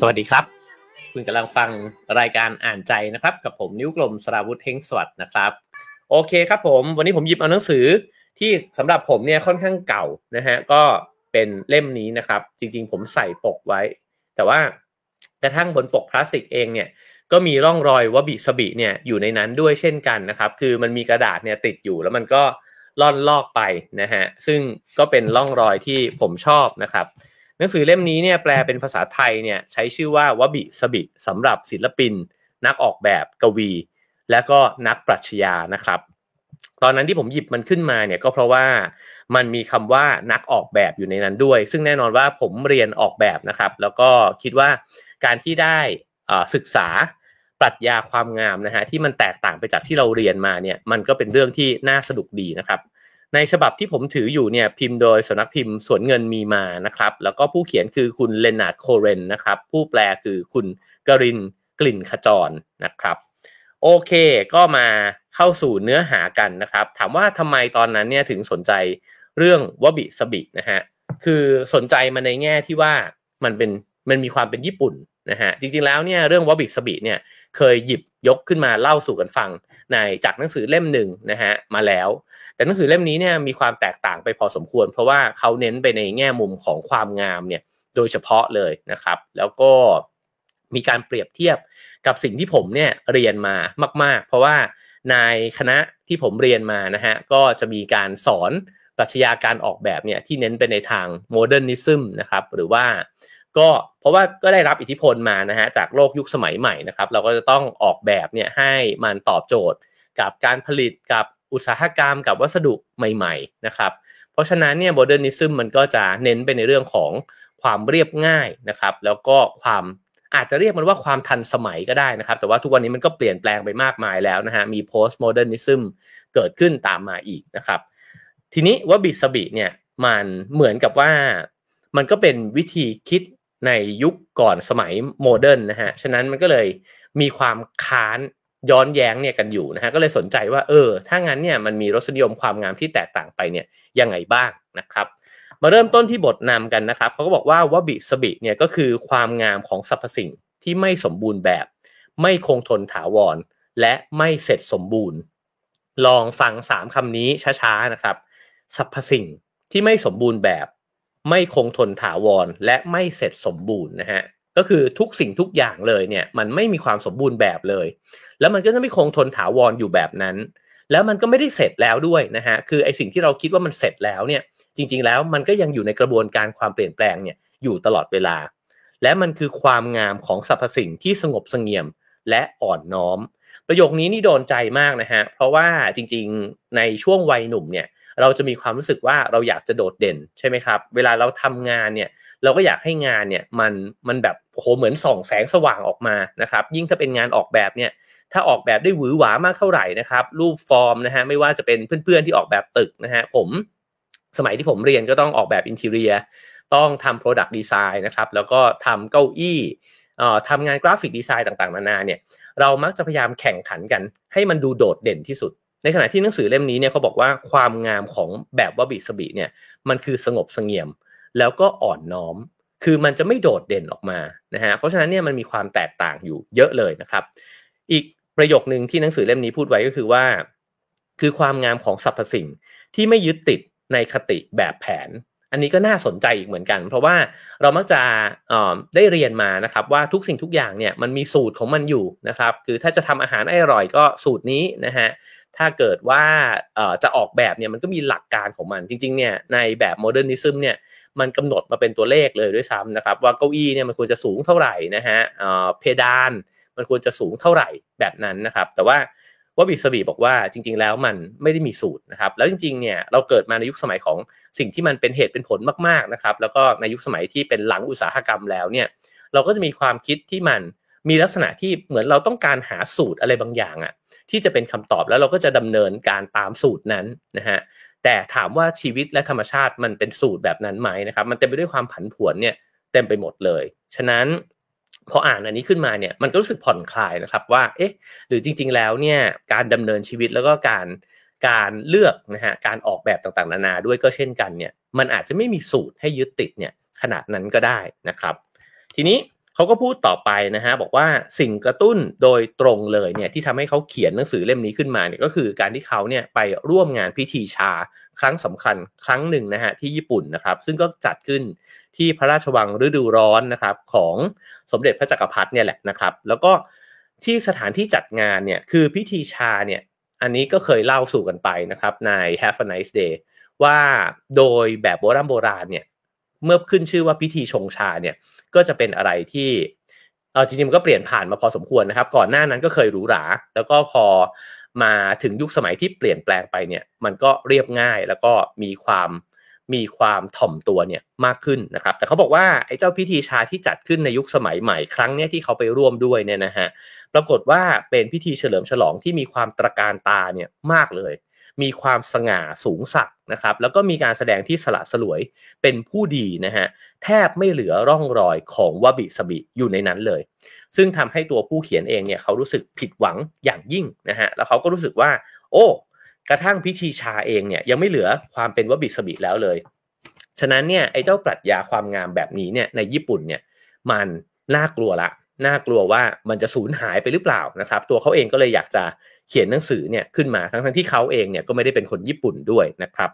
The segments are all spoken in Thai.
สวัสดีครับ คุณกำลังฟังรายการอ่านใจนะครับ กับผมนิ้วกลมสราวุธเฮงสวัสดนะครับ โอเคครับผม วันนี้ผมหยิบเอาหนังสือที่สำหรับผมเนี่ยค่อนข้างเก่านะฮะก็เป็นเล่มนี้นะครับ จริง ๆ ผมใส่ปกไว้ แต่ว่ากระทั่งบนปกพลาสติกเองเนี่ยก็มีร่องรอยวบิสบิเนี่ยอยู่ในนั้นด้วยเช่นกันนะครับ คือมันมีกระดาษเนี่ยติดอยู่แล้วมันก็ล่อนลอกไปนะฮะซึ่งก็เป็นร่องรอยที่ผมชอบนะครับ หนังสือเล่มนี้เนี่ยแปลเป็นภาษาไทยเนี่ยใช้ชื่อว่าวบิสบิสำหรับศิลปิน นักออกแบบกวี และก็นักปรัชญานะครับ ตอนนั้นที่ผมหยิบมันขึ้นมาเนี่ยก็เพราะว่ามันมีคำว่านักออกแบบอยู่ในนั้นด้วย ซึ่งแน่นอนว่าผมเรียนออกแบบนะครับ แล้วก็คิดว่าการที่ได้ศึกษาปรัชญาความงามนะฮะที่มันแตกต่างไปจากที่เราเรียนมาเนี่ยมันก็เป็นเรื่องที่น่าสนุกดีนะครับ ในฉบับที่ผมถืออยู่เนี่ยพิมพ์โดยสำนักพิมพ์สวนเงินมีมานะครับ แล้วก็ผู้เขียนคือคุณเลนาร์ดโคเรนนะครับ ผู้แปลคือคุณกรินกลิ่นขจรนะครับ โอเค ก็มาเข้าสู่เนื้อหากันนะครับ ถามว่าทำไมตอนนั้นเนี่ยถึงสนใจเรื่องวะบิซะบินะฮะคือสนใจมาในแง่ที่ว่ามันเป็นมันมีความเป็นญี่ปุ่น นะฮะจริงๆแล้วเนี่ยเรื่องวะบิซะบิเนี่ยเคยหยิบยกขึ้นมาเล่าสู่กันฟังในจากหนังสือเล่มหนึ่งนะฮะมาแล้ว แต่หนังสือเล่มนี้เนี่ยมีความแตกต่างไปพอสมควร เพราะว่าเขาเน้นไปในแง่มุมของความงามเนี่ยโดยเฉพาะเลยนะครับ แล้วก็มีการเปรียบเทียบกับสิ่งที่ผมเนี่ยเรียนมามาก ๆ เพราะว่าในคณะที่ผมเรียนมานะฮะก็จะมีการสอนปรัชญาการออกแบบเนี่ยที่เน้นไปในทางโมเดิร์นิซึมนะครับหรือว่า ก็เพราะว่าก็ได้รับอิทธิพลมานะฮะจากโลกยุคสมัยใหม่นะครับเราก็จะต้องออกแบบเนี่ยให้มันตอบโจทย์กับการผลิตกับอุตสาหกรรมกับวัสดุใหม่ ๆนะครับ เพราะฉะนั้นเนี่ย modernism มันก็จะเน้นไปในเรื่องของความเรียบง่ายนะครับ แล้วก็ความอาจจะเรียกมันว่าความทันสมัยก็ได้นะครับ แต่ว่าทุกวันนี้มันก็เปลี่ยนแปลงไปมากมายแล้วนะฮะมี post modernism เกิดขึ้นตามมาอีกนะครับ ทีนี้วะบิซะบิเนี่ยมันเหมือนกับว่ามันก็เป็นวิธีคิด ในยุคก่อนสมัยโมเดิร์นนะฮะ ฉะนั้นมันก็เลยมีความค้านย้อนแย้งเนี่ยกันอยู่นะฮะ ก็เลยสนใจว่าเออ ถ้างั้นเนี่ยมันมีรสนิยมความงามที่แตกต่างไปเนี่ยยังไงบ้างนะครับ มาเริ่มต้นที่บทนำกันนะครับเขาก็บอกว่าวบิสบิเนี่ยก็คือความงามของสรรพสิ่งที่ไม่สมบูรณ์แบบ ไม่คงทนถาวร และไม่เสร็จสมบูรณ์ ลองฟังสามคำนี้ช้าๆนะครับ สรรพสิ่งที่ไม่สมบูรณ์แบบ ไม่คงทนถาวรและไม่เสร็จสมบูรณ์นะฮะก็คือทุกสิ่งทุกอย่างเลยเนี่ยมันไม่มีความสมบูรณ์แบบเลย แล้วมันก็จะไม่คงทนถาวรอยู่แบบนั้น แล้วมันก็ไม่ได้เสร็จแล้วด้วยนะฮะคือไอสิ่งที่เราคิดว่ามันเสร็จแล้วเนี่ยจริง ๆ แล้วมันก็ยังอยู่ในกระบวนการความเปลี่ยนแปลงเนี่ยอยู่ตลอดเวลา และมันคือความงามของสรรพสิ่งที่สงบสงเงียมและอ่อนน้อม ประโยคนี้นี่โดนใจมากนะฮะเพราะว่าจริง ๆ ในช่วงวัยหนุ่มเนี่ย เราจะมีความรู้สึกว่าเราอยากจะโดดเด่นใช่ไหมครับ เวลาเราทำงานเนี่ยเราก็อยากให้งานเนี่ยมันมันแบบโอ้โหเหมือนส่องแสงสว่างออกมานะครับ ยิ่งถ้าเป็นงานออกแบบเนี่ยถ้าออกแบบได้หวือหวามากเท่าไหร่นะครับ รูปฟอร์มนะฮะไม่ว่าจะเป็นเพื่อนๆที่ออกแบบตึกนะฮะผมสมัยที่ผมเรียนก็ต้องออกแบบ interior ต้องทำ product design นะครับแล้วก็ทำเก้าอี้ทำงาน graphic design ต่างๆนานาเนี่ยเรามักจะพยายามแข่งขันกันให้มันดูโดดเด่นที่สุด ในขณะที่หนังสือเล่มนี้เนี่ยเขาบอกว่าความงามของแบบว่าบิสบิเนี่ยมันคือสงบสงเงียม แล้วก็อ่อนน้อม คือมันจะไม่โดดเด่นออกมานะฮะเพราะฉะนั้นเนี่ยมันมีความแตกต่างอยู่เยอะเลยนะครับ อีกประโยคนึงที่หนังสือเล่มนี้พูดไว้ก็คือว่า คือความงามของสรรพสิ่งที่ไม่ยึดติดในคติแบบแผน อันนี้ก็น่าสนใจอีกเหมือนกัน เพราะว่าเรามักจะได้เรียนมานะครับว่าทุกสิ่งทุกอย่างเนี่ยมันมีสูตรของมันอยู่นะครับ คือถ้าจะทำอาหารอร่อยก็สูตรนี้นะฮะถ้าเกิดว่าจะออกแบบเนี่ยมันก็มีหลักการของมันจริงๆเนี่ยในแบบโมเดิร์นิซึมเนี่ยมันกำหนดมาเป็นตัวเลขเลยด้วยซ้ำนะครับว่าเก้าอี้เนี่ยมันควรจะสูงเท่าไหร่นะฮะเพดานมันควรจะสูงเท่าไหร่แบบนั้นนะครับ แต่ว่า ว่าบิสบีบอกว่าจริง ๆ แล้วมันไม่ได้มีสูตรนะครับ แล้วจริงๆเนี่ยเราเกิดมาในยุคสมัยของสิ่งที่มันเป็นเหตุเป็นผลมากๆนะครับ แล้วก็ในยุคสมัยที่เป็นหลังอุตสาหกรรมแล้วเนี่ยเราก็จะมีความคิดที่มันมีลักษณะที่เหมือนเราต้องการหาสูตรอะไรบางอย่างอะ่ะที่จะเป็นคำตอบแล้วเราก็จะดำเนินการตามสูตรนั้นนะฮะแต่ถามว่าชีวิตและธรรมชาติมันเป็นสูตรแบบนั้นไหมนะครับ มันเต็มไปด้วยความผันผวนเนี่ยเต็มไปหมดเลย ฉะนั้น พออ่านอันนี้ขึ้นมาเนี่ยมันก็รู้สึกผ่อนคลายนะครับว่าเอ๊ะหรือจริง ๆ แล้วเนี่ยการดำเนินชีวิตแล้วก็การการเลือกนะฮะการออกแบบต่างๆ นานาด้วยก็เช่นกันเนี่ยมันอาจจะไม่มีสูตรให้ยึดติดเนี่ยขนาดนั้นก็ได้นะครับ ทีนี้ เขาก็พูดต่อไปนะฮะบอกว่าสิ่งกระตุ้นโดยตรงเลยเนี่ยที่ทำให้เขาเขียนหนังสือเล่มนี้ขึ้นมาเนี่ยก็คือการที่เขาเนี่ยไปร่วมงานพิธีชาครั้งสำคัญครั้งหนึ่งนะฮะที่ญี่ปุ่นนะครับ ซึ่งก็จัดขึ้นที่พระราชวังฤดูร้อนนะครับของสมเด็จพระจักรพรรดิเนี่ยแหละนะครับ แล้วก็ที่สถานที่จัดงานเนี่ยคือพิธีชาเนี่ยอันนี้ก็เคยเล่าสู่กันไปนะครับใน Have a nice day ว่าโดยแบบโบราณโบราณเนี่ยเมื่อขึ้นชื่อว่าพิธีชงชาเนี่ย ก็จะเป็นอะไรที่เออจริงๆมันก็เปลี่ยนผ่านมาพอสมควรนะครับ ก่อนหน้านั้นก็เคยหรูหรา แล้วก็พอมาถึงยุคสมัยที่เปลี่ยนแปลงไปเนี่ย มันก็เรียบง่ายแล้วก็มีความมีความถ่อมตัวเนี่ยมากขึ้นนะครับ แต่เขาบอกว่าไอ้เจ้าพิธีชาที่จัดขึ้นในยุคสมัยใหม่ครั้งเนี้ยที่เขาไปร่วมด้วยเนี่ยนะฮะปรากฏว่าเป็นพิธีเฉลิมฉลองที่มีความตระการตาเนี่ยมากเลย มีความสง่าสูงสักนะครับ แล้วก็มีการแสดงที่สละสลวยเป็นผู้ดีนะฮะแทบไม่เหลือร่องรอยของวบิสบิอยู่ในนั้นเลย ซึ่งทำให้ตัวผู้เขียนเองเนี่ยเขารู้สึกผิดหวังอย่างยิ่งนะฮะแล้วเขาก็รู้สึกว่า โอ้ กระทั่งพิธีชาเองเนี่ยยังไม่เหลือความเป็นวบิสบิแล้วเลย ฉะนั้นเนี่ยไอ้เจ้าปรัชญาความงามแบบนี้เนี่ยในญี่ปุ่นเนี่ยมันน่ากลัวละน่ากลัวว่ามันจะสูญหายไปหรือเปล่านะครับ ตัวเขาเองก็เลยอยากจะ เขียนหนังสือเนี่ยขึ้นมาทั้งที่เขาเองเนี่ยก็ไม่ได้เป็นคนญี่ปุ่นด้วยนะครับ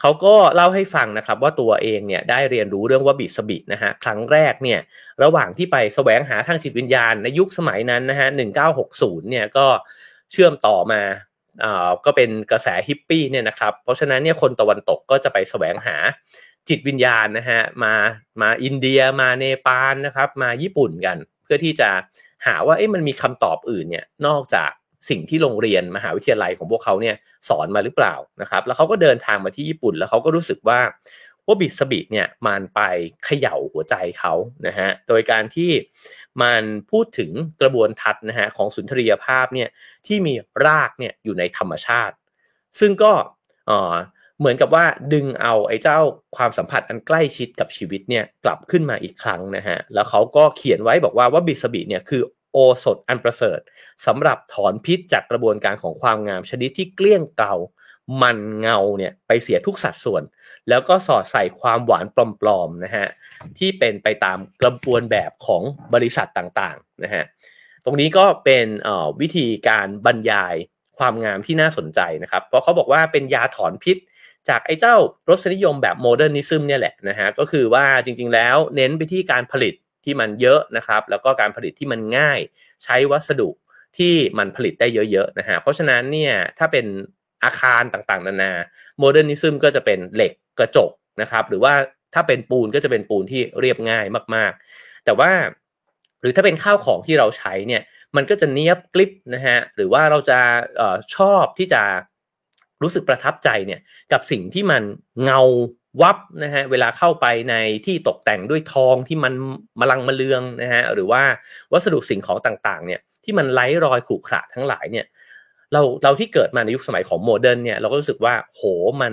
เขาก็เล่าให้ฟังนะครับว่าตัวเองเนี่ยได้เรียนรู้เรื่องว่าบิสบินะฮะครั้งแรกเนี่ยระหว่างที่ไปแสวงหาทางจิตวิญญาณในยุคสมัยนั้นนะฮะ1960เนี่ยก็เชื่อมต่อมาอ่าก็เป็นกระแสฮิปปี้เนี่ยนะครับเพราะฉะนั้นเนี่ยคนตะวันตกก็จะไปแสวงหาจิตวิญญาณนะฮะมามาอินเดียมาเนปาลนะครับมาญี่ปุ่นกัน เพื่อที่จะ หาว่าเอ๊ะมันมีคำตอบอื่นเนี่ยนอกจากสิ่งที่โรงเรียนมหาวิทยาลัยของพวกเขาเนี่ยสอนมาหรือเปล่านะครับ แล้วเขาก็เดินทางมาที่ญี่ปุ่น แล้วเขาก็รู้สึกว่าว่าบิสบิเนี่ยมันไปเขย่าหัวใจเขานะฮะโดยการที่มันพูดถึงกระบวนทัศน์นะฮะของสุนทรียภาพเนี่ยที่มีรากเนี่ยอยู่ในธรรมชาติ ซึ่งก็เหมือนกับว่าดึงเอาไอ้เจ้าความสัมผัสอันใกล้ชิดกับชีวิตเนี่ยกลับขึ้นมาอีกครั้งนะฮะแล้วเขาก็เขียนไว้บอกว่าว่าบิสบิเนี่ยคือ โอสถอันประเสริฐสำหรับถอนพิษจากกระบวนการของความงามชนิดที่เกลี้ยงเกลามันเงาเนี่ยไปเสียทุกสัดส่วน แล้วก็สอดใส่ความหวานปลอมๆนะฮะที่เป็นไปตามกระบวนแบบของบริษัทต่างๆนะฮะตรงนี้ก็เป็นวิธีการบรรยายความงามที่น่าสนใจนะครับ เพราะเขาบอกว่าเป็นยาถอนพิษ จากไอ้เจ้ารสนิยมแบบ modernism เนี่ยแหละนะฮะก็คือว่าจริงๆแล้วเน้นไปที่การผลิต ที่มันเยอะนะครับ แล้วก็การผลิตที่มันง่าย ใช้วัสดุที่มันผลิตได้เยอะๆนะฮะเพราะฉะนั้นเนี่ยถ้าเป็นอาคารต่างๆ นานา modernism ก็จะเป็นเหล็กกระจกนะครับ หรือว่าถ้าเป็นปูนก็จะเป็นปูนที่เรียบง่ายมากๆ แต่ว่าหรือถ้าเป็นข้าวของที่เราใช้เนี่ยมันก็จะเนียบกลิบนะฮะหรือว่าเราจะออชอบที่จะรู้สึกประทับใจเนี่ยกับสิ่งที่มันเงา วับนะฮะเวลาเข้าไปในที่ตกแต่งด้วยทองที่มันมลังมะเลืองนะฮะหรือว่าวัสดุสิ่งของต่างๆเนี่ยที่มันไร้รอยขรุขระทั้งหลายเนี่ยเราเราที่เกิดมาในยุคสมัยของโมเดิร์นเนี่ยเราก็รู้สึกว่าโหมัน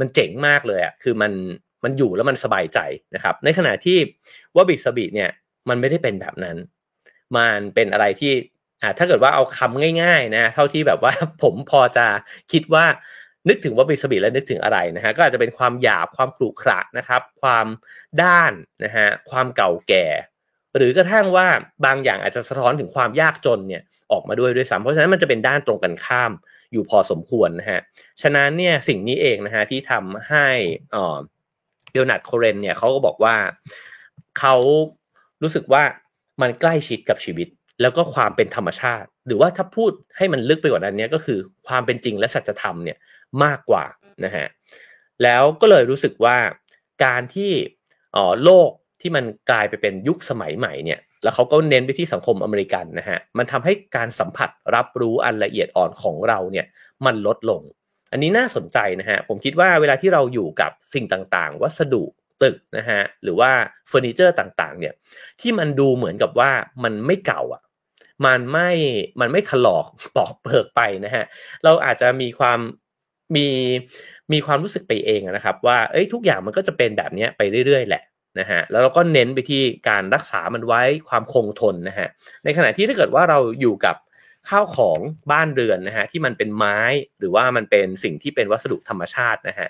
มันเจ๋งมากเลยอะคือมันมันอยู่แล้วมันสบายใจนะครับ ในขณะที่ว่าบิสบิเนี่ยมันไม่ได้เป็นแบบนั้น มันเป็นอะไรที่อ่าถ้าเกิดว่าเอาคำง่าย ๆ นะ เท่าที่แบบว่าผมพอจะคิดว่า นึกถึงว่าบิสบิแล้วนึกถึงอะไรนะฮะก็อาจจะเป็นความหยาบความขรุขระนะครับ ความด้านนะฮะความเก่าแก่ หรือกระทั่งว่าบางอย่างอาจจะสะท้อนถึงความยากจนเนี่ยออกมาด้วยด้วยซ้ำเพราะฉะนั้นมันจะเป็นด้านตรงกันข้ามอยู่พอสมควรนะฮะฉะนั้นเนี่ยสิ่งนี้เองนะฮะที่ทำให้เอ่อเดลนัดโคเรนเนี่ยเขาก็บอกว่าเขารู้สึกว่ามันใกล้ชิดกับชีวิต แล้วก็ความเป็นธรรมชาติ หรือว่าถ้าพูดให้มันลึกไปกว่านั้นเนี่ยก็คือความเป็นจริงและสัจธรรมเนี่ย มากกว่านะฮะแล้วก็เลยรู้สึกว่าการที่อ๋อโลกที่มันกลายไปเป็นยุคสมัยใหม่เนี่ยแล้วเขาก็เน้นไปที่สังคมอเมริกันนะฮะมันทำให้การสัมผัสรับรู้อันละเอียดอ่อนของเราเนี่ยมันลดลง อันนี้น่าสนใจนะฮะผมคิดว่าเวลาที่เราอยู่กับสิ่งต่างๆ วัสดุตึกนะฮะหรือว่าเฟอร์นิเจอร์ต่างๆเนี่ยที่มันดูเหมือนกับว่ามันไม่เก่าอะมันไม่มันไม่ถลอกปอกเปิกไปนะฮะเราอาจจะมีความ มีมีความรู้สึกไปเองนะครับ ว่าเอ้ยทุกอย่างมันก็จะเป็นแบบนี้ไปเรื่อยๆ แหละนะฮะแล้วเราก็เน้นไปที่การรักษามันไว้ความคงทนนะฮะในขณะที่ถ้าเกิดว่าเราอยู่กับข้าวของบ้านเรือนนะฮะที่มันเป็นไม้หรือว่ามันเป็นสิ่งที่เป็นวัสดุธรรมชาตินะฮะ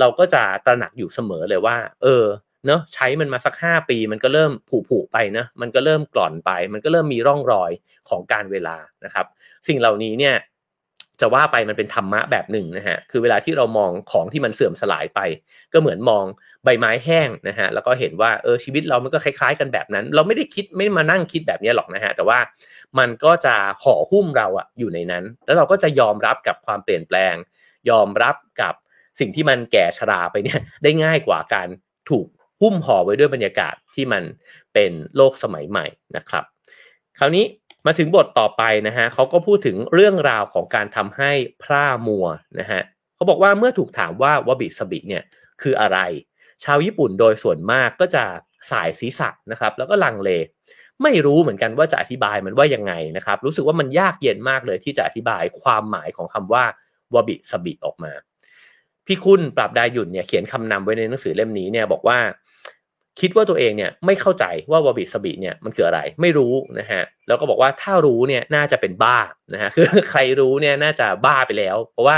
เราก็จะตระหนักอยู่เสมอเลยว่า เออเนาะใช้มันมาสักห้าปี มันก็เริ่มผุผุไปนะมันก็เริ่มกร่อนไป มันก็เริ่มมีร่องรอยของการเวลานะครับ สิ่งเหล่านี้เนี่ย จะว่าไปมันเป็นธรรมะแบบหนึ่งนะฮะคือเวลาที่เรามองของที่มันเสื่อมสลายไป ก็เหมือนมองใบไม้แห้งนะฮะแล้วก็เห็นว่าเออชีวิตเรามันก็คล้าย ๆ กันแบบนั้น เราไม่ได้คิดไม่มานั่งคิดแบบนี้หรอกนะฮะแต่ว่ามันก็จะห่อหุ้มเราอะอยู่ในนั้น แล้วเราก็จะยอมรับกับความเปลี่ยนแปลง ยอมรับกับสิ่งที่มันแก่ชราไปเนี่ยได้ง่ายกว่าการถูกหุ้มห่อไว้ด้วยบรรยากาศที่มันเป็นโลกสมัยใหม่นะครับ คราวนี้ มาถึงบทต่อไปนะฮะเขาก็พูดถึงเรื่องราวของการทำให้พร่ามัวนะฮะเขาบอกว่าเมื่อถูกถามว่าวบิสบิเนี่ยคืออะไร ชาวญี่ปุ่นโดยส่วนมากก็จะสายศีรษะนะครับแล้วก็ลังเล ไม่รู้เหมือนกันว่าจะอธิบายมันว่ายังไงนะครับ รู้สึกว่ามันยากเย็นมากเลยที่จะอธิบายความหมายของคำว่าวบิสบิออกมา พี่คุณปราบดาหยุ่นเนี่ยเขียนคำนำไว้ในหนังสือเล่มนี้เนี่ยบอกว่า คิดว่าตัวเองเนี่ยไม่เข้าใจว่าวาบิสบิเนี่ยมันคืออะไรไม่รู้นะฮะแล้วก็บอกว่าถ้ารู้เนี่ยน่าจะเป็นบ้านะฮะคือใครรู้เนี่ยน่าจะบ้าไปแล้ว เพราะว่า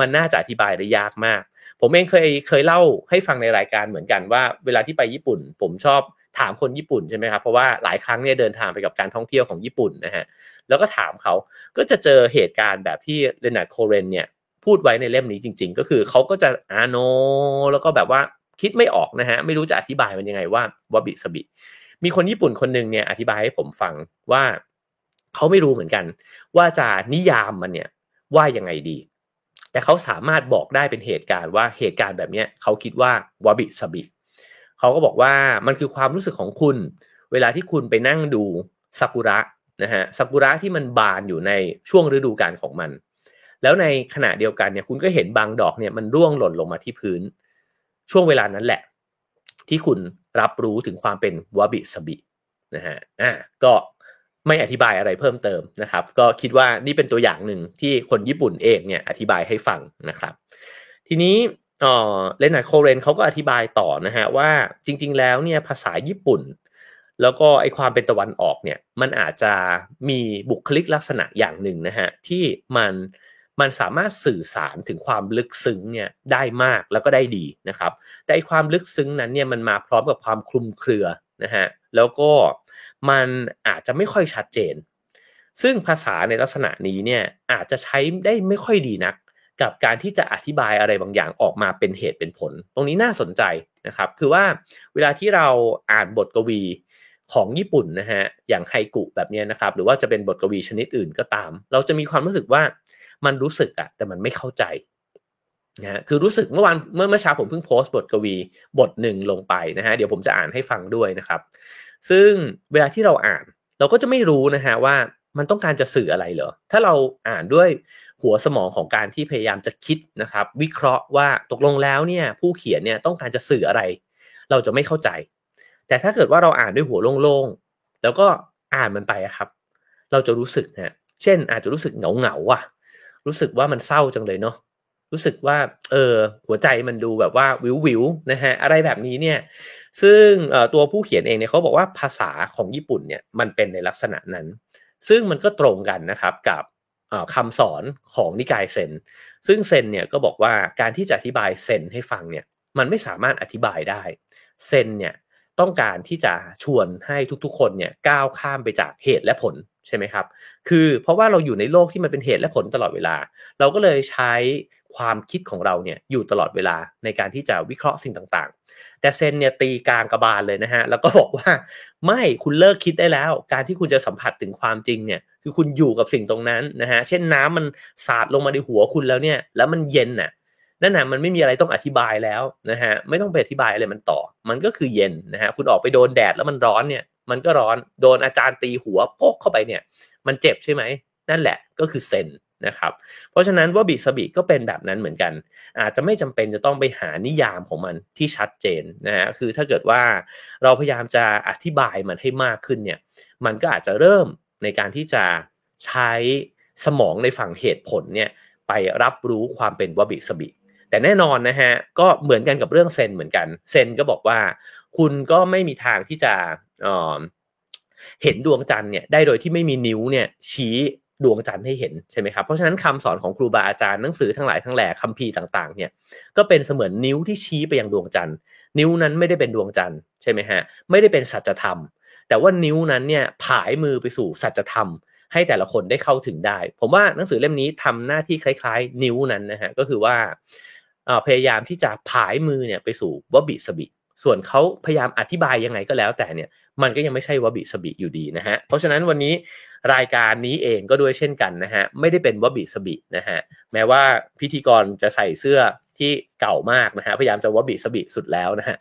มันน่าจะอธิบายได้ยากมาก ผมเองเคยเคยเล่าให้ฟังในรายการเหมือนกันว่า เวลาที่ไปญี่ปุ่น ผมชอบถามคนญี่ปุ่นใช่ไหมครับเพราะว่าหลายครั้งเนี่ยเดินทางไปกับการท่องเที่ยวของญี่ปุ่นนะฮะแล้วก็ถามเขาก็จะเจอเหตุการณ์แบบที่เรนาร์ดโคเรนเนี่ยพูดไว้ในเล่มนี้จริง ๆ ก็คือเขาก็จะอาโน แล้วก็แบบว่า คิดไม่ออกนะฮะไม่รู้จะอธิบายมันยังไงว่าวาบิสบิมีคนญี่ปุ่นคนหนึ่งเนี่ยอธิบายให้ผมฟังว่าเขาไม่รู้เหมือนกัน ว่าจะนิยามมันเนี่ยว่ายังไงดี แต่เขาสามารถบอกได้เป็นเหตุการณ์ว่าเหตุการณ์แบบนี้เขาคิดว่าวาบิสบิเขาก็บอกว่ามันคือความรู้สึกของคุณ เวลาที่คุณไปนั่งดูซากุระนะฮะซากุระที่มันบานอยู่ในช่วงฤดูกาลของมัน แล้วในขณะเดียวกันเนี่ยคุณก็เห็นบางดอกเนี่ยมันร่วงหล่นลงมาที่พื้น ช่วงเวลานั้นแหละ ที่คุณรับรู้ถึงความเป็นวบิสบินะฮะอ่าก็ไม่อธิบายอะไรเพิ่มเติมนะครับ ก็คิดว่านี่เป็นตัวอย่างหนึ่งที่คนญี่ปุ่นเองเนี่ยอธิบายให้ฟังนะครับ ทีนี้เออเลนาโคเรนเขาก็อธิบายต่อนะฮะว่าจริง ๆ แล้วเนี่ยภาษาญี่ปุ่น แล้วก็ไอความเป็นตะวันออกเนี่ยมันอาจจะมีบุคลิกลักษณะอย่างหนึ่งนะฮะที่มัน มันสามารถสื่อสารถึงความลึกซึ้งเนี่ยได้มากแล้วก็ได้ดีนะครับ แต่ความลึกซึ้งนั้นเนี่ยมันมาพร้อมกับความคลุมเครือนะฮะแล้วก็มันอาจจะไม่ค่อยชัดเจน ซึ่งภาษาในลักษณะนี้เนี่ยอาจจะใช้ได้ไม่ค่อยดีนัก กับการที่จะอธิบายอะไรบางอย่างออกมาเป็นเหตุเป็นผล ตรงนี้น่าสนใจนะครับ คือว่าเวลาที่เราอ่านบทกวีของญี่ปุ่นนะฮะอย่างไฮกุแบบนี้นะครับ หรือว่าจะเป็นบทกวีชนิดอื่นก็ตาม เราจะมีความรู้สึกว่า มันรู้สึกอะแต่มันไม่เข้าใจนะคือรู้สึกเมื่อวานเมื่อเมื่อเช้าผมเพิ่งโพสต์บทกวีบทหนึ่งลงไปนะฮะเดี๋ยวผมจะอ่านให้ฟังด้วยนะครับ ซึ่งเวลาที่เราอ่านเราก็จะไม่รู้นะฮะว่ามันต้องการจะสื่ออะไรเหรอ ถ้าเราอ่านด้วยหัวสมองของการที่พยายามจะคิดนะครับ วิเคราะห์ว่าตกลงแล้วเนี่ยผู้เขียนเนี่ยต้องการจะสื่ออะไร เราจะไม่เข้าใจ แต่ถ้าเกิดว่าเราอ่านด้วยหัวโล่งๆแล้วก็อ่านมันไปครับ เราจะรู้สึกนะเช่นอาจจะรู้สึกเหงาเหงาอะ รู้สึกว่ามันเศร้าจังเลยเนาะรู้สึกว่าเออหัวใจมันดูแบบว่าวิววิวนะฮะอะไรแบบนี้เนี่ยซึ่งตัวผู้เขียนเองเนี่ยเขาบอกว่าภาษาของญี่ปุ่นเนี่ยมันเป็นในลักษณะนั้น ซึ่งมันก็ตรงกันนะครับกับคำสอนของนิกายเซนซึ่งเซนเนี่ยก็บอกว่าการที่จะอธิบายเซนให้ฟังเนี่ยมันไม่สามารถอธิบายได้เซนเนี่ย ต้องการที่จะชวนให้ทุกๆ คนเนี่ยก้าวข้ามไปจากเหตุและผลใช่ไหมครับ คือเพราะว่าเราอยู่ในโลกที่มันเป็นเหตุและผลตลอดเวลา เราก็เลยใช้ความคิดของเราเนี่ยอยู่ตลอดเวลาในการที่จะวิเคราะห์สิ่งต่างๆ แต่เซนเนี่ยตีกลางกระบาลเลยนะฮะ แล้วก็บอกว่าไม่คุณเลิกคิดได้แล้ว การที่คุณจะสัมผัสถึงความจริงเนี่ยคือคุณอยู่กับสิ่งตรงนั้นนะฮะ เช่นน้ำมันสาดลงมาในหัวคุณแล้วเนี่ย แล้วมันเย็นน่ะ นั่นนะมันไม่มีอะไรต้องอธิบายแล้วนะฮะไม่ต้องไปอธิบายอะไรมันต่อ มันก็คือเย็นนะฮะคุณออกไปโดนแดดแล้วมันร้อนเนี่ย มันก็ร้อนโดนอาจารย์ตีหัวโป๊กเข้าไปเนี่ย มันเจ็บใช่ไหมนั่นแหละก็คือเซนนะครับเพราะฉะนั้นว่าบิสบิก็เป็นแบบนั้นเหมือนกัน อาจจะไม่จำเป็นจะต้องไปหานิยามของมันที่ชัดเจนนะฮะคือถ้าเกิดว่าเราพยายามจะอธิบายมันให้มากขึ้นเนี่ยมันก็อาจจะเริ่มในการที่จะใช้สมองในฝั่งเหตุผลเนี่ยไปรับรู้ความเป็นวบิสบิ แต่แน่นอนนะฮะก็เหมือนกันกับเรื่องเซนเหมือนกัน เซนก็บอกว่า คุณก็ไม่มีทางที่จะเห็นดวงจันทร์เนี่ยได้โดยที่ไม่มีนิ้วเนี่ยชี้ดวงจันทร์ให้เห็นใช่ไหมครับเพราะฉะนั้นคำสอนของครูบาอาจารย์หนังสือทั้งหลายทั้งแหล่คัมภีร์ต่างๆเนี่ยก็เป็นเสมือนนิ้วที่ชี้ไปยังดวงจันทร์ นิ้วนั้นไม่ได้เป็นดวงจันทร์ใช่ไหมฮะไม่ได้เป็นสัจธรรม แต่ว่านิ้วนั้นเนี่ยผายมือไปสู่สัจธรรม ให้แต่ละคนได้เข้าถึงได้ ผมว่าหนังสือเล่มนี้ทำหน้าที่คล้าย ๆ นิ้วนั้นนะฮะก็คือว่า พยายามที่จะผายมือเนี่ยไปสู่วบิสบิส่วนเขาพยายามอธิบายยังไงก็แล้วแต่เนี่ยมันก็ยังไม่ใช่วบิสบิอยู่ดีนะฮะเพราะฉะนั้นวันนี้รายการนี้เองก็ด้วยเช่นกันนะฮะไม่ได้เป็นวบิสบินะฮะแม้ว่าพิธีกรจะใส่เสื้อที่เก่ามากนะฮะพยายามจะวบิสบิสุดแล้วนะฮะ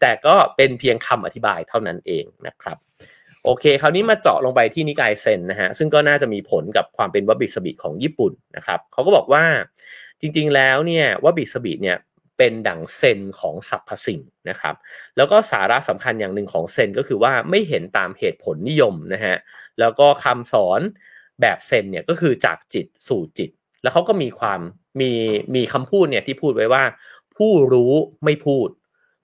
แต่ก็เป็นเพียงคำอธิบายเท่านั้นเองนะครับ โอเค คราวนี้มาเจาะลงไปที่นิกายเซนนะฮะซึ่งก็น่าจะมีผลกับความเป็นวบิสบิของญี่ปุ่นนะครับเขาก็บอกว่า จริงๆแล้วเนี่ยว่าบิสบิเนี่ยเป็นดั่งเซนของสรรพสิ่งนะครับ แล้วก็สาระสำคัญอย่างหนึ่งของเซนก็คือว่าไม่เห็นตามเหตุผลนิยมนะฮะแล้วก็คำสอนแบบเซนเนี่ยก็คือจากจิตสู่จิต แล้วเขาก็มีความมีมีคำพูดเนี่ยที่พูดไว้ว่า ผู้รู้ไม่พูด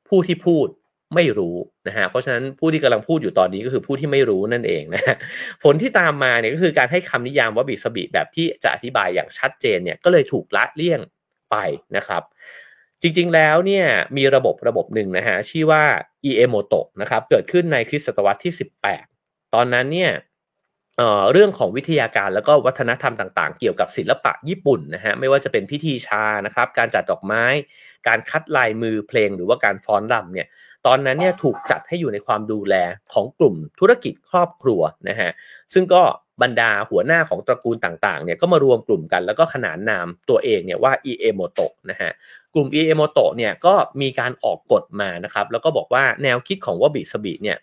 ผู้ที่พูด ไม่รู้นะฮะเพราะฉะนั้นผู้ที่กำลังพูดอยู่ตอนนี้ก็คือผู้ที่ไม่รู้นั่นเองนะะผลที่ตามมาเนี่ยก็คือการให้คำนิยามว่าบิสบิแบบที่จะอธิบายอย่างชัดเจนเนี่ยก็เลยถูกละเลี่ยงไปนะครับ จริงๆแล้วเนี่ยมีระบบระบบหนึ่งนะฮะชื่อว่า e a m o t o นะครับเกิดขึ้นในคริสตศตวรรษที่ 18 ตอนนั้นเนี่ยเเรื่องของวิทยาการแล้วก็วัฒนธรรมต่างๆ เกี่ยวกับศิลปะญี่ปุ่นนะฮะไม่ว่าจะเป็นพิธีชานะครับ การจัดดอกไม้ การคัดลายมือเพลงหรือว่าการฟ้อนรำเนี่ย ตอนนั้นเนี่ยถูกจัดให้อยู่ในความดูแลของกลุ่มธุรกิจครอบครัวนะฮะซึ่งก็บรรดาหัวหน้าของตระกูลต่างๆเนี่ยก็มารวมกลุ่มกันแล้วก็ขนานนามตัวเองเนี่ยว่า e a m o t o นะฮะกลุ่ม e a m o t o เนี่ยก็มีการออกกฎมานะครับแล้วก็บอกว่าแนวคิดของวบิสบิเนี่ย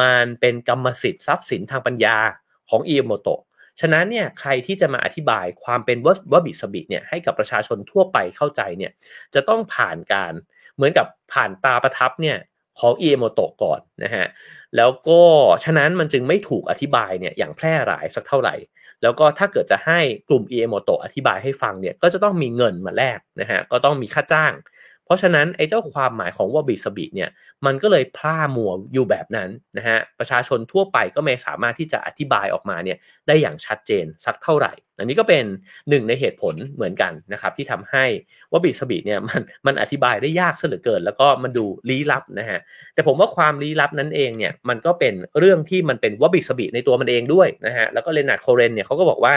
มันเป็นกรรมสิทธิ์ทรัพย์สินทางปัญญาของ e a m o t o ฉะนั้นเนี่ยใครที่จะมาอธิบายความเป็นวะบิซะบิเนี่ยให้กับประชาชนทั่วไปเข้าใจเนี่ยจะต้องผ่านการเหมือนกับผ่านตราประทับเนี่ย ของอิเอโมโตะก่อนนะฮะแล้วก็ฉะนั้นมันจึงไม่ถูกอธิบายเนี่ยอย่างแพร่หลายสักเท่าไหร่ แล้วก็ถ้าเกิดจะให้กลุ่มอิเอโมโตะอธิบายให้ฟังเนี่ยก็จะต้องมีเงินมาแลกนะฮะก็ต้องมีค่าจ้าง เพราะฉะนั้นไอ้เจ้าความหมายของวะบิซะบิเนี่ยมันก็เลยพร่ามัวอยู่แบบนั้นนะฮะประชาชนทั่วไปก็ไม่สามารถที่จะอธิบายออกมาเนี่ยได้อย่างชัดเจนสักเท่าไหร่ อันนี้ก็เป็นหนึ่งในเหตุผลเหมือนกันนะครับที่ทำให้วะบิซะบิเนี่ยมันมันอธิบายได้ยากเหลือเกิน แล้วก็มันดูลี้ลับนะฮะแต่ผมว่าความลี้ลับนั้นเองเนี่ยมันก็เป็นเรื่องที่มันเป็นวะบิซะบิในตัวมันเองด้วยนะฮะแล้วก็เลนาร์ดโคเรนเนี่ยเขาก็บอกว่า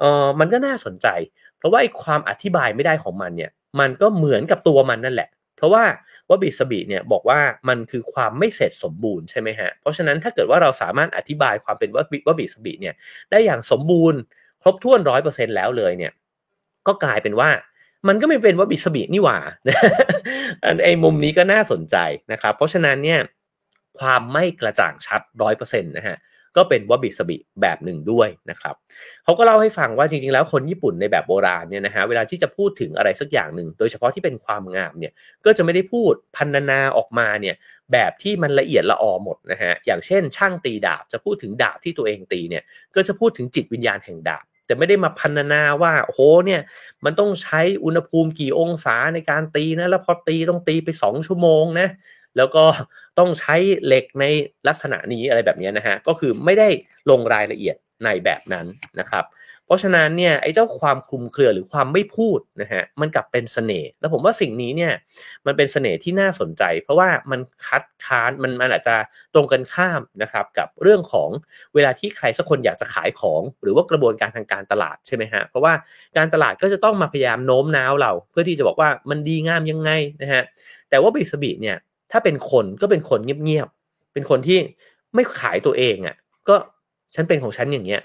เออมันก็น่าสนใจ เพราะว่าไอ้ความอธิบายไม่ได้ของมันเนี่ย มันก็เหมือนกับตัวมันนั่นแหละ เพราะว่าวะบิซะบิเนี่ยบอกว่ามันคือความไม่เสร็จสมบูรณ์ใช่ไหมฮะ เพราะฉะนั้นถ้าเกิดว่าเราสามารถอธิบายความเป็นวะวะบิซะบิเนี่ยได้อย่างสมบูรณ์ ครบถ้วนร้อยเปอร์เซ็นแล้วเลยเนี่ยก็กลายเป็นว่ามันก็ไม่เป็นว่าบิสบีนี่หว่าไอ้มุมนี้ก็น่าสนใจนะครับ เพราะฉะนั้นเนี่ยความไม่กระจ่างชัดร้อยเปอร์เซ็นต์นะฮะ ก็เป็นวบิสบิแบบหนึ่งด้วยนะครับเขาก็เล่าให้ฟังว่าจริงๆ แล้วคนญี่ปุ่นในแบบโบราณเนี่ยนะฮะเวลาที่จะพูดถึงอะไรสักอย่างหนึ่ง โดยเฉพาะที่เป็นความงามเนี่ยก็จะไม่ได้พูดพันนาออกมาเนี่ยแบบที่มันละเอียดละออหมดนะฮะอย่างเช่น ช่างตีดาบจะพูดถึงดาบที่ตัวเองตีเนี่ยก็จะพูดถึงจิตวิญญาณแห่งดาบแต่ไม่ได้มาพันนาว่าโอ้โหเนี่ยมันต้องใช้อุณหภูมิกี่องศาในการตีนะแล้วพอตีต้องตีไป 2 ชั่วโมงนะ แล้วก็ต้องใช้เหล็กในลักษณะนี้อะไรแบบนี้นะฮะก็คือไม่ได้ลงรายละเอียดในแบบนั้นนะครับ เพราะฉะนั้นเนี่ยไอ้เจ้าความคลุมเครือหรือความไม่พูดนะฮะมันกลับเป็นเสน่ห์แล้วผมว่าสิ่งนี้เนี่ยมันเป็นเสน่ห์ที่น่าสนใจ เพราะว่ามันคัดค้านมันมันอาจจะตรงกันข้ามนะครับกับเรื่องของเวลาที่ใครสักคนอยากจะขายของ หรือว่ากระบวนการทางการตลาดใช่ไหมฮะเพราะว่าการตลาดก็จะต้องมาพยายามโน้มน้าวเรา เพื่อที่จะบอกว่ามันดีงามยังไงนะฮะแต่ว่าบิสบิเนี่ย ถ้าเป็นคนก็เป็นคนเงียบๆ เป็นคนที่ไม่ขายตัวเองอะ่ะ ก็ฉันเป็นของฉันอย่างเงี้ย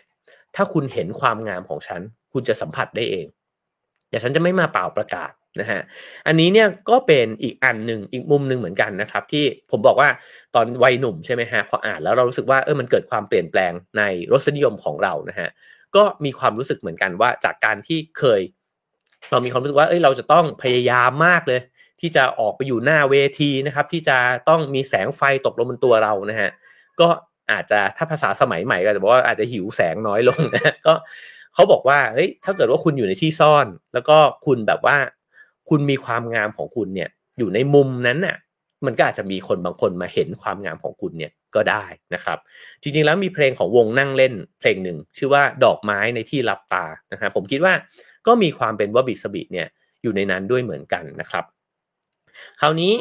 ถ้าคุณเห็นความงามของฉัน คุณจะสัมผัสได้เอง แต่ฉันจะไม่มาเปล่าประกาศนะฮะ อันนี้เนี่ยก็เป็นอีกอันหนึ่งอีกมุมหนึ่งเหมือนกันนะครับ ที่ผมบอกว่าตอนวัยหนุ่มใช่ไหมฮะพออ่านแล้วเรารู้สึกว่าเออมันเกิดความเปลี่ยนแปลงในรสนิยมของเรานะฮะก็มีความรู้สึกเหมือนกันว่าจากการที่เคย เรามีความรู้สึกว่าเอ้ยเราจะต้องพยายามมากเลย ที่จะออกไปอยู่หน้าเวทีนะครับ ที่จะต้องมีแสงไฟตกลงบนตัวเรานะฮะก็อาจจะถ้าภาษาสมัยใหม่ก็จะบอกว่าอาจจะหิวแสงน้อยลงนะก็เขาบอกว่าเฮ้ยถ้าเกิดว่าคุณอยู่ในที่ซ่อน แล้วก็คุณแบบว่า คุณมีความงามของคุณเนี่ย อยู่ในมุมนั้นน่ะ มันก็อาจจะมีคนบางคนมาเห็นความงามของคุณเนี่ยก็ได้นะครับ จริงๆแล้วมีเพลงของวงนั่งเล่นเพลงหนึ่ง ชื่อว่าดอกไม้ในที่รับตานะครับผมคิดว่าก็มีความเป็นวบิสบิเนี่ยอยู่ในนั้นด้วยเหมือนกันนะครับ คราวนี้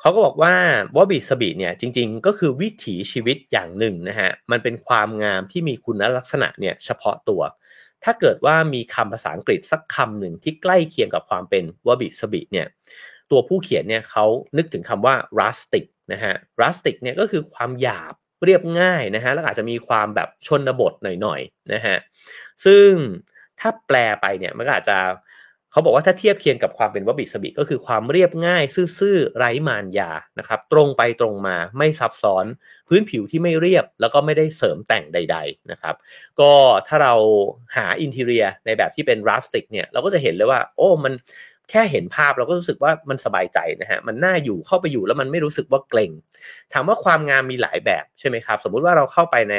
เขาก็บอกว่าวอบิสบิเนี่ยจริงๆ ก็คือวิถีชีวิตอย่างหนึ่งนะฮะมันเป็นความงามที่มีคุณลักษณะเนี่ยเฉพาะตัว ถ้าเกิดว่ามีคำภาษาอังกฤษสักคำหนึ่งที่ใกล้เคียงกับความเป็นวบิสบิเนี่ยตัวผู้เขียนเนี่ยเขานึกถึงคำว่า rustic นะฮะ rustic เนี่ยก็คือความหยาบเรียบง่ายนะฮะแล้วอาจจะมีความแบบชนบทหน่อยๆนะฮะซึ่งถ้าแปลไปเนี่ยมันก็อาจจะ เขาบอกว่าถ้าเทียบเคียงกับความเป็นวบิสบิก็คือความเรียบง่าย ซื่อๆไร้มารยานะครับ ตรงไปตรงมาไม่ซับซ้อน พื้นผิวที่ไม่เรียบ แล้วก็ไม่ได้เสริมแต่งใด ๆนะครับ ก็ถ้าเราหาอินเทเรียในแบบที่เป็นรัสติกเนี่ยเราก็จะเห็นเลยว่า โอ้มัน แค่เห็นภาพเราก็รู้สึกว่ามันสบายใจนะฮะมันน่าอยู่เข้าไปอยู่แล้วมันไม่รู้สึกว่าเกรงถามว่าความงามมีหลายแบบใช่ไหมครับสมมุติว่าเราเข้าไปใน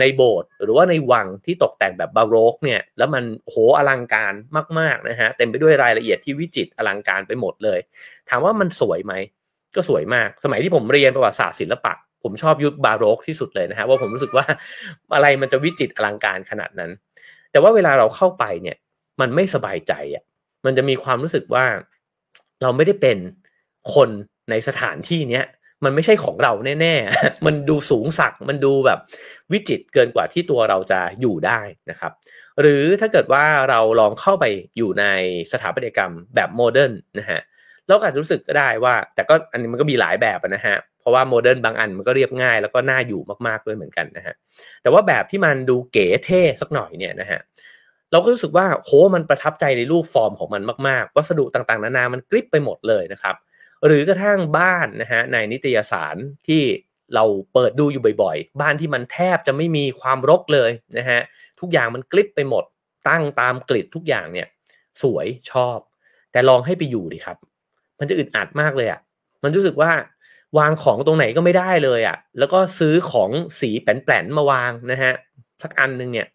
ในโบสถ์หรือว่าในวังที่ตกแต่งแบบบาโรกเนี่ยแล้วมันโหอลังการมากๆนะฮะเต็มไปด้วยรายละเอียดที่วิจิตรอลังการไปหมดเลย ถามว่ามันสวยไหมก็สวยมาก สมัยที่ผมเรียนประวัติศาสตร์ศิลปะผมชอบยุคบาโรกที่สุดเลยนะฮะว่าผมรู้สึกว่าอะไรมันจะวิจิตรอลังการขนาดนั้น แต่ว่าเวลาเราเข้าไปเนี่ยมันไม่สบายใจอะ มันจะมีความรู้สึกว่าเราไม่ได้เป็นคนในสถานที่เนี้ยมันไม่ใช่ของเราแน่ๆ มันดูสูงสัก มันดูแบบวิจิตเกินกว่าที่ตัวเราจะอยู่ได้นะครับ หรือถ้าเกิดว่าเราลองเข้าไปอยู่ในสถาปัตยกรรมแบบโมเดิร์นนะฮะ เราอาจจะรู้สึกก็ได้ว่า แต่ก็อันนี้มันก็มีหลายแบบนะฮะ เพราะว่าโมเดิร์นบางอันมันก็เรียบง่าย แล้วก็น่าอยู่มากๆด้วยเหมือนกันนะฮะ แต่ว่าแบบที่มันดูเก๋เท่สักหน่อยเนี่ยนะฮะ เราก็รู้สึกว่าโหมันประทับใจในรูปฟอร์มของมันมากๆ วัสดุต่างๆ นานามันกริบไปหมดเลยนะครับ หรือกระทั่งบ้านนะฮะในนิตยสารที่เราเปิดดูอยู่บ่อยๆ บ้านที่มันแทบจะไม่มีความรกเลยนะฮะทุกอย่างมันกริบไปหมด ตั้งตามกริดทุกอย่างเนี่ยสวยชอบ แต่ลองให้ไปอยู่ดิครับ มันจะอึดอัดมากเลยอะ่ะมันรู้สึกว่าวางของตรงไหนก็ไม่ได้เลยอะ่ะแล้วก็ซื้อของสีแปลนๆมาวางนะฮะสักอันหนึ่งเนี่ย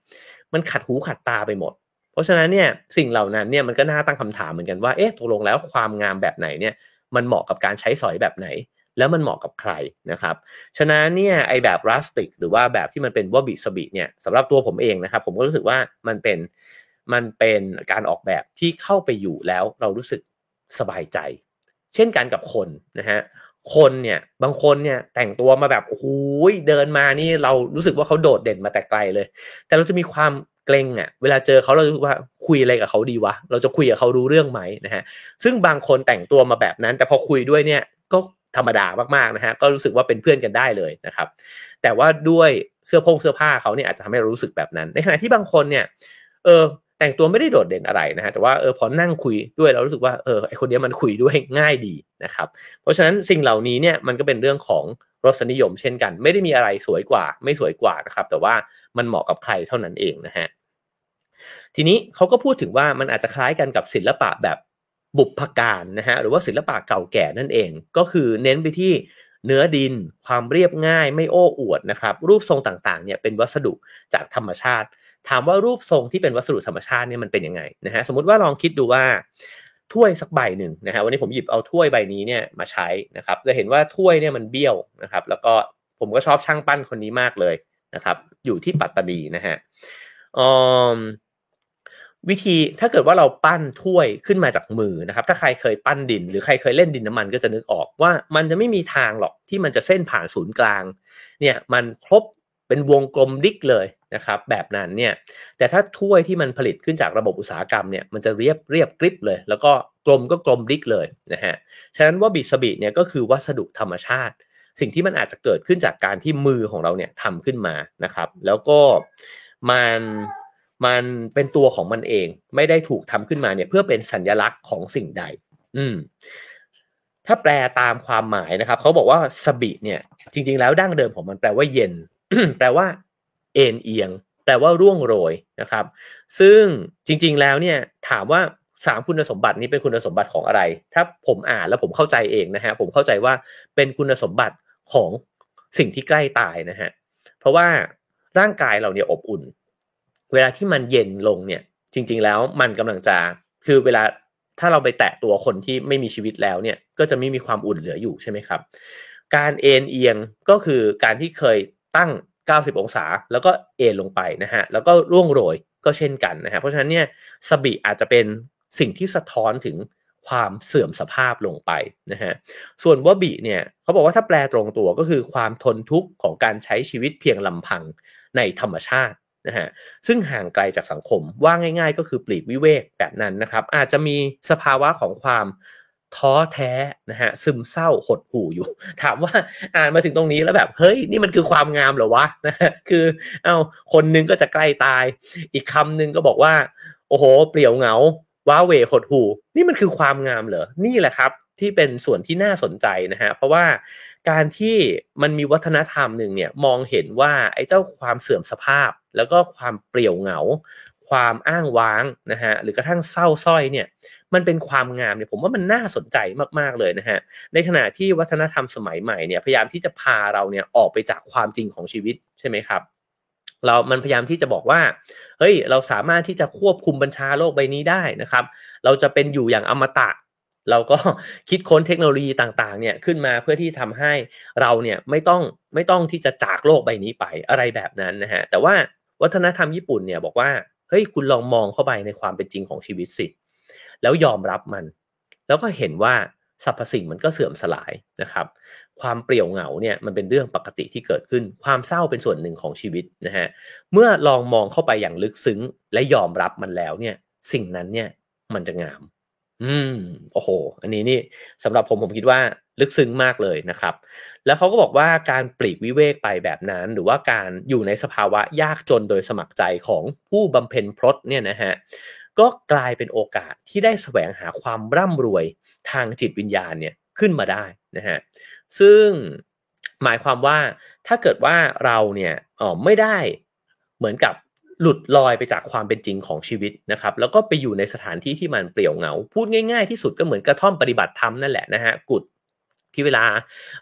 มันขัดหูขัดตาไปหมด เพราะฉะนั้นเนี่ยสิ่งเหล่านั้นเนี่ยมันก็น่าตั้งคำถามเหมือนกันว่าเอ๊ะตกลงแล้วความงามแบบไหนเนี่ยมันเหมาะกับการใช้สอยแบบไหน แล้วมันเหมาะกับใครนะครับ ฉะนั้นเนี่ยไอแบบรัสติก หรือว่าแบบที่มันเป็นวอบิสบิเนี่ยสำหรับตัวผมเองนะครับ ผมก็รู้สึกว่ามันเป็นมันเป็นการออกแบบที่เข้าไปอยู่แล้วเรารู้สึกสบายใจ เช่นกันกับคนนะฮะ คนเนี่ยบางคนเนี่ยแต่งตัวมาแบบโอ้โหเดินมานี่เรารู้สึกว่าเขาโดดเด่นมาแต่ไกลเลย แต่เราจะมีความเกรงอะเวลาเจอเขาเราจะว่าคุยอะไรกับเขาดีวะเราจะคุยกับเขารู้เรื่องไหมนะฮะซึ่งบางคนแต่งตัวมาแบบนั้น แต่พอคุยด้วยเนี่ยก็ธรรมดามากๆนะฮะก็รู้สึกว่าเป็นเพื่อนกันได้เลยนะครับ แต่ว่าด้วยเสื้อผงเสื้อผ้าเขาเนี่ยอาจจะทำให้เรารู้สึกแบบนั้น ในขณะที่บางคนเนี่ยเออ แต่งตัวไม่ได้โดดเด่นอะไรนะฮะแต่ว่าเออพอนั่งคุยด้วยเรารู้สึกว่าเออไอคนนี้มันคุยด้วยง่ายดีนะครับ เพราะฉะนั้นสิ่งเหล่านี้เนี่ยมันก็เป็นเรื่องของรสนิยมเช่นกัน ไม่ได้มีอะไรสวยกว่า ไม่สวยกว่านะครับ แต่ว่ามันเหมาะกับใครเท่านั้นเองนะฮะทีนี้เขาก็พูดถึงว่ามันอาจจะคล้ายกันกับศิลปะแบบบุพการนะฮะหรือว่าศิลปะเก่าแก่นั่นเอง ก็คือเน้นไปที่เนื้อดิน ความเรียบง่ายไม่โอ้อวดนะครับ รูปทรงต่างๆเนี่ยเป็นวัสดุจากธรรมชาติ ถามว่ารูปทรงที่เป็นวัสดุธรรมชาติเนี่ยมันเป็นยังไงนะฮะสมมติว่าลองคิดดูว่าถ้วยสักใบหนึ่งนะฮะวันนี้ผมหยิบเอาถ้วยใบนี้เนี่ยมาใช้นะครับจะเห็นว่าถ้วยเนี่ยมันเบี้ยวนะครับ แล้วก็ผมก็ชอบช่างปั้นคนนี้มากเลยนะครับ อยู่ที่ปัตตานีนะฮะวิธีถ้าเกิดว่าเราปั้นถ้วยขึ้นมาจากมือนะครับ ถ้าใครเคยปั้นดิน หรือใครเคยเล่นดินน้ำมันก็จะนึกออกว่ามันจะไม่มีทางหรอกที่มันจะเส้นผ่านศูนย์กลาง เนี่ยมันครบเป็นวงกลมดิกเลย นะครับแบบนั้นเนี่ยแต่ถ้าถ้วยที่มันผลิตขึ้นจากระบบอุตสาหกรรมเนี่ยมันจะเรียบเรียบกริบเลย แล้วก็กลมก็กลมดิกเลยนะฮะฉะนั้นว่าบิสบิเนี่ยก็คือวัสดุธรรมชาติ สิ่งที่มันอาจจะเกิดขึ้นจากการที่มือของเราเนี่ยทำขึ้นมานะครับแล้วก็มันมันเป็นตัวของมันเองไม่ได้ถูกทำขึ้นมาเนี่ยเพื่อเป็นสัญลักษณ์ของสิ่งใด อืมถ้าแปลตามความหมายนะครับเขาบอกว่าสบิเนี่ยจริง ๆ แล้วดั้งเดิมของมันแปลว่าเย็น แปลว่า เอ็นเอียงแปลว่าร่วงโรยนะครับ ซึ่งจริงๆแล้วเนี่ยถามว่าสามคุณสมบัตินี้เป็นคุณสมบัติของอะไร ถ้าผมอ่านแล้วผมเข้าใจเองนะฮะผมเข้าใจว่าเป็นคุณสมบัติของสิ่งที่ใกล้ตายนะฮะเพราะว่าร่างกายเราเนี่ยอบอุ่น เวลาที่มันเย็นลงเนี่ย จริง ๆ แล้วมันกำลังจะคือเวลาถ้าเราไปแตะตัวคนที่ไม่มีชีวิตแล้วเนี่ยก็จะไม่มีความอุ่นเหลืออยู่ใช่ไหมครับ การเอ็นเอียงก็คือการที่เคยตั้ง 90 องศา แล้วก็เอ็นลงไปนะฮะแล้วก็ร่วงโรยก็เช่นกันนะฮะเพราะฉะนั้นเนี่ยสบิอาจจะเป็นสิ่งที่สะท้อนถึงความเสื่อมสภาพลงไปนะฮะส่วนวบิเนี่ยเขาบอกว่าถ้าแปลตรงตัวก็คือความทนทุกข์ของการใช้ชีวิตเพียงลำพังในธรรมชาตินะฮะซึ่งห่างไกลจากสังคมว่าง่าย ๆ ก็คือปลีกวิเวกแบบนั้นนะครับ อาจจะมีสภาวะของความ ท้อแท้นะฮะซึมเศร้าหดหู่อยู่ ถามว่าอ่านมาถึงตรงนี้แล้วแบบเฮ้ยนี่มันคือความงามเหรอวะนะฮะคือ เอาคนนึงก็จะใกล้ตาย อีกคำนึงก็บอกว่า โอ้โห เปลี่ยวเหงา ว้าเวหดหูนี่มันคือความงามเหรอนี่แหละครับ ที่เป็นส่วนที่น่าสนใจนะฮะเพราะว่าการที่มันมีวัฒนธรรมหนึ่งเนี่ยมองเห็นว่าไอ้เจ้าความเสื่อมสภาพ แล้วก็ความเปลี่ยวเหงา ความอ้างว้างนะฮะหรือกระทั่งเศร้าส้อยเนี่ย มันเป็นความงามเนี่ยผมว่ามันน่าสนใจมากๆเลยนะฮะในขณะที่วัฒนธรรมสมัยใหม่เนี่ยพยายามที่จะพาเราเนี่ยออกไปจากความจริงของชีวิตใช่ไหมครับเรามันพยายามที่จะบอกว่า เฮ้ย เราสามารถที่จะควบคุมบัญชาโลกใบนี้ได้นะครับ เราจะเป็นอยู่อย่างอมตะ เราก็คิดค้นเทคโนโลยีต่างๆ เนี่ยขึ้นมาเพื่อที่ทำให้เราเนี่ยไม่ต้องไม่ต้องที่จะจากโลกใบนี้ไปอะไรแบบนั้นนะฮะ แต่ว่าวัฒนธรรมญี่ปุ่นเนี่ยบอกว่า เฮ้ย คุณลองมองเข้าไปในความเป็นจริงของชีวิตสิ แล้วยอมรับมัน แล้วก็เห็นว่าสรรพสิ่งมันก็เสื่อมสลายนะครับ ความเปลี่ยวเหงาเนี่ยมันเป็นเรื่องปกติที่เกิดขึ้น ความเศร้าเป็นส่วนหนึ่งของชีวิตนะฮะ เมื่อลองมองเข้าไปอย่างลึกซึ้ง และยอมรับมันแล้วเนี่ย สิ่งนั้นเนี่ยมันจะงาม อืม โอ้โห อันนี้นี่สำหรับผมผมคิดว่าลึกซึ้งมากเลยนะครับ แล้วเขาก็บอกว่าการปลีกวิเวกไปแบบนั้น หรือว่าการอยู่ในสภาวะยากจนโดยสมัครใจของผู้บำเพ็ญพรตเนี่ยนะฮะ ก็กลายเป็นโอกาสที่ได้แสวงหาความร่ำรวยทางจิตวิญญาณเนี่ยขึ้นมาได้นะฮะซึ่งหมายความว่าถ้าเกิดว่าเราเนี่ยอ๋อไม่ได้เหมือนกับหลุดลอยไปจากความเป็นจริงของชีวิตนะครับ แล้วก็ไปอยู่ในสถานที่ที่มันเปลี่ยวเหงา พูดง่าย ๆ ที่สุดก็เหมือนกระท่อมปฏิบัติธรรมนั่นแหละนะฮะกุด ที่เวลา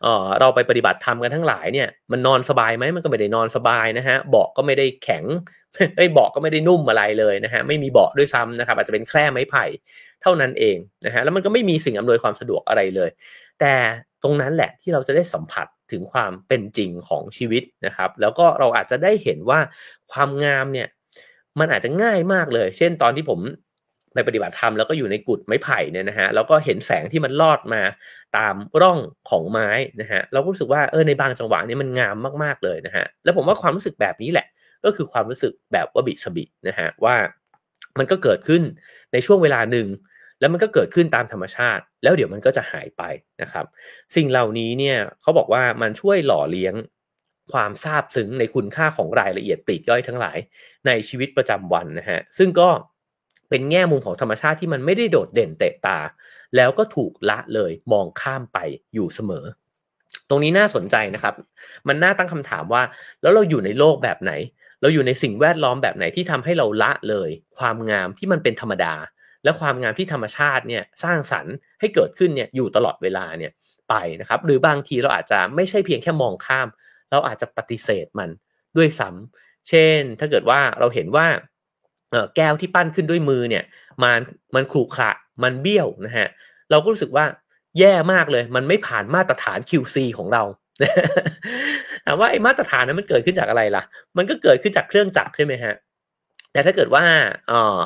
เออเราไปปฏิบัติธรรมกันทั้งหลายเนี่ยมันนอนสบายไหมมันก็ไม่ได้นอนสบายนะฮะเบาะก็ไม่ได้แข็งไอ้เบาะก็ไม่ได้นุ่มอะไรเลยนะฮะไม่มีเบาะด้วยซ้ำนะครับ อาจจะเป็นแคร่ไม้ไผ่เท่านั้นเองนะฮะแล้วมันก็ไม่มีสิ่งอำนวยความสะดวกอะไรเลย แต่ตรงนั้นแหละที่เราจะได้สัมผัสถึงความเป็นจริงของชีวิตนะครับ แล้วก็เราอาจจะได้เห็นว่าความงามเนี่ยมันอาจจะง่ายมากเลย เช่นตอนที่ผม ไปปฏิบัติธรรมแล้วก็อยู่ในกุฏไม้ไผ่เนี่ยนะฮะแล้วก็เห็นแสงที่มันลอดมาตามร่องของไม้นะฮะเราก็รู้สึกว่าเออในบางจังหวะนี้มันงามมากๆเลยนะฮะแล้วผมว่าความรู้สึกแบบนี้แหละ ก็คือความรู้สึกแบบว่าบิสบินะฮะว่ามันก็เกิดขึ้นในช่วงเวลาหนึ่งแล้วมันก็เกิดขึ้นตามธรรมชาติ แล้วเดี๋ยวมันก็จะหายไปนะครับ สิ่งเหล่านี้เนี่ยเขาบอกว่ามันช่วยหล่อเลี้ยงความซาบซึ้งในคุณค่าของรายละเอียดปลีกย่อยทั้งหลาย ในชีวิตประจำวันนะฮะซึ่งก็ เป็นแง่มุมของธรรมชาติที่มันไม่ได้โดดเด่นเตะตา แล้วก็ถูกละเลยมองข้ามไปอยู่เสมอ ตรงนี้น่าสนใจนะครับ มันน่าตั้งคำถามว่า แล้วเราอยู่ในโลกแบบไหน เราอยู่ในสิ่งแวดล้อมแบบไหนที่ทำให้เราละเลย ความงามที่มันเป็นธรรมดา และความงามที่ธรรมชาติเนี่ยสร้างสรรค์ให้เกิดขึ้นเนี่ยอยู่ตลอดเวลาเนี่ยไปนะครับ หรือบางทีเราอาจจะไม่ใช่เพียงแค่มองข้าม เราอาจจะปฏิเสธมันด้วยซ้ำเช่น ถ้าเกิดว่าเราเห็นว่า แก้วที่ปั้นขึ้นด้วยมือเนี่ย มันมันขรุขระมันเบี้ยวนะฮะเราก็รู้สึกว่าแย่มากเลย มันไม่ผ่านมาตรฐาน QC ของเราถามว่าไอ้มาตรฐานนั้นมันเกิดขึ้นจากอะไรล่ะ มันก็เกิดขึ้นจากเครื่องจักรใช่ไหมฮะแต่ถ้าเกิดว่า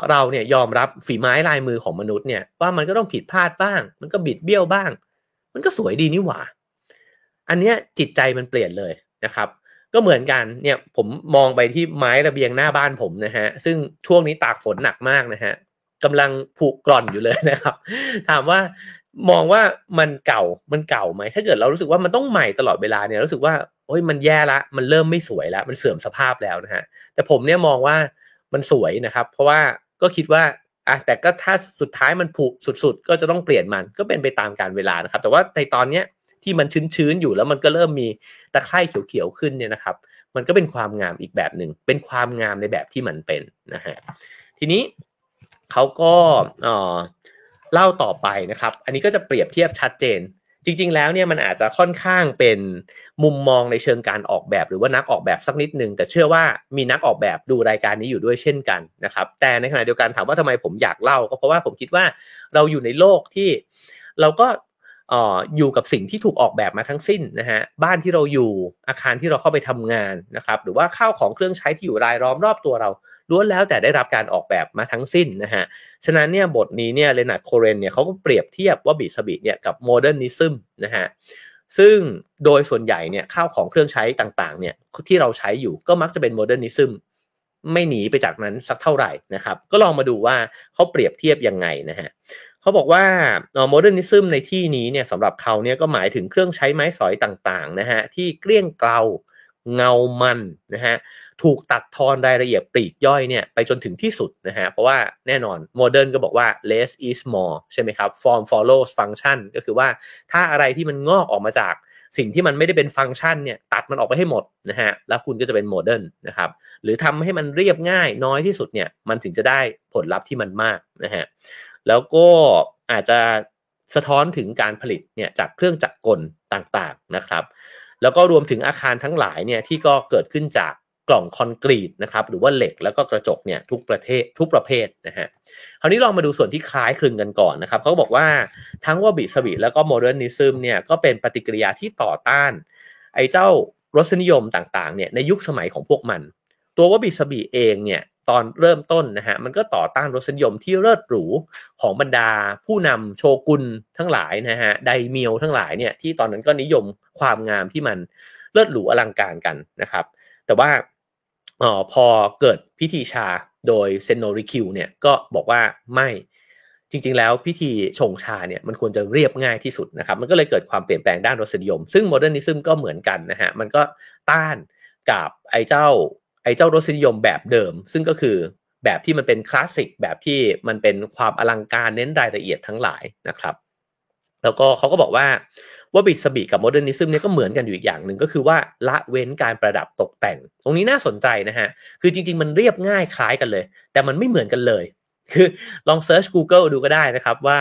เราเนี่ยยอมรับฝีไม้ลายมือของมนุษย์เนี่ยว่ามันก็ต้องผิดพลาดบ้าง มันก็บิดเบี้ยวบ้าง มันก็สวยดีนี่หว่า อันเนี้ยจิตใจมันเปลี่ยนเลยนะครับ ก็เหมือนกันเนี่ยผมมองไปที่ไม้ระเบียงหน้าบ้านผมนะฮะซึ่งช่วงนี้ตากฝนหนักมากนะฮะกำลังผูกร่อนอยู่เลยนะครับ ถามว่ามองว่ามันเก่ามันเก่าไหมถ้าเกิดเรารู้สึกว่ามันต้องใหม่ตลอดเวลาเนี่ยรู้สึกว่าโอ้ยมันแย่ละมันเริ่มไม่สวยแล้วมันเสื่อมสภาพแล้วนะฮะแต่ผมเนี่ยมองว่ามันสวยนะครับ เพราะว่าก็คิดว่าอะแต่ก็ถ้าสุดท้ายมันผุสุดๆ ก็จะต้องเปลี่ยนมันก็เป็นไปตามการเวลานะครับ แต่ว่าในตอนเนี้ย ที่มันชื้นๆอยู่แล้วมันก็เริ่มมีตะไคร่เขียวๆขึ้นเนี่ยนะครับ มันก็เป็นความงามอีกแบบหนึ่งเป็นความงามในแบบที่มันเป็นนะฮะทีนี้เขาก็เล่าต่อไปนะครับ อันนี้ก็จะเปรียบเทียบชัดเจน จริง ๆ แล้วเนี่ยมันอาจจะค่อนข้างเป็นมุมมองในเชิงการออกแบบ หรือว่านักออกแบบสักนิดนึง แต่เชื่อว่ามีนักออกแบบดูรายการนี้อยู่ด้วยเช่นกันนะครับ แต่ในขณะเดียวกันถามว่าทำไมผมอยากเล่าก็เพราะว่าผมคิดว่าเราอยู่ในโลกที่เราก็ อยู่กับสิ่งที่ถูกออกแบบมาทั้งสิ้นนะฮะบ้านที่เราอยู่อาคารที่เราเข้าไปทำงานนะครับหรือว่าข้าวของเครื่องใช้ที่อยู่รายล้อมรอบตัวเราล้วนแล้วแต่ได้รับการออกแบบมาทั้งสิ้นนะฮะฉะนั้นเนี่ยบทนี้เนี่ยเลนาร์ดโคเรนเนี่ยเขาก็เปรียบเทียบวะบิซะบิเนี่ยกับ modernism นะฮะซึ่งโดยส่วนใหญ่เนี่ยข้าวของเครื่องใช้ต่างๆเนี่ยที่เราใช้อยู่ก็มักจะเป็น modernism ไม่หนีไปจากนั้นสักเท่าไหร่นะครับ ก็ลองมาดูว่าเขาเปรียบเทียบยังไงนะฮะ เขาบอกว่า modernism ในที่นี้เนี่ยสำหรับเขาเนี่ยก็หมายถึงเครื่องใช้ไม้สอยต่างๆนะฮะที่เกลี้ยงเกลาเงามันนะฮะถูกตัดทอนรายละเอียดปลีกย่อยเนี่ยไปจนถึงที่สุดนะฮะเพราะว่าแน่นอน modern ก็บอกว่า less is more ใช่ไหมครับ form follows function ก็คือว่าถ้าอะไรที่มันงอกออกมาจากสิ่งที่มันไม่ได้เป็นฟังก์ชันเนี่ยตัดมันออกไปให้หมดนะฮะแล้วคุณก็จะเป็น modern นะครับหรือทำให้มันเรียบง่ายน้อยที่สุดเนี่ยมันถึงจะได้ผลลัพธ์ที่มันมากนะฮะ แล้วก็อาจจะสะท้อนถึงการผลิตเนี่ยจากเครื่องจักรกลต่างๆนะครับ แล้วก็รวมถึงอาคารทั้งหลายเนี่ยที่ก็เกิดขึ้นจากกล่องคอนกรีตนะครับหรือว่าเหล็กแล้วก็กระจกเนี่ยทุกประเทศทุกประเภทนะฮะคราวนี้ลองมาดูส่วนที่คล้ายคลึงกันก่อนนะครับเขาบอกว่าทั้งวะบิซะบิแล้วก็ modernism เนี่ยก็เป็นปฏิกิริยาที่ต่อต้าน ไอ้เจ้ารสนิยมต่างๆเนี่ยในยุคสมัยของพวกมัน ตัววะบิซะบิเองเนี่ยตอนเริ่มต้นนะฮะมันก็ต่อต้านรสนิยมที่เลิศหรูของบรรดาผู้นำโชกุนทั้งหลายนะฮะไดเมียวทั้งหลายเนี่ยที่ตอนนั้นก็นิยมความงามที่มันเลิศหรูอลังการกันนะครับ แต่ว่าออพอเกิดพิธีชาโดยเซนโนริคิวเนี่ยก็บอกว่าไม่จริงๆ แล้วพิธีชงชาเนี่ยมันควรจะเรียบง่ายที่สุดนะครับ มันก็เลยเกิดความเปลี่ยนแปลงด้านรสนิยม ซึ่ง modernism ก็เหมือนกันนะฮะมันก็ต้านกับไอ้เจ้า ไอ้เจ้ารสนิยมแบบเดิม ซึ่งก็คือแบบที่มันเป็นคลาสสิกแบบที่มันเป็นความอลังการเน้นรายละเอียดทั้งหลายนะครับ แล้วก็เขาก็บอกว่าวาบิซาบิกับ modernism เนี่ยก็เหมือนกันอยู่อีกอย่างหนึ่งก็คือว่าละเว้นการประดับตกแต่ง ตรงนี้น่าสนใจนะฮะ คือจริง ๆ มันเรียบง่ายคล้ายกันเลย แต่มันไม่เหมือนกันเลย คือลอง search Google ดูก็ได้นะครับว่า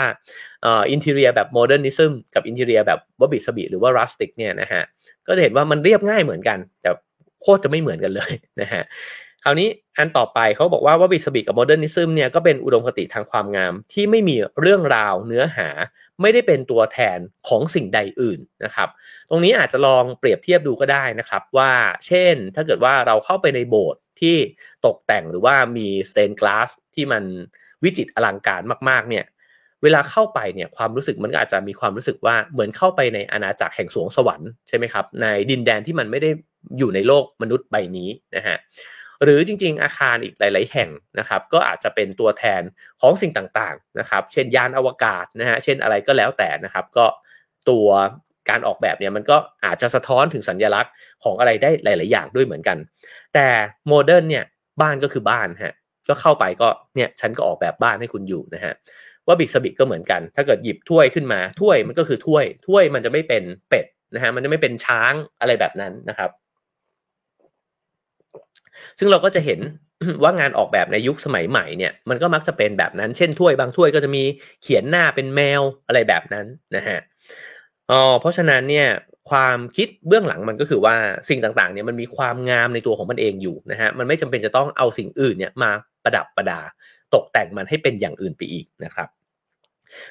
อินเท i รียแบบโมเดิร์นิซึมกับอินเท i รียแบบว่าบิสบีหรือว่ารัสติกเนี่ยนะฮะก็จะเห็นว่ามันเรียบง่ายเหมือนกัน แต่ โคตรจะไม่เหมือนกันเลยนะฮะคราวนี้อันต่อไปเขาบอกว่าวาบิซาบิกับ modernism เนี่ยก็เป็นอุดมคติทางความงาม ที่ไม่มีเรื่องราวเนื้อหาไม่ได้เป็นตัวแทนของสิ่งใดอื่นนะครับ ตรงนี้อาจจะลองเปรียบเทียบดูก็ได้นะครับ ว่าเช่นถ้าเกิดว่าเราเข้าไปในโบสถ์ที่ตกแต่งหรือว่ามี stained glass ที่มันวิจิตรอลังการมากๆเนี่ย เวลาเข้าไปเนี่ยความรู้สึกมันก็อาจจะมีความรู้สึกว่าเหมือนเข้าไปในอาณาจักรแห่งสรวงสวรรค์ใช่ไหมครับในดินแดนที่มันไม่ได้อยู่ในโลกมนุษย์ใบนี้นะฮะหรือจริง ๆ อาคารอีกหลาย ๆ แห่งนะครับก็อาจจะเป็นตัวแทนของสิ่งต่างๆนะครับเช่นยานอวกาศนะฮะเช่นอะไรก็แล้วแต่นะครับก็ตัวการออกแบบเนี่ยมันก็อาจจะสะท้อนถึงสัญลักษณ์ของอะไรได้หลาย ๆ อย่างด้วยเหมือนกัน แต่ modern เนี่ยบ้านก็คือบ้านฮะก็เข้าไปก็เนี่ยฉันก็ออกแบบบ้านให้คุณอยู่นะฮะ วาบิซาบิก็เหมือนกัน ถ้าเกิดหยิบถ้วยขึ้นมาถ้วยมันก็คือถ้วย ถ้วยมันจะไม่เป็นเป็ดนะฮะมันจะไม่เป็นช้างอะไรแบบนั้นนะครับ ซึ่งเราก็จะเห็นว่างานออกแบบในยุคสมัยใหม่เนี่ยมันก็มักจะเป็นแบบนั้น เช่นถ้วยบางถ้วยก็จะมีเขียนหน้าเป็นแมวอะไรแบบนั้นนะฮะอ๋อเพราะฉะนั้นเนี่ยความคิดเบื้องหลังมันก็คือว่าสิ่งต่างๆเนี่ยมันมีความงามในตัวของมันเองอยู่นะฮะมันไม่จำเป็นจะต้องเอาสิ่งอื่นเนี่ยมาประดับประดา ตกแต่งมันให้เป็นอย่างอื่นไปอีกนะครับ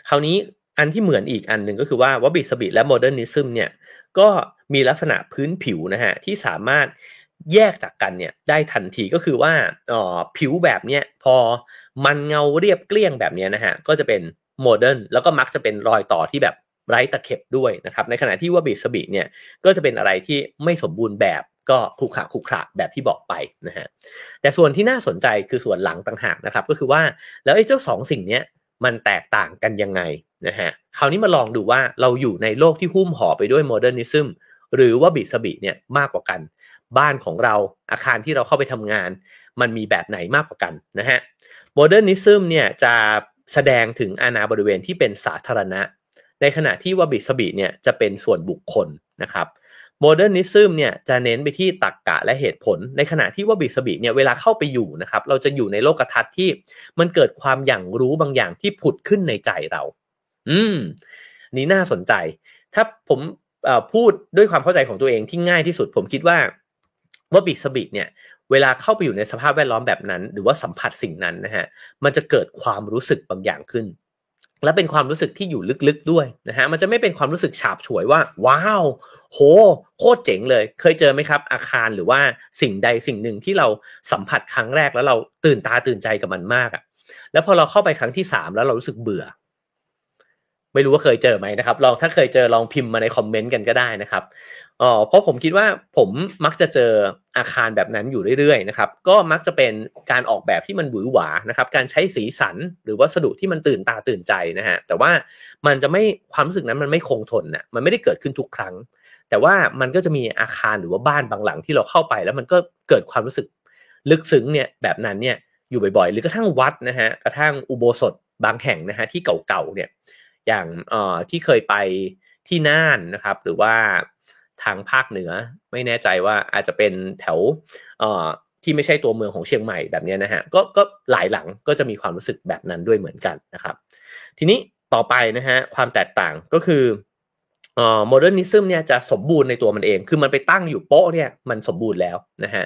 คราวนี้อันที่เหมือนอีกอันหนึ่งก็คือว่าวาบิซาบิและ modernism เนี่ยก็มีลักษณะพื้นผิวนะฮะที่สามารถแยกจากกันเนี่ยได้ทันทีก็คือว่าอ๋อผิวแบบเนี้ยพอมันเงาเรียบเกลี้ยงแบบเนี้ยนะฮะก็จะเป็น modern แล้วก็มักจะเป็นรอยต่อที่แบบไร้ตะเข็บด้วยนะครับในขณะที่วาบิซาบิเนี่ยก็จะเป็นอะไรที่ไม่สมบูรณ์แบบก็ขรุขระขรุขระแบบที่บอกไปนะฮะแต่ส่วนที่น่าสนใจคือส่วนหลังต่างหากนะครับก็คือว่าแล้วไอ้เจ้าสองสิ่งเนี้ย มันแตกต่างกันยังไงนะฮะคราวนี้มาลองดูว่าเราอยู่ในโลกที่หุ้มห่อไปด้วย modernism หรือวาบิซาบิเนี่ยมากกว่ากัน บ้านของเราอาคารที่เราเข้าไปทำงาน มันมีแบบไหนมากกว่ากันนะฮะ modernism เนี่ยจะแสดงถึงอาณาบริเวณที่เป็นสาธารณะ ในขณะที่วาบิซาบิเนี่ยจะเป็นส่วนบุคคลนะครับ modernism เนี่ยจะเน้นไปที่ตรรกกะและเหตุผล ในขณะที่วาบิซาบิเนี่ยเวลาเข้าไปอยู่นะครับเราจะอยู่ในโลกทัศน์ที่มันเกิดความอย่างรู้บางอย่างที่ผุดขึ้นในใจเรา อืม นี่น่าสนใจ ถ้าผมพูดด้วยความเข้าใจของตัวเองที่ง่ายที่สุด ผมคิดว่าว่าบิสบิเนี่ยเวลาเข้าไปอยู่ในสภาพแวดล้อมแบบนั้น หรือว่าสัมผัสสิ่งนั้นนะฮะมันจะเกิดความรู้สึกบางอย่างขึ้น และเป็นความรู้สึกที่อยู่ลึกๆด้วยนะฮะมันจะไม่เป็นความรู้สึกฉาบฉวยว่า ว้าว โห โคตรเจ๋งเลย เคยเจอไหมครับ อาคารหรือว่าสิ่งใดสิ่งหนึ่งที่เราสัมผัสครั้งแรกแล้วเราตื่นตาตื่นใจกับมันมากอะ่ะ แล้วพอเราเข้าไปครั้งที่สามแล้วเรารู้สึกเบื่อ ไม่รู้ว่าเคยเจอไหมนะครับ ลองถ้าเคยเจอลองพิมพ์มาในคอมเมนต์กันก็ได้นะครับ อ๋อเพราะผมคิดว่าผมมักจะเจออาคารแบบนั้นอยู่เรื่อยๆนะครับ ก็มักจะเป็นการออกแบบที่มันหวือหวานะครับ การใช้สีสันหรือวัสดุที่มันตื่นตาตื่นใจนะฮะแต่ว่ามันจะไม่ความรู้สึกนั้นมันไม่คงทนนะมันไม่ได้เกิดขึ้นทุกครั้ง แต่ว่ามันก็จะมีอาคารหรือว่าบ้านบางหลังที่เราเข้าไป แล้วมันก็เกิดความรู้สึกลึกซึ้งเนี่ยแบบนั้นเนี่ยอยู่บ่อยๆ หรือกระทั่งวัดนะฮะกระทั่งอุโบสถบางแห่งนะฮะที่เก่าๆเนี่ยอย่างเอ่อที่เคยไปที่น่านนะครับ หรือว่า ทางภาคเหนือ ไม่แน่ใจว่าอาจจะเป็นแถวเอ่อที่ไม่ใช่ตัวเมืองของเชียงใหม่แบบนี้นะฮะก็ก็หลายหลังก็จะมีความรู้สึกแบบนั้นด้วยเหมือนกันนะครับ ทีนี้ต่อไปนะฮะความแตกต่างก็คือเอ่อ modernism เนี่ยจะสมบูรณ์ในตัวมันเอง คือมันไปตั้งอยู่โป๊ะเนี่ยมันสมบูรณ์แล้วนะฮะ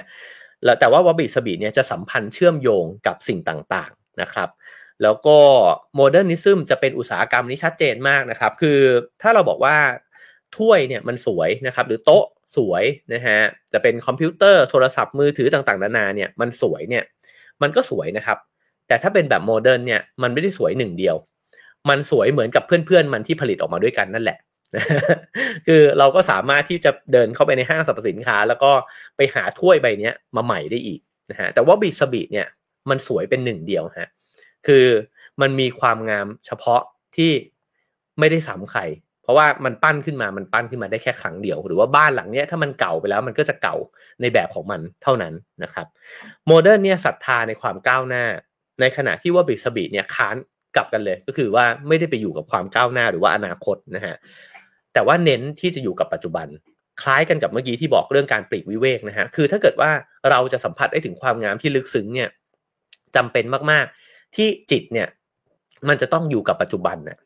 แล้วแต่ว่าวาบิซาบิเนี่ยจะสัมพันธ์เชื่อมโยงกับสิ่งต่างๆนะครับ แล้วก็ modernism จะเป็นอุตสาหกรรมนี้ชัดเจนมากนะครับ คือถ้าเราบอกว่า ถ้วยเนี่ยมันสวยนะครับ หรือโต๊ะสวยนะฮะจะเป็นคอมพิวเตอร์โทรศัพท์มือถือต่างๆนานาเนี่ยมันสวยเนี่ยมันก็สวยนะครับ แต่ถ้าเป็นแบบ modern เนี่ยมันไม่ได้สวยหนึ่งเดียว มันสวยเหมือนกับเพื่อนๆมันที่ผลิตออกมาด้วยกันนั่นแหละคือเราก็สามารถที่จะเดินเข้าไปในห้างสรรพสินค้า แล้วก็ไปหาถ้วยใบนี้มาใหม่ได้อีกนะฮะแต่วาบิซาบิเนี่ยมันสวยเป็นหนึ่งเดียวฮะคือมันมีความงามเฉพาะที่ไม่ได้ซ้ำใคร เพราะว่ามันปั้นขึ้นมามันปั้นขึ้นมาได้แค่ครั้งเดียว หรือว่าบ้านหลังเนี้ยถ้ามันเก่าไปแล้วมันก็จะเก่าในแบบของมันเท่านั้นนะครับโมเดิร์นเนี่ยศรัทธาในความก้าวหน้า ในขณะที่ว่าบิสบีเนี่ยค้านกลับกันเลย ก็คือว่าไม่ได้ไปอยู่กับความก้าวหน้าหรือว่าอนาคตนะฮะแต่ว่าเน้นที่จะอยู่กับปัจจุบัน คล้ายกันกับเมื่อกี้ที่บอกเรื่องการปลีกวิเวกนะฮะคือถ้าเกิดว่าเราจะสัมผัสได้ถึงความงามที่ลึกซึ้งเนี่ยจำเป็นมากๆ ที่จิตเนี่ยมันจะต้องอยู่กับปัจจุบันนะ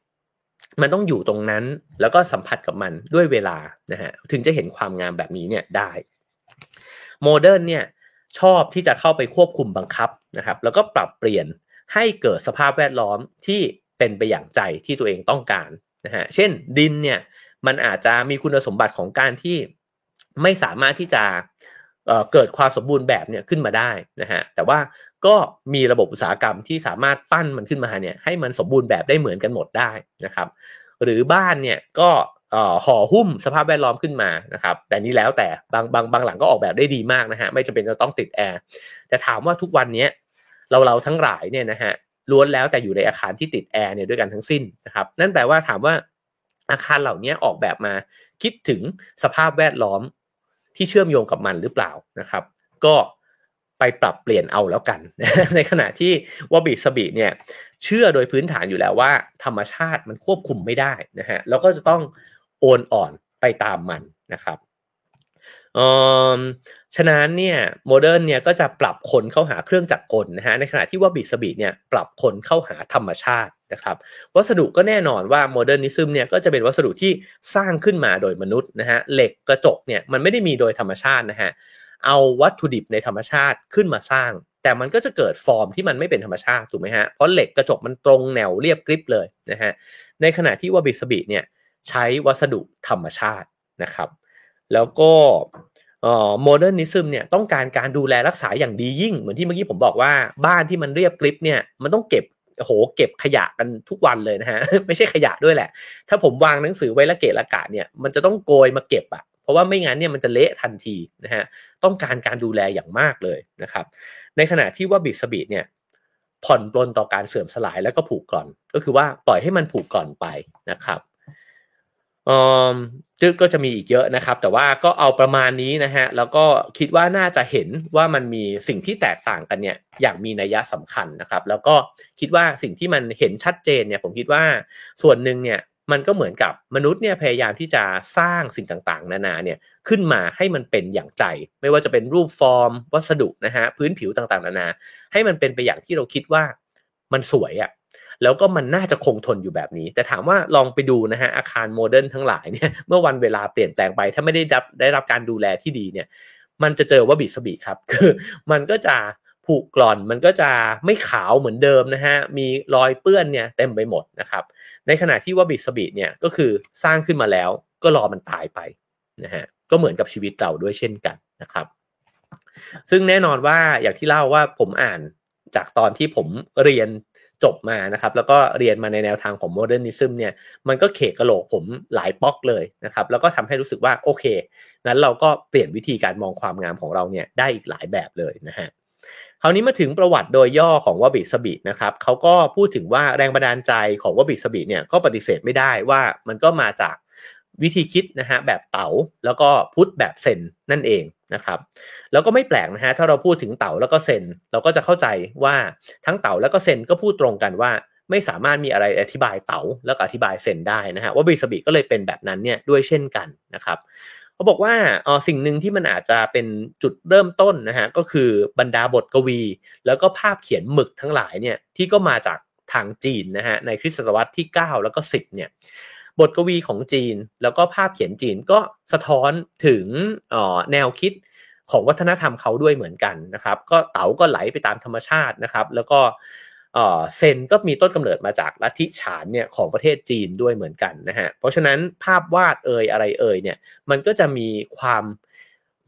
มันต้องอยู่ตรงนั้นแล้วก็สัมผัสกับมันด้วยเวลานะฮะถึงจะเห็นความงามแบบนี้เนี่ยได้ modern เนี่ยชอบที่จะเข้าไปควบคุมบังคับนะครับแล้วก็ปรับเปลี่ยนให้เกิดสภาพแวดล้อมที่เป็นไปอย่างใจที่ตัวเองต้องการนะฮะเช่นดินเนี่ยมันอาจจะมีคุณสมบัติของการที่ไม่สามารถที่จะเกิดความสมบูรณ์แบบเนี่ยขึ้นมาได้นะฮะแต่ว่า ก็มีระบบอุตสาหกรรมที่สามารถปั้นมันขึ้นมาเนี่ยให้มันสมบูรณ์แบบได้เหมือนกันหมดได้นะครับ หรือบ้านเนี่ยก็ห่อหุ้มสภาพแวดล้อมขึ้นมานะครับ แต่นี้แล้วแต่บางบางบางหลังก็ออกแบบได้ดีมากนะฮะไม่จำเป็นจะต้องติดแอร์แต่ถามว่าทุกวันนี้เราเราทั้งหลายเนี่ยนะฮะล้วนแล้วแต่อยู่ในอาคารที่ติดแอร์เนี่ยด้วยกันทั้งสิ้นนะครับนั่นแปลว่าถามว่าอาคารเหล่านี้ออกแบบมาคิดถึงสภาพแวดล้อมที่เชื่อมโยงกับมันหรือเปล่านะครับ ก็ ไปปรับเปลี่ยนเอาแล้วกัน ในขณะที่วาบิซาบิเนี่ยเชื่อโดยพื้นฐานอยู่แล้วว่า ธรรมชาติมันควบคุมไม่ได้นะฮะแล้วก็จะต้องโอนอ่อนไปตามมันนะครับฉะนั้นเนี่ย modern เนี่ยก็จะปรับคนเข้าหาเครื่องจักรกลนะฮะในขณะที่วาบิซาบิเนี่ยปรับคนเข้าหาธรรมชาตินะครับวัสดุก็แน่นอนว่า modernism เนี่ยก็จะเป็นวัสดุที่สร้างขึ้นมาโดยมนุษย์นะฮะเหล็กกระจกเนี่ยมันไม่ได้มีโดยธรรมชาตินะฮะ เอาวัตถุดิบในธรรมชาติขึ้นมาสร้าง แต่มันก็จะเกิดฟอร์มที่มันไม่เป็นธรรมชาติถูกไหมฮะเพราะเหล็กกระจกมันตรงแนวเรียบกริบเลยนะฮะในขณะที่วาบิซาบิเนี่ยใช้วัสดุธรรมชาตินะครับ แล้วก็ modernism เนี่ยต้องการการดูแลรักษาอย่างดียิ่ง เหมือนที่เมื่อกี้ผมบอกว่าบ้านที่มันเรียบกริบเนี่ยมันต้องเก็บโหเก็บขยะกันทุกวันเลยนะฮะไม่ใช่ขยะด้วยแหละ ถ้าผมวางหนังสือไว้ระเกะระกะเนี่ยมันจะต้องโกยมาเก็บอะ เพราะว่าไม่งั้นเนี่ยมันจะเละทันทีนะฮะต้องการการดูแลอย่างมากเลยนะครับ ในขณะที่ว่าบิดสบีดเนี่ยผ่อนปลนต่อการเสื่อมสลายแล้วก็ผูกก่อน ก็คือว่าปล่อยให้มันผูกก่อนไปนะครับอืมก็จะมีอีกเยอะนะครับ แต่ว่าก็เอาประมาณนี้นะฮะแล้วก็คิดว่าน่าจะเห็นว่ามันมีสิ่งที่แตกต่างกันเนี่ยอย่างมีนัยสำคัญนะครับ แล้วก็คิดว่าสิ่งที่มันเห็นชัดเจนเนี่ยผมคิดว่าส่วนหนึ่งเนี่ย มันก็เหมือนกับมนุษย์เนี่ยพยายามที่จะสร้างสิ่งต่างๆ นานาเนี่ยขึ้นมาให้มันเป็นอย่างใจ ไม่ว่าจะเป็นรูปฟอร์ม วัสดุนะฮะพื้นผิวต่างๆ นานา ให้มันเป็นไปอย่างที่เราคิดว่ามันสวยอะ่ะแล้วก็มันน่าจะคงทนอยู่แบบนี้ แต่ถามว่าลองไปดูนะฮะอาคาร modern ทั้งหลายเนี่ยเมื่อวันเวลาเปลี่ยนแปลงไป ถ้าไม่ได้รับได้รับการดูแลที่ดีเนี่ย มันจะเจอวาบิซาบิครับคือมันก็จะ ผุกร่อนมันก็จะไม่ขาวเหมือนเดิมนะฮะมีรอยเปื้อนเนี่ยเต็มไปหมดนะครับ ในขณะที่วาบิซาบิเนี่ยก็คือสร้างขึ้นมาแล้วก็รอมันตายไปนะฮะก็เหมือนกับชีวิตเราด้วยเช่นกันนะครับ ซึ่งแน่นอนว่าอย่างที่เล่าว่าผมอ่านจากตอนที่ผมเรียนจบมานะครับ แล้วก็เรียนมาในแนวทางของ modernism เนี่ยมันก็เขกกะโหลกผมหลายป๊อกเลยนะครับ แล้วก็ทำให้รู้สึกว่าโอเค นั้นเราก็เปลี่ยนวิธีการมองความงามของเราเนี่ยได้อีกหลายแบบเลยนะฮะ คราวนี้มาถึงประวัติโดยย่อของวาบิซาบินะครับเขาก็พูดถึงว่าแรงบันดาลใจของวบิสบิเนี่ยก็ปฏิเสธไม่ได้ว่ามันก็มาจากวิธีคิดนะฮะแบบเต๋าแล้วก็พุทธแบบเซนนั่นเองนะครับแล้วก็ไม่แปลกนะฮะถ้าเราพูดถึงเต๋าแล้วก็เซนเราก็จะเข้าใจว่าทั้งเต๋าแล้วก็เซนก็พูดตรงกันว่าไม่สามารถมีอะไรอธิบายเต๋าแล้วก็อธิบายเซนได้นะฮะว่าบิสบิก็เลยเป็นแบบนั้นเนี่ยด้วยเช่นกันนะครับ เขาบอกว่าอ๋อสิ่งหนึ่งที่มันอาจจะเป็นจุดเริ่มต้นนะฮะก็คือบรรดาบทกวี แล้วก็ภาพเขียนหมึกทั้งหลายเนี่ยที่ก็มาจากทางจีนนะฮะในคริสตศตวรรษที่ 9 แล้วก็ 10เนี่ยบทกวีของจีน แล้วก็ภาพเขียนจีนก็สะท้อนถึงแนวคิดของวัฒนธรรมเขาด้วยเหมือนกันนะครับ ก็เต๋าก็ไหลไปตามธรรมชาตินะครับ แล้วก็ เซนก็มีต้นกำเนิดมาจากลัทธิฉานเนี่ยของประเทศจีนด้วยเหมือนกันนะฮะเพราะฉะนั้นภาพวาดเอ่ยอะไรเอ่ยเนี่ยมันก็จะมีความ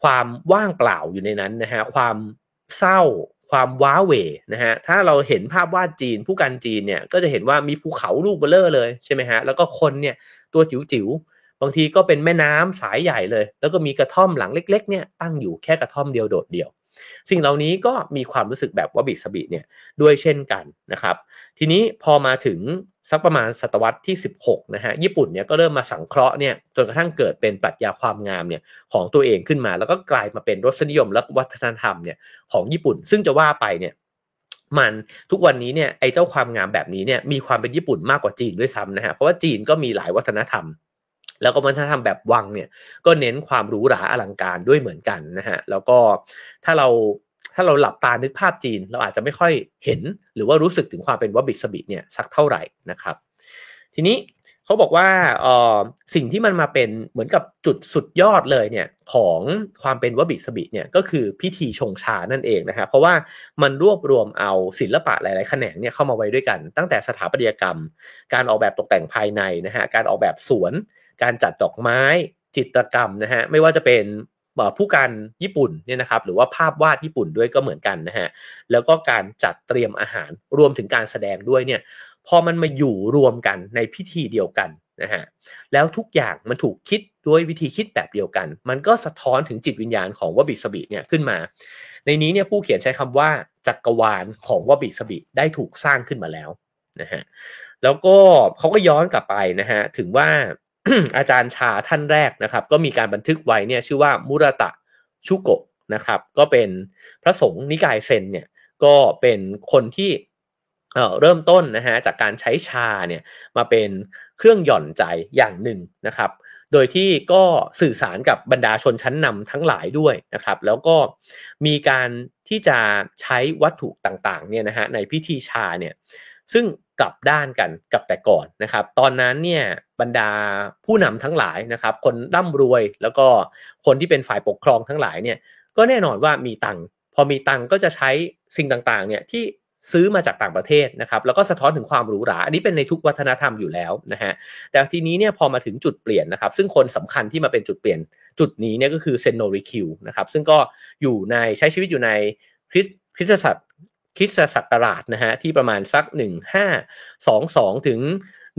ความว่างเปล่าอยู่ในนั้นนะฮะความเศร้าความว้าเหวนะฮะถ้าเราเห็นภาพวาดจีนพู่กันจีนเนี่ยก็จะเห็นว่ามีภูเขาลูกเบ้อเร่อเลยใช่ไหมฮะแล้วก็คนเนี่ยตัวจิ๋วๆบางทีก็เป็นแม่น้ำสายใหญ่เลย แล้วก็มีกระท่อมหลังเล็กๆเนี่ยตั้งอยู่แค่กระท่อมเดียวโดดเดียว สิ่งเหล่านี้ก็มีความรู้สึกแบบวะบิซะบิเนี่ยด้วยเช่นกันนะครับ ทีนี้พอมาถึงสักประมาณศตวรรษที่ 16นะฮะญี่ปุ่นเนี่ยก็เริ่มมาสังเคราะห์เนี่ยจนกระทั่งเกิดเป็นปรัชญาความงามเนี่ยของตัวเองขึ้นมา แล้วก็กลายมาเป็นรสนิยมและวัฒนธรรมเนี่ยของญี่ปุ่น ซึ่งจะว่าไปเนี่ยมันทุกวันนี้เนี่ยไอ้เจ้าความงามแบบนี้เนี่ยมีความเป็นญี่ปุ่นมากกว่าจีนด้วยซ้ำนะฮะเพราะว่าจีนก็มีหลายวัฒนธรรม แล้วก็วัฒนธรรมแบบวังเนี่ยก็เน้นความหรูหราอลังการด้วยเหมือนกันนะฮะแล้วก็ถ้าเราถ้าเราหลับตานึกภาพจีน เราอาจจะไม่ค่อยเห็น หรือว่ารู้สึกถึงความเป็นวบิสบิเนี่ยสักเท่าไหร่นะครับ ทีนี้เขาบอกว่าออสิ่งที่มันมาเป็นเหมือนกับจุดสุดยอดเลยเนี่ยของความเป็นวบิสบิเนี่ยก็คือพิธีชงชานั่นเองนะครับเพราะว่ามันรวบรวมเอาศิลปะหลายๆแขนงเนี่ยเข้ามาไว้ด้วยกัน ตั้งแต่สถาปัตยกรรม การออกแบบตกแต่งภายในนะฮะการออกแบบสวน การจัดดอกไม้จิตรกรรมนะฮะไม่ว่าจะเป็นผู้การญี่ปุ่นเนี่ยนะครับหรือว่าภาพวาดญี่ปุ่นด้วยก็เหมือนกันนะฮะแล้วก็การจัดเตรียมอาหารรวมถึงการแสดงด้วยเนี่ยพอมันมาอยู่รวมกันในพิธีเดียวกันนะฮะแล้วทุกอย่างมันถูกคิดด้วยวิธีคิดแบบเดียวกัน มันก็สะท้อนถึงจิตวิญญาณของวบิสบิเนี่ยขึ้นมา ในนี้เนี่ยผู้เขียนใช้คำว่าจักรวาลของวบิสบิได้ถูกสร้างขึ้นมาแล้วนะฮะแล้วก็เขาก็ย้อนกลับไปนะฮะถึงว่า อาจารย์ชาท่านแรกนะครับ ก็มีการบันทึกไว้เนี่ยชื่อว่ามุรตะชุโกะนะครับ ก็เป็นพระสงฆ์นิกายเซนเนี่ยก็เป็นคนที่เริ่มต้นนะฮะจากการใช้ชาเนี่ยมาเป็นเครื่องหย่อนใจอย่างหนึ่งนะครับ โดยที่ก็สื่อสารกับบรรดาชนชั้นนำทั้งหลายด้วยนะครับ แล้วก็มีการที่จะใช้วัตถุต่างๆเนี่ยนะฮะในพิธีชาเนี่ยซึ่งกลับด้านกันกับแต่ก่อนนะครับ ตอนนั้นเนี่ย บรรดาผู้นำทั้งหลายนะครับ คนร่ำรวยแล้วก็คนที่เป็นฝ่ายปกครองทั้งหลายเนี่ยก็แน่นอนว่ามีตังพอมีตังก็จะใช้สิ่งต่างๆเนี่ยที่ซื้อมาจากต่างประเทศนะครับ แล้วก็สะท้อนถึงความหรูหรา อันนี้เป็นในทุกวัฒนธรรมอยู่แล้วนะฮะแต่ทีนี้เนี่ยพอมาถึงจุดเปลี่ยนนะครับ ซึ่งคนสำคัญที่มาเป็นจุดเปลี่ยนจุดนี้เนี่ยก็คือเซนโนริคิวนะครับ ซึ่งก็อยู่ในใช้ชีวิตอยู่ในคริสคริสตศักคริสตศักราชนะฮะที่ประมาณสัก 1522 ถึง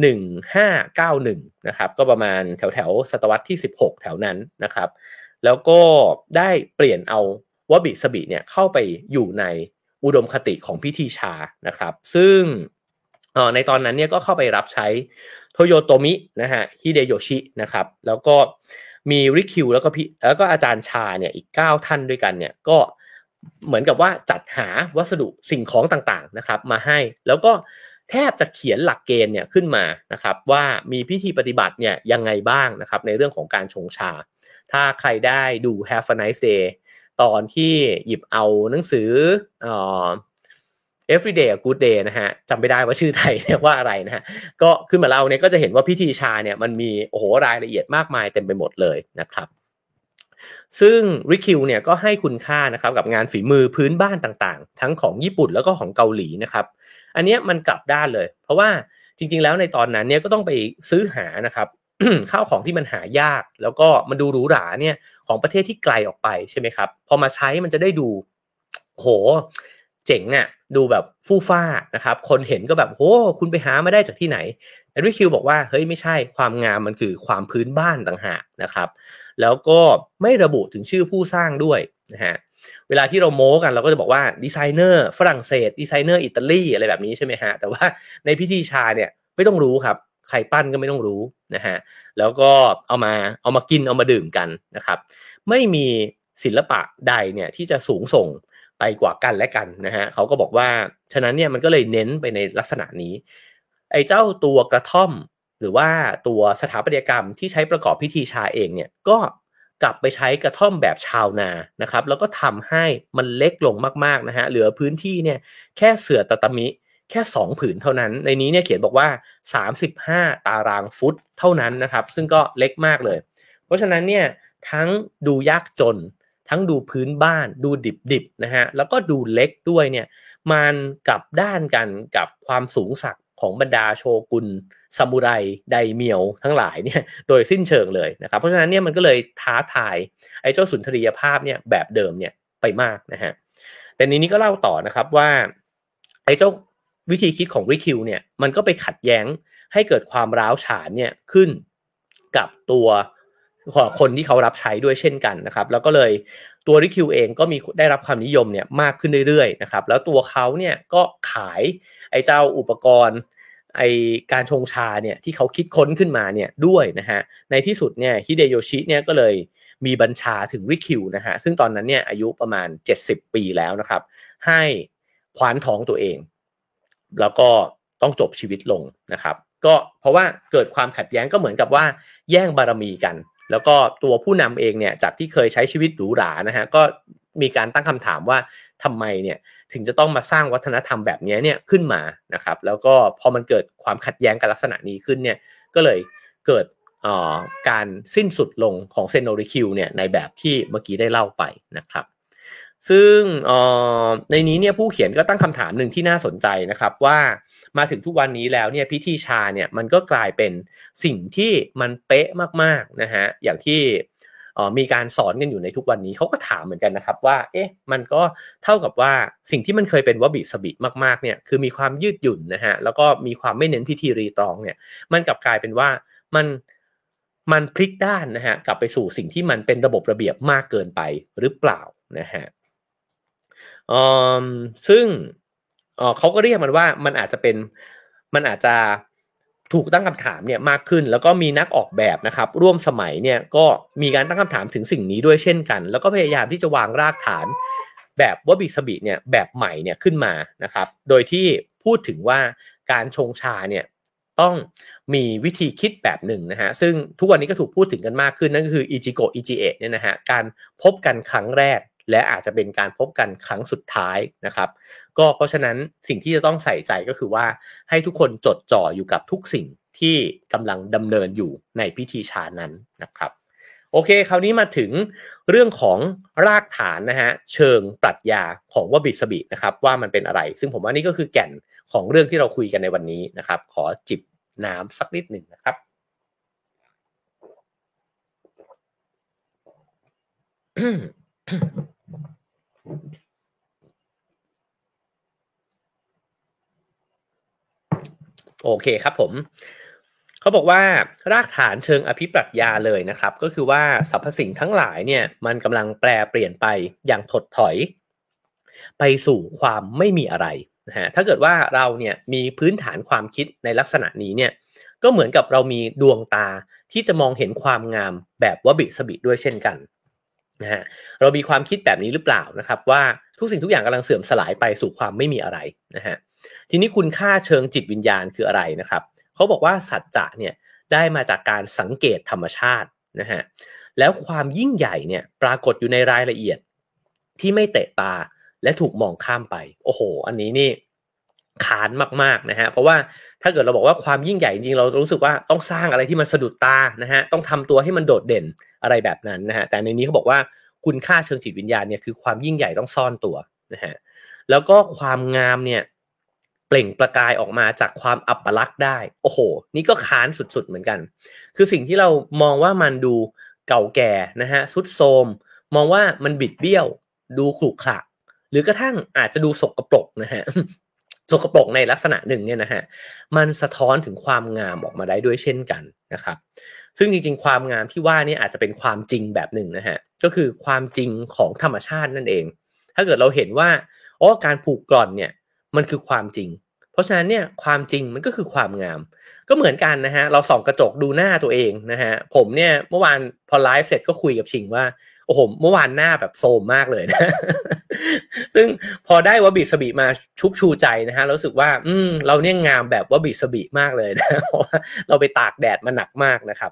1591นะครับก็ประมาณแถวแถวศตวรรษที่ 16 แถวนั้นนะครับแล้วก็ได้เปลี่ยนเอาวบิสบิเนี่ยเข้าไปอยู่ในอุดมคติของพิธีชานะครับ ซึ่งในตอนนั้นเนี่ยก็เข้าไปรับใช้โทโยโตมินะฮะฮิเดโยชินะครับแล้วก็มีริคิวแล้วก็พี่แล้วก็อาจารย์ชาเนี่ยอีก 9 ท่านด้วยกันเนี่ยก็เหมือนกับว่าจัดหาวัสดุสิ่งของต่างๆนะครับ มาให้แล้วก็ แทบจะเขียนหลักเกณฑ์เนี่ยขึ้นมานะครับว่ามีพิธีปฏิบัติเนี่ยยังไงบ้างนะครับในเรื่องของการชงชา ถ้าใครได้ดู Have a nice day ตอนที่หยิบเอาหนังสือ everyday a good day นะฮะจำไม่ได้ว่าชื่อไทยเนี่ยว่าอะไรนะฮะก็ขึ้นมาเล่าเนี่ยก็จะเห็นว่าพิธีชาเนี่ยมันมีโอ้โหรายละเอียดมากมายเต็มไปหมดเลยนะครับ ซึ่งริคิวเนี่ยก็ให้คุณค่านะครับกับงานฝีมือพื้นบ้านต่างๆ ทั้งของญี่ปุ่นแล้วก็ของเกาหลีนะครับ อันนี้มันกลับด้านเลย เพราะว่าจริง ๆ แล้วในตอนนั้นเนี่ยก็ต้องไปซื้อหานะครับข้าวของที่มันหายาก แล้วก็มันดูหรูหราเนี่ยของประเทศที่ไกลออกไปใช่ไหมครับพอมาใช้มันจะได้ดูโหเจ๋งอะ่ะดูแบบฟู่ฟ้านะครับ คนเห็นก็แบบโหคุณไปหามาได้จากที่ไหนแอนดริคิวบอกว่าเฮ้ยไม่ใช่ความงามมันคือความพื้นบ้านต่างหากนะครับ แล้วก็ไม่ระบุถึงชื่อผู้สร้างด้วยนะฮะ เวลาที่เราโม้กันเราก็จะบอกว่าดีไซเนอร์ฝรั่งเศสดีไซเนอร์อิตาลีอะไรแบบนี้ใช่ไหมฮะแต่ว่าในพิธีชาเนี่ยไม่ต้องรู้ครับใครปั้นก็ไม่ต้องรู้นะฮะแล้วก็เอามาเอามากินเอามาดื่มกันนะครับ ไม่มีศิลปะใดเนี่ยที่จะสูงส่งไปกว่ากันและกันนะฮะเขาก็บอกว่าฉะนั้นเนี่ยมันก็เลยเน้นไปในลักษณะนี้ ไอ้เจ้าตัวกระท่อมหรือว่าตัวสถาปัตยกรรมที่ใช้ประกอบพิธีชาเองเนี่ยก็ กลับไปใช้กระท่อมแบบชาวนานะครับ แล้วก็ทำให้มันเล็กลงมากๆนะฮะเหลือพื้นที่เนี่ยแค่เสือตะตามิแค่ 2 ผืนเท่านั้น ในนี้เนี่ยเขียนบอกว่า 35 ตารางฟุตเท่านั้นนะครับ ซึ่งก็เล็กมากเลย เพราะฉะนั้นเนี่ยทั้งดูยากจน ทั้งดูพื้นบ้าน ดูดิบๆนะฮะแล้วก็ดูเล็กด้วยเนี่ยมันกลับด้านกันกับความสูงสัก ของบรรดาโชกุนซามูไรไดเมียวทั้งหลายเนี่ยโดยสิ้นเชิงเลยนะครับเพราะฉะนั้นเนี่ยมันก็เลยท้าทายไอ้เจ้าสุนทรียภาพเนี่ยแบบเดิมเนี่ยไปมากนะฮะแต่นี้นี้ก็เล่าต่อนะครับว่าไอ้เจ้าวิธีคิดของริคิวเนี่ยมันก็ไปขัดแย้งให้เกิดความร้าวฉานเนี่ยขึ้นกับตัว คนที่เขารับใช้ด้วยเช่นกันนะครับ แล้วก็เลยตัวริคิวเองก็มีได้รับความนิยมเนี่ยมากขึ้นเรื่อยๆนะครับ แล้วตัวเขาเนี่ยก็ขายไอ้เจ้าอุปกรณ์ไอการชงชาเนี่ยที่เขาคิดค้นขึ้นมาเนี่ยด้วยนะฮะในที่สุดเนี่ยฮิเดโยชิเนี่ยก็เลยมีบัญชาถึงริคิวนะฮะซึ่งตอนนั้นเนี่ยอายุประมาณ 70 ปีแล้วนะครับ ให้คว้านท้องตัวเอง แล้วก็ต้องจบชีวิตลงนะครับ ก็เพราะว่าเกิดความขัดแย้งก็เหมือนกับว่าแย่งบารมีกัน แล้วก็ตัวผู้นำเองเนี่ยจากที่เคยใช้ชีวิตหรูหรานะฮะก็มีการตั้งคำถามว่าทำไมเนี่ยถึงจะต้องมาสร้างวัฒนธรรมแบบนี้เนี่ยขึ้นมานะครับ แล้วก็พอมันเกิดความขัดแย้งกันลักษณะนี้ขึ้นเนี่ยก็เลยเกิดการสิ้นสุดลงของเซนโนริคิวเนี่ยในแบบที่เมื่อกี้ได้เล่าไปนะครับ ซึ่งในนี้เนี่ยผู้เขียนก็ตั้งคำถามหนึ่งที่น่าสนใจนะครับว่า มาถึงทุกวันนี้แล้วเนี่ยพิธีชาเนี่ยมันก็กลายเป็นสิ่งที่มันเป๊ะมากๆนะฮะอย่างที่มีการสอนกันอยู่ในทุกวันนี้เขาก็ถามเหมือนกันนะครับว่า เอ๊ะ มันก็เท่ากับว่าสิ่งที่มันเคยเป็นวบิสบิมากๆเนี่ย คือมีความยืดหยุ่นนะฮะ แล้วก็มีความไม่เน้นพิธีรีตองเนี่ย มันกลับกลายเป็นว่ามันมันพลิกด้านนะฮะ กลับไปสู่สิ่งที่มันเป็นระบบระเบียบมากเกินไปหรือเปล่านะฮะซึ่ง เขาก็เรียกมันว่ามันอาจจะเป็นมันอาจจะถูกตั้งคำถามเนี่ยมากขึ้น แล้วก็มีนักออกแบบนะครับ ร่วมสมัยเนี่ยก็มีการตั้งคำถามถึงสิ่งนี้ด้วยเช่นกัน แล้วก็พยายามที่จะวางรากฐานแบบวบิสบิเนี่ยแบบใหม่เนี่ยขึ้นมานะครับ โดยที่พูดถึงว่าการชงชาเนี่ยต้องมีวิธีคิดแบบหนึ่งนะฮะซึ่งทุกวันนี้ก็ถูกพูดถึงกันมากขึ้นนั่นก็คืออิจิโกอิจิเอะเนี่ยนะฮะการพบกันครั้งแรก และอาจจะเป็นการพบกันครั้งสุดท้ายนะครับ ก็เพราะฉะนั้นสิ่งที่จะต้องใส่ใจก็คือว่าให้ทุกคนจดจ่ออยู่กับทุกสิ่งที่กำลังดำเนินอยู่ในพิธีชานั้นนะครับโอเค คราวนี้มาถึงเรื่องของรากฐานนะฮะเชิงปรัชญาของวบิสบินะครับว่ามันเป็นอะไร ซึ่งผมว่านี่ก็คือแก่นของเรื่องที่เราคุยกันในวันนี้นะครับ ขอจิบน้ำสักนิดหนึ่งนะครับ โอเคครับผม เขาบอกว่ารากฐานเชิงอภิปรัชญาเลยนะครับ ก็คือว่าสรรพสิ่งทั้งหลายเนี่ยมันกำลังแปลเปลี่ยนไปอย่างถดถอย ไปสู่ความไม่มีอะไรนะฮะถ้าเกิดว่าเราเนี่ยมีพื้นฐานความคิดในลักษณะนี้เนี่ยก็เหมือนกับเรามีดวงตาที่จะมองเห็นความงามแบบวบิสบิด้วยเช่นกันนะฮะเรามีความคิดแบบนี้หรือเปล่านะครับ ว่าทุกสิ่งทุกอย่างกำลังเสื่อมสลายไปสู่ความไม่มีอะไรนะฮะ ทีนี้คุณค่าเชิงจิตวิญญาณคืออะไรนะครับเขาบอกว่าสัจจะเนี่ยได้มาจากการสังเกตธรรมชาตินะฮะแล้วความยิ่งใหญ่เนี่ยปรากฏอยู่ในรายละเอียดที่ไม่เตะตาและถูกมองข้ามไป โอ้โห อันนี้นี่ค้านมากๆนะฮะเพราะว่าถ้าเกิดเราบอกว่าความยิ่งใหญ่จริงๆเรารู้สึกว่าต้องสร้างอะไรที่มันสะดุดตานะฮะต้องทำตัวให้มันโดดเด่นอะไรแบบนั้นนะฮะแต่ในนี้เขาบอกว่าคุณค่าเชิงจิตวิญญาณเนี่ยคือความยิ่งใหญ่ต้องซ่อนตัวนะฮะแล้วก็ความงามเนี่ย เปล่งประกายออกมาจากความอัปลักษณ์ได้ โอ้โห นี่ก็ค้านสุดๆเหมือนกัน คือสิ่งที่เรามองว่ามันดูเก่าแก่นะฮะสุดโทมมองว่ามันบิดเบี้ยว ดูขรุขระหรือกระทั่งอาจจะดูสกปรกนะฮะสกปรกในลักษณะหนึ่งเนี่ยนะฮะมันสะท้อนถึงความงามออกมาได้ด้วยเช่นกันนะครับ ซึ่งจริงๆ ความงามที่ว่านี่อาจจะเป็นความจริงแบบหนึ่งนะฮะก็คือความจริงของธรรมชาตินั่นเอง ถ้าเกิดเราเห็นว่าอ๋อการผูกกร่อนเนี่ย มันคือความจริง เพราะฉะนั้นเนี่ยความจริงมันก็คือความงาม ก็เหมือนกันนะฮะเราส่องกระจกดูหน้าตัวเองนะฮะผมเนี่ยเมื่อวานพอไลฟ์เสร็จก็คุยกับชิงว่าโอ้โหเมื่อวานหน้าแบบโซมมากเลยนะ ซึ่งพอได้วบิสบิมาชุบชูใจนะฮะรู้สึกว่า อืม เราเนี่ยงามแบบวบิสบิมากเลยนะเพราะว่าเราไปตากแดดมาหนักมากนะครับ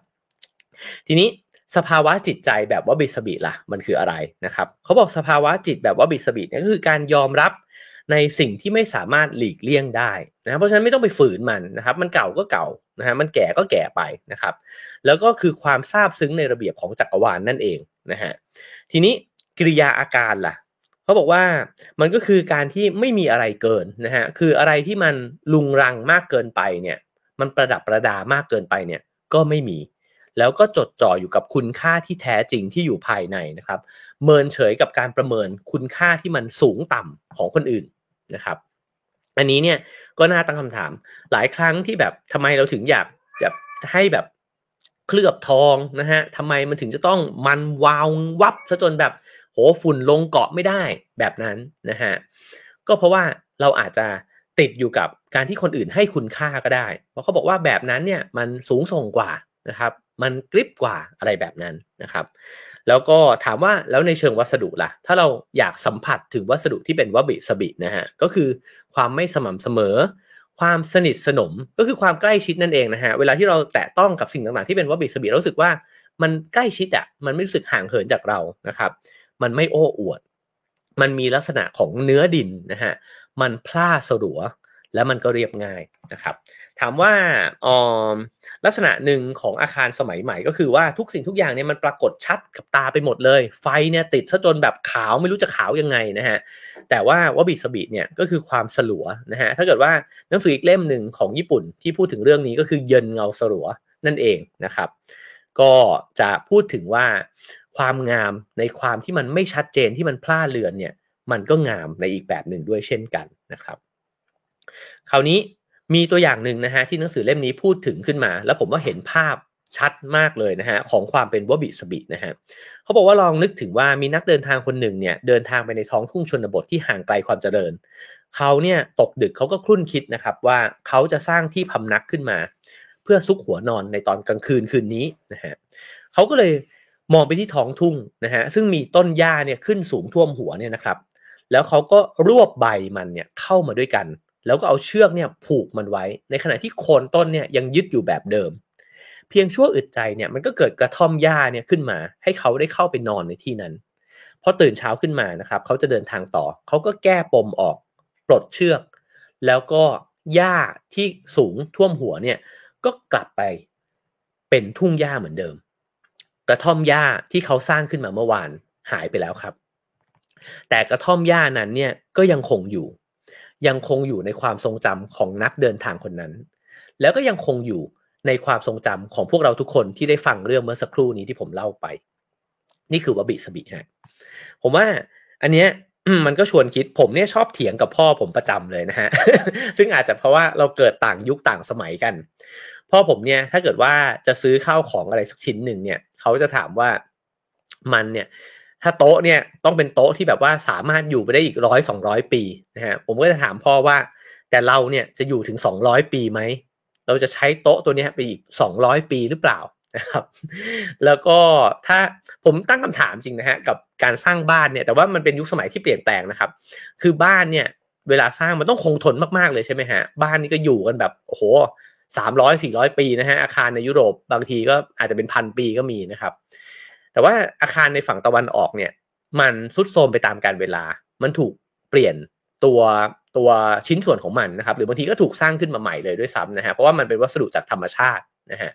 ทีนี้สภาวะจิตใจแบบวบิสบิล่ะ มันคืออะไรนะครับเขาบอกสภาวะจิตแบบวบิสบิเนี่ยก็คือการยอมรับ ในสิ่งที่ไม่สามารถหลีกเลี่ยงได้นะเพราะฉะนั้นไม่ต้องไปฝืนมันนะครับ มันเก่าก็เก่านะฮะมันแก่ก็แก่ไปนะครับ แล้วก็คือความซาบซึ้งในระเบียบของจักรวาลนนั่นเองนะฮะทีนี้กิริยาอาการล่ะเขาบอกว่ามันก็คือการที่ไม่มีอะไรเกินนะฮะคืออะไรที่มันลุงรังมากเกินไปเนี่ยมันประดับประดามากเกินไปเนี่ยก็ไม่มี แล้วก็จดจ่ออยู่กับคุณค่าที่แท้จริงที่อยู่ภายในนะครับ เมินเฉยกับการประเมินคุณค่าที่มันสูงต่ำของคนอื่น นะครับอันนี้เนี่ยก็น่าตั้งคำถาม หลายครั้งที่แบบทำไมเราถึงอยากจะให้แบบเคลือบทองนะฮะทำไมมันถึงจะต้องมันวาววับซะจนแบบโหฝุ่นลงเกาะไม่ได้แบบนั้นนะฮะก็เพราะว่าเราอาจจะติดอยู่กับการที่คนอื่นให้คุณค่าก็ได้ เพราะเขาบอกว่าแบบนั้นเนี่ยมันสูงส่งกว่านะครับ มันกริบกว่าอะไรแบบนั้นนะครับ แล้วก็ถามว่าแล้วในเชิงวัสดุล่ะ ถ้าเราอยากสัมผัสถึงวัสดุที่เป็นวบิสบินะฮะก็คือความไม่สม่ำเสมอ ความสนิทสนมก็คือความใกล้ชิดนั่นเองนะฮะเวลาที่เราแตะต้องกับสิ่งต่างๆที่เป็นวบิสบีรู้สึกว่ามันใกล้ชิดอะ่ะมันไม่รู้สึกห่างเหินจากเรานะครับ มันไม่โอ้อวด มันมีลักษณะของเนื้อดินนะฮะมันพล่าสลัว แล้วมันก็เรียบง่ายนะครับ ถามว่าออลักษณะหนึ่งของอาคารสมัยใหม่ก็คือว่าทุกสิ่งทุกอย่างเนี่ยมันปรากฏชัดกับตาไปหมดเลย ไฟเนี่ยติดซะจนแบบขาวไม่รู้จะขาวยังไงนะฮะแต่ว่าวบิสบิเนี่ยก็คือความสลัวนะฮะถ้าเกิดว่าหนังสืออีกเล่มหนึ่งของญี่ปุ่นที่พูดถึงเรื่องนี้ก็คือเยินเงาสลัวนั่นเองนะครับ ก็จะพูดถึงว่าความงามในความที่มันไม่ชัดเจนที่มันพลาดเลือนเนี่ยมันก็งามในอีกแบบหนึ่งด้วยเช่นกันนะครับ คราวนี้มีตัวอย่างหนึ่งนะฮะที่หนังสือเล่มนี้พูดถึงขึ้นมา แล้วผมว่าเห็นภาพชัดมากเลยนะฮะของความเป็นวบิสบินะฮะเขาบอกว่าลองนึกถึงว่ามีนักเดินทางคนหนึ่งเนี่ยเดินทางไปในท้องทุ่งชนบทที่ห่างไกลความเจริญ เขาเนี่ยตกดึกเขาก็ครุ่นคิดนะครับว่าเขาจะสร้างที่พำนักขึ้นมา เพื่อซุกหัวนอนในตอนกลางคืนคืนนี้นะฮะเขาก็เลยมองไปที่ท้องทุ่งนะฮะซึ่งมีต้นหญ้าเนี่ยขึ้นสูงท่วมหัวเนี่ยนะครับ แล้วเขาก็รวบใบมันเนี่ยเข้ามาด้วยกัน แล้วก็เอาเชือกเนี่ยผูกมันไว้ ในขณะที่โคนต้นเนี่ยยังยึดอยู่แบบเดิม เพียงชั่วอึดใจเนี่ยมันก็เกิดกระท่อมหญ้าเนี่ยขึ้นมา ให้เขาได้เข้าไปนอนในที่นั้นพอตื่นเช้าขึ้นมานะครับเขาจะเดินทางต่อ เขาก็แก้ปมออก ปลดเชือก แล้วก็หญ้าที่สูงท่วมหัวเนี่ยก็กลับไปเป็นทุ่งหญ้าเหมือนเดิม กระท่อมหญ้าที่เขาสร้างขึ้นมาเมื่อวานหายไปแล้วครับ แต่กระท่อมหญ้านั้นเนี่ยก็ยังคงอยู่ ยังคงอยู่ในความทรงจำของนักเดินทางคนนั้น แล้วก็ยังคงอยู่ในความทรงจำของพวกเราทุกคนที่ได้ฟังเรื่องเมื่อสักครู่นี้ที่ผมเล่าไป นี่คือวบิสบิฮะผมว่าอันเนี้ยมันก็ชวนคิดผมเนี่ยชอบเถียงกับพ่อผมประจำเลยนะฮะ ซึ่งอาจจะเพราะว่าเราเกิดต่างยุคต่างสมัยกัน พ่อผมเนี่ยถ้าเกิดว่าจะซื้อข้าวของอะไรสักชิ้นหนึ่งเนี่ย เขาจะถามว่ามันเนี่ย ถ้าโต๊ะเนี่ยต้องเป็นโต๊ะที่แบบว่าสามารถอยู่ไปได้อีกร้อยสองร้อยปีนะฮะผมก็จะถามพ่อว่า แต่เราเนี่ยจะอยู่ถึงสองร้อยปีไหมเราจะใช้โต๊ะตัวนี้ไปอีกสองร้อยปีหรือเปล่านะครับ แล้วก็ถ้าผมตั้งคำถามจริงนะฮะกับการสร้างบ้านเนี่ยแต่ว่ามันเป็นยุคสมัยที่เปลี่ยนแปลงนะครับ คือบ้านเนี่ยเวลาสร้างมันต้องคงทนมากๆเลยใช่ไหมฮะบ้านนี่ก็อยู่กันแบบโอ้โหสามร้อยสี่ร้อยปีนะฮะอาคารในยุโรปบางทีก็อาจจะเป็นพันปีก็มีนะครับ แต่ว่าอาคารในฝั่งตะวันออกเนี่ย มันสุดโทมไปตามการเวลา มันถูกเปลี่ยนตัวตัวชิ้นส่วนของมันนะครับ หรือบางทีก็ถูกสร้างขึ้นมาใหม่เลยด้วยซ้ำนะฮะเพราะว่ามันเป็นวัสดุจากธรรมชาตินะฮะ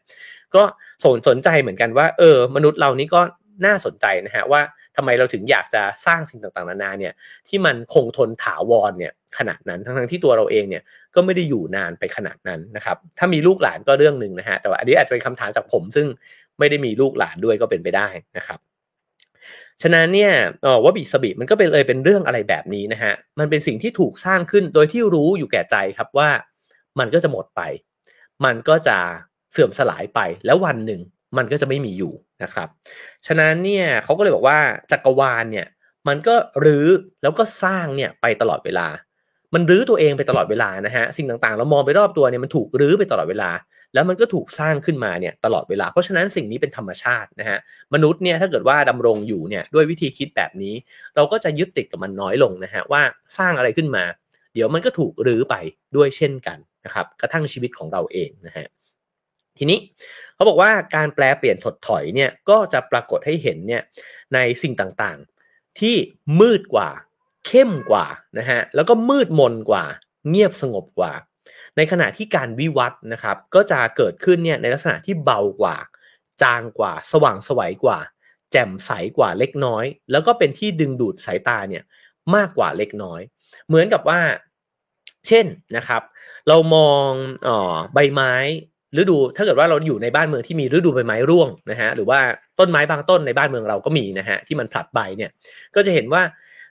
ก็สนสนใจเหมือนกันว่า เออ มนุษย์เรานี่ก็น่าสนใจนะฮะว่าทำไมเราถึงอยากจะสร้างสิ่งต่างๆนานาเนี่ยที่มันคงทนถาวรเนี่ยขนาดนั้นทั้งๆที่ตัวเราเองเนี่ยก็ไม่ได้อยู่นานไปขนาดนั้นนะครับถ้ามีลูกหลานก็เรื่องหนึ่งนะฮะแต่ว่าอันนี้อาจจะเป็นคำถามจากผม ซึ่ง ไม่ได้มีลูกหลานด้วยก็เป็นไปได้นะครับฉะนั้นเนี่ยว่าบีสบีมันก็เป็นเลยเป็นเรื่องอะไรแบบนี้นะฮะ มันเป็นสิ่งที่ถูกสร้างขึ้นโดยที่รู้อยู่แก่ใจครับว่ามันก็จะหมดไป มันก็จะเสื่อมสลายไปแล้ววันหนึ่งมันก็จะไม่มีอยู่นะครับ ฉะนั้นเนี่ยเขาก็เลยบอกว่าจักรวาลเนี่ยมันก็รื้อแล้วก็สร้างเนี่ยไปตลอดเวลา มันรื้อตัวเองไปตลอดเวลานะฮะสิ่งต่างๆ เรามองไปรอบตัวเนี่ยมันถูกรื้อไปตลอดเวลา แล้วมันก็ถูกสร้างขึ้นมาเนี่ยตลอดเวลา เพราะฉะนั้นสิ่งนี้เป็นธรรมชาตินะฮะมนุษย์เนี่ยถ้าเกิดว่าดำรงอยู่เนี่ยด้วยวิธีคิดแบบนี้ เราก็จะยึดติดกับมันน้อยลงนะฮะว่าสร้างอะไรขึ้นมา เดี๋ยวมันก็ถูกรื้อไปด้วยเช่นกันนะครับกระทั่งชีวิตของเราเองนะฮะทีนี้เขาบอกว่าการแปลเปลี่ยนถดถอยเนี่ยก็จะปรากฏให้เห็นเนี่ยในสิ่งต่างๆ ที่มืดกว่า เข้มกว่านะฮะแล้วก็มืดมนกว่า เงียบสงบกว่า ในขณะที่การวิวัฒนะครับ ก็จะเกิดขึ้นเนี่ยในลักษณะที่เบากว่า จางกว่า สว่างสวัยกว่า แจ่มใสกว่าเล็กน้อย แล้วก็เป็นที่ดึงดูดสายตาเนี่ยมากกว่าเล็กน้อย เหมือนกับว่า เช่นนะครับ เรามองออใบไม้ฤดูถ้าเกิดว่าเราอยู่ในบ้านเมืองที่มีฤดูใบไม้ร่วงนะฮะหรือว่าต้นไม้บางต้นในบ้านเมืองเราก็มีนะฮะที่มันผลัดใบเนี่ยก็จะเห็นว่า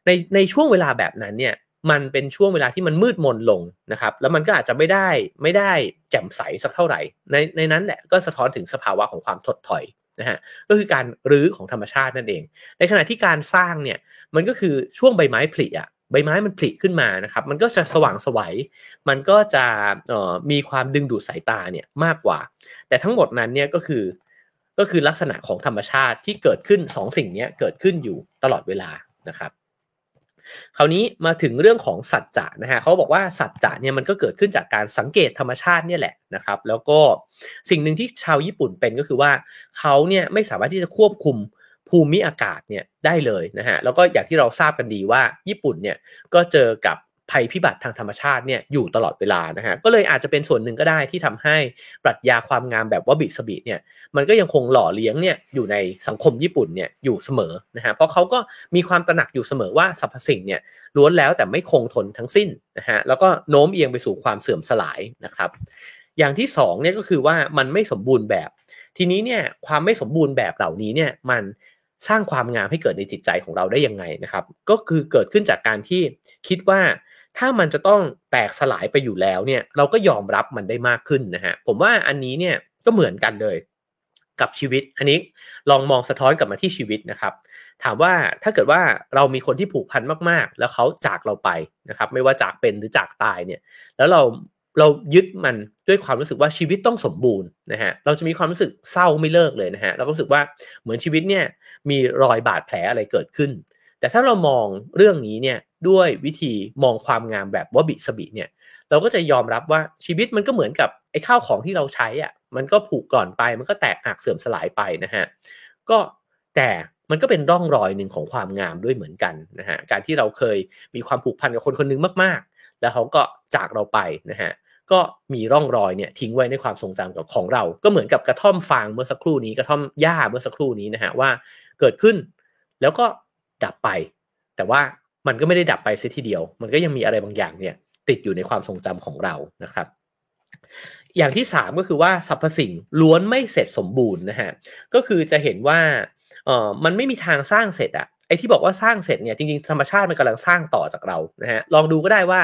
ในในช่วงเวลาแบบนั้นเนี่ยมันเป็นช่วงเวลาที่มันมืดมนลงนะครับ แล้วมันก็อาจจะไม่ได้ไม่ได้แจ่มใสสักเท่าไหร่ ในในนั้นแหละก็สะท้อนถึงสภาวะของความถดถอยนะฮะก็คือการรื้อของธรรมชาตินั่นเอง ในขณะที่การสร้างเนี่ยมันก็คือช่วงใบไม้ผลิอะใบไม้มันผลิขึ้นมานะครับ มันก็จะสว่างสวัย มันก็จะมีความดึงดูดสายตาเนี่ยมากกว่า แต่ทั้งหมดนั้นเนี่ยก็คือก็คือลักษณะของธรรมชาติที่เกิดขึ้น2สสิ่งนี้เกิดขึ้นอยู่ตลอดเวลานะครับ คราวนี้มาถึงเรื่องของสัจจะนะฮะเขาบอกว่าสัจจะเนี่ยมันก็เกิดขึ้นจากการสังเกตธรรมชาติเนี่ยแหละนะครับ แล้วก็สิ่งหนึ่งที่ชาวญี่ปุ่นเป็นก็คือว่าเขาเนี่ยไม่สามารถที่จะควบคุมภูมิอากาศเนี่ยได้เลยนะฮะแล้วก็อย่างที่เราทราบกันดีว่าญี่ปุ่นเนี่ยก็เจอกับ ภัยพิบัติทางธรรมชาติเนี่ยอยู่ตลอดเวลานะฮะก็เลยอาจจะเป็นส่วนหนึ่งก็ได้ที่ทำให้ปรัชญาความงามแบบว่าบิสบิเนี่ยมันก็ยังคงหล่อเลี้ยงเนี่ยอยู่ในสังคมญี่ปุ่นเนี่ยอยู่เสมอนะฮะเพราะเขาก็มีความตระหนักอยู่เสมอว่าสรรพสิ่งเนี่ยล้วนแล้วแต่ไม่คงทนทั้งสิ้นนะฮะแล้วก็โน้มเอียงไปสู่ความเสื่อมสลายนะครับ อย่างที่2เนี่ยก็คือว่ามันไม่สมบูรณ์แบบ ทีนี้เนี่ยความไม่สมบูรณ์แบบเหล่านี้เนี่ยมันสร้างความงามให้เกิดในจิตใจของเราได้ยังไงนะครับ ก็คือเกิดขึ้นจากการที่คิดว่า ถ้ามันจะต้องแตกสลายไปอยู่แล้วเนี่ยเราก็ยอมรับมันได้มากขึ้นนะฮะผมว่าอันนี้เนี่ยก็เหมือนกันเลยกับชีวิต อันนี้ลองมองสะท้อนกลับมาที่ชีวิตนะครับ ถามว่าถ้าเกิดว่าเรามีคนที่ผูกพันมากๆ แล้วเขาจากเราไปนะครับ ไม่ว่าจากเป็นหรือจากตายเนี่ย แล้วเราเรายึดมันด้วยความรู้สึกว่าชีวิตต้องสมบูรณ์นะฮะ เราจะมีความรู้สึกเศร้าไม่เลิกเลยนะฮะ เราก็รู้สึกว่าเหมือนชีวิตเนี่ยมีรอยบาดแผลอะไรเกิดขึ้น แต่ถ้าเรามองเรื่องนี้เนี่ย ด้วยวิธีมองความงามแบบวบิสบิเนี่ย เราก็จะยอมรับว่าชีวิตมันก็เหมือนกับไอ้ข้าวของที่เราใช้อะมันก็ผุก่อนไปมันก็แตกหักเสื่อมสลายไปนะฮะก็แต่มันก็เป็นร่องรอยหนึ่งของความงามด้วยเหมือนกันนะฮะการที่เราเคยมีความผูกพันกับคนคนนึงมากๆ แล้วเขาก็จากเราไปนะฮะก็มีร่องรอยเนี่ยทิ้งไว้ในความทรงจำกับของเรา ก็เหมือนกับกระท่อมฟางเมื่อสักครู่นี้กระท่อมหญ้าเมื่อสักครู่นี้นะฮะว่าเกิดขึ้น แล้วก็ดับไป แต่ว่า มันก็ไม่ได้ดับไปเสียทีเดียว มันก็ยังมีอะไรบางอย่างเนี่ย ติดอยู่ในความทรงจำของเรานะครับ อย่างที่สามก็คือว่าสรรพสิ่งล้วนไม่เสร็จสมบูรณ์นะฮะก็คือจะเห็นว่าเออมันไม่มีทางสร้างเสร็จอะไอ้ที่บอกว่าสร้างเสร็จเนี่ยจริงๆธรรมชาติมันกำลังสร้างต่อจากเรานะฮะลองดูก็ได้ว่า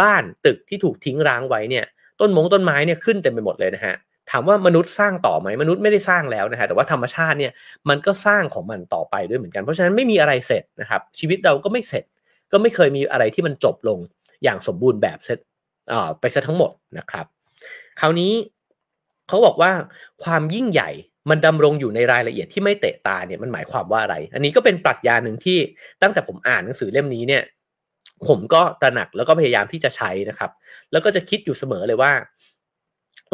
บ้านตึกที่ถูกทิ้งร้างไว้เนี่ย ต้นมงต้นไม้เนี่ยขึ้นเต็มไปหมดเลยนะฮะ ถามว่ามนุษย์สร้างต่อไหมมนุษย์ไม่ได้สร้างแล้วนะฮะแต่ว่าธรรมชาติเนี่ยมันก็สร้างของมันต่อไปด้วยเหมือนกัน เพราะฉะนั้นไม่มีอะไรเสร็จนะครับ ชีวิตเราก็ไม่เสร็จ ก็ไม่เคยมีอะไรที่มันจบลงอย่างสมบูรณ์แบบเสร็จไปซะทั้งหมดนะครับ คราวนี้เขาบอกว่าความยิ่งใหญ่มันดำรงอยู่ในรายละเอียดที่ไม่เตะตาเนี่ยมันหมายความว่าอะไร อันนี้ก็เป็นปรัชญาหนึ่งที่ตั้งแต่ผมอ่านหนังสือเล่มนี้เนี่ย ผมก็ตระหนักแล้วก็พยายามที่จะใช้นะครับ แล้วก็จะคิดอยู่เสมอเลยว่า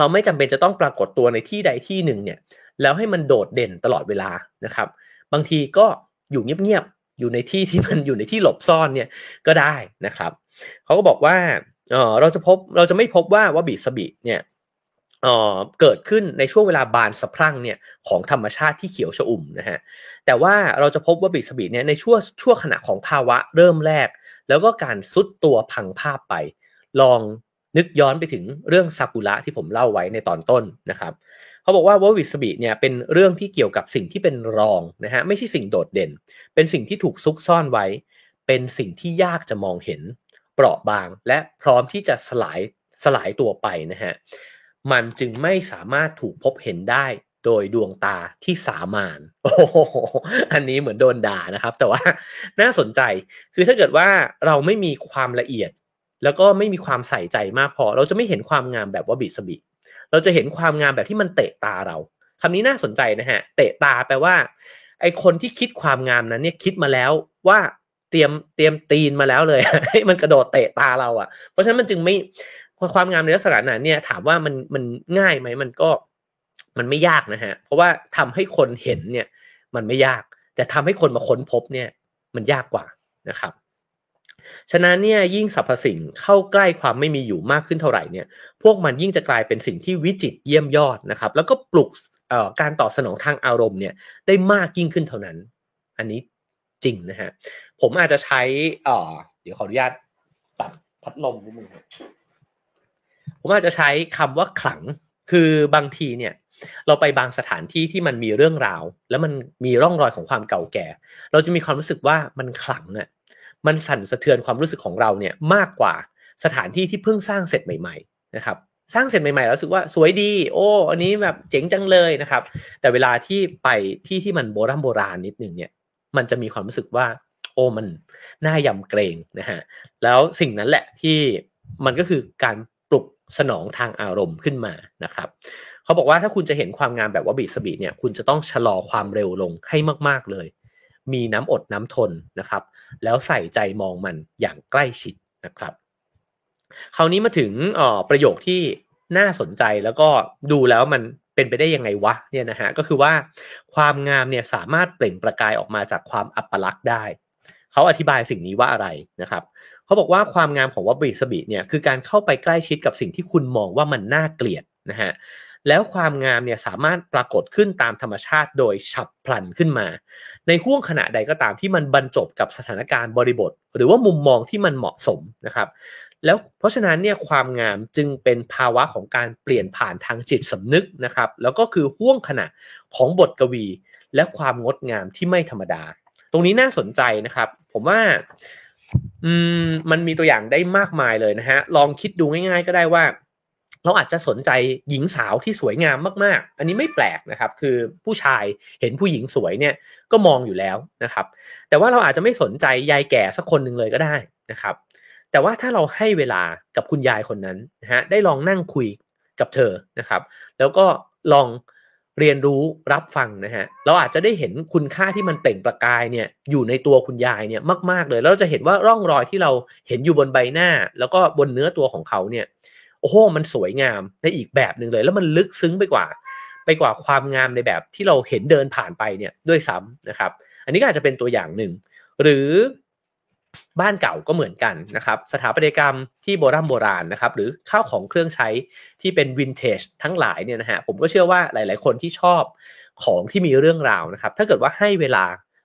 เราไม่จำเป็นจะต้องปรากฏตัวในที่ใดที่หนึ่งเนี่ย แล้วให้มันโดดเด่นตลอดเวลานะครับ บางทีก็อยู่เงียบๆ อยู่ในที่ที่มันอยู่ในที่หลบซ่อนเนี่ยก็ได้นะครับเขาก็บอกว่าเออเราจะพบเราจะไม่พบว่าว่าบิสบิเนี่ยเออเกิดขึ้นในช่วงเวลาบานสะพรั่งเนี่ยของธรรมชาติที่เขียวชอุ่มนะฮะแต่ว่าเราจะพบว่าบิสบิเนี่ยในช่วงช่วงขณะของภาวะเริ่มแรก แล้วก็การซุดตัวพังภาพไป ลอง นึกย้อนไปถึงเรื่องซากุระที่ผมเล่าไว้ในตอนต้นนะครับเขาบอกว่าววิสบิเนี่ยเป็นเรื่องที่เกี่ยวกับสิ่งที่เป็นรองนะฮะไม่ใช่สิ่งโดดเด่น เป็นสิ่งที่ถูกซุกซ่อนไว้ เป็นสิ่งที่ยากจะมองเห็น เปราะบาง และพร้อมที่จะสลายสลายตัวไปนะฮะมันจึงไม่สามารถถูกพบเห็นได้โดยดวงตาที่สามานโอ้โหอันนี้เหมือนโดนด่านะครับ แต่ว่าน่าสนใจคือถ้าเกิดว่าเราไม่มีความละเอียด แล้วก็ไม่มีความใส่ใจมากพอ เราจะไม่เห็นความงามแบบว่าบิสบิเราจะเห็นความงามแบบที่มันเตะตาเราคำนี้น่าสนใจนะฮะ เตะตาแปลว่า ไอคนที่คิดความงามนั้นเนี่ยคิดมาแล้วว่าเตรียมเตรียมตีนมาแล้วเลยให้มันกระโดดเตะตาเราอะ่ะ เพราะฉะนั้นมันจึงไม่ความงามในลักษณะนั้นเนี่ย ถามว่ามันมันง่ายไหมมันก็มันไม่ยากนะฮะ เพราะว่าทำให้คนเห็นเนี่ย มันไม่ยาก แต่ทำให้คนมาค้นพบเนี่ย มันยากกว่านะครับ ฉะนั้นเนี่ยยิ่งสรรพสิ่งเข้าใกล้ความไม่มีอยู่มากขึ้นเท่าไหร่เนี่ยพวกมันยิ่งจะกลายเป็นสิ่งที่วิจิตเยี่ยมยอดนะครับ แล้วก็ปลุกการตอบสนองทางอารมณ์เนี่ยได้มากยิ่งขึ้นเท่านั้น อันนี้จริงนะฮะผมอาจจะใช้เดี๋ยวขออนุญาตปรับพัดลมนิดนึงผมอาจจะใช้คำว่าขลังคือบางทีเนี่ยเราไปบางสถานที่ที่มันมีเรื่องราว แล้วมันมีร่องรอยของความเก่าแก่ เราจะมีความรู้สึกว่ามันขลังอะ่ะ มันสั่นสะเทือนความรู้สึกของเราเนี่ยมากกว่าสถานที่ที่เพิ่งสร้างเสร็จใหม่ๆนะครับสร้างเสร็จใหม่ๆแล้วรู้สึกว่าสวยดี โอ้อันนี้แบบเจ๋งจังเลยนะครับ แต่เวลาที่ไปที่ที่มันโบราณโบราณนิดนึงเนี่ย มันจะมีความรู้สึกว่า โอ้มันน่ายำเกรงนะฮะแล้วสิ่งนั้นแหละที่มันก็คือการปลุกสนองทางอารมณ์ขึ้นมานะครับเขาบอกว่าถ้าคุณจะเห็นความงามแบบว่าบีสบีเนี่ยคุณจะต้องชะลอความเร็วลงให้มากๆเลย มีน้ำอดน้ำทนนะครับ แล้วใส่ใจมองมันอย่างใกล้ชิดนะครับ คราวนี้มาถึงประโยคที่น่าสนใจแล้วก็ดูแล้วมันเป็นไปได้ยังไงวะเนี่ยนะฮะก็คือว่าความงามเนี่ยสามารถเปล่งประกายออกมาจากความอัปลักษณ์ได้ เขาอธิบายสิ่งนี้ว่าอะไรนะครับเขาบอกว่าความงามของวับบิสบิเนี่ยคือการเข้าไปใกล้ชิดกับสิ่งที่คุณมองว่ามันน่าเกลียดนะฮะ แล้วความงามเนี่ยสามารถปรากฏขึ้นตามธรรมชาติโดยฉับพลันขึ้นมา ในห่วงขณะใดก็ตามที่มันบรรจบกับสถานการณ์บริบท หรือว่ามุมมองที่มันเหมาะสมนะครับ แล้วเพราะฉะนั้นเนี่ยความงามจึงเป็นภาวะของการเปลี่ยนผ่านทางจิตสำนึกนะครับ แล้วก็คือห่วงขณะของบทกวี และความงดงามที่ไม่ธรรมดา ตรงนี้น่าสนใจนะครับ ผมว่าอืมมันมีตัวอย่างได้มากมายเลยนะฮะลองคิดดูง่าย ๆ ก็ได้ว่า เราอาจจะสนใจหญิงสาวที่สวยงามมากๆ อันนี้ไม่แปลกนะครับ คือผู้ชายเห็นผู้หญิงสวยเนี่ยก็มองอยู่แล้วนะครับ แต่ว่าเราอาจจะไม่สนใจยายแก่สักคนหนึ่งเลยก็ได้นะครับ แต่ว่าถ้าเราให้เวลากับคุณยายคนนั้นนะฮะได้ลองนั่งคุยกับเธอนะครับ แล้วก็ลองเรียนรู้รับฟังนะฮะเราอาจจะได้เห็นคุณค่าที่มันเปล่งประกายเนี่ยอยู่ในตัวคุณยายเนี่ยมาก ๆ เลย แล้วเราจะเห็นว่าร่องรอยที่เราเห็นอยู่บนใบหน้า แล้วก็บนเนื้อตัวของเขาเนี่ย โอ้โหมันสวยงามในอีกแบบหนึ่งเลย แล้วมันลึกซึ้งไปกว่า ไปกว่าความงามในแบบที่เราเห็นเดินผ่านไปเนี่ยด้วยซ้ำนะครับ อันนี้ก็อาจจะเป็นตัวอย่างหนึ่ง หรือบ้านเก่าก็เหมือนกันนะครับ สถาปัตยกรรมที่โบราณโบราณนะครับ หรือข้าวของเครื่องใช้ที่เป็นวินเทจทั้งหลายเนี่ยนะฮะผมก็เชื่อว่าหลาย ๆ คนที่ชอบของที่มีเรื่องราวนะครับ ถ้าเกิดว่าให้เวลา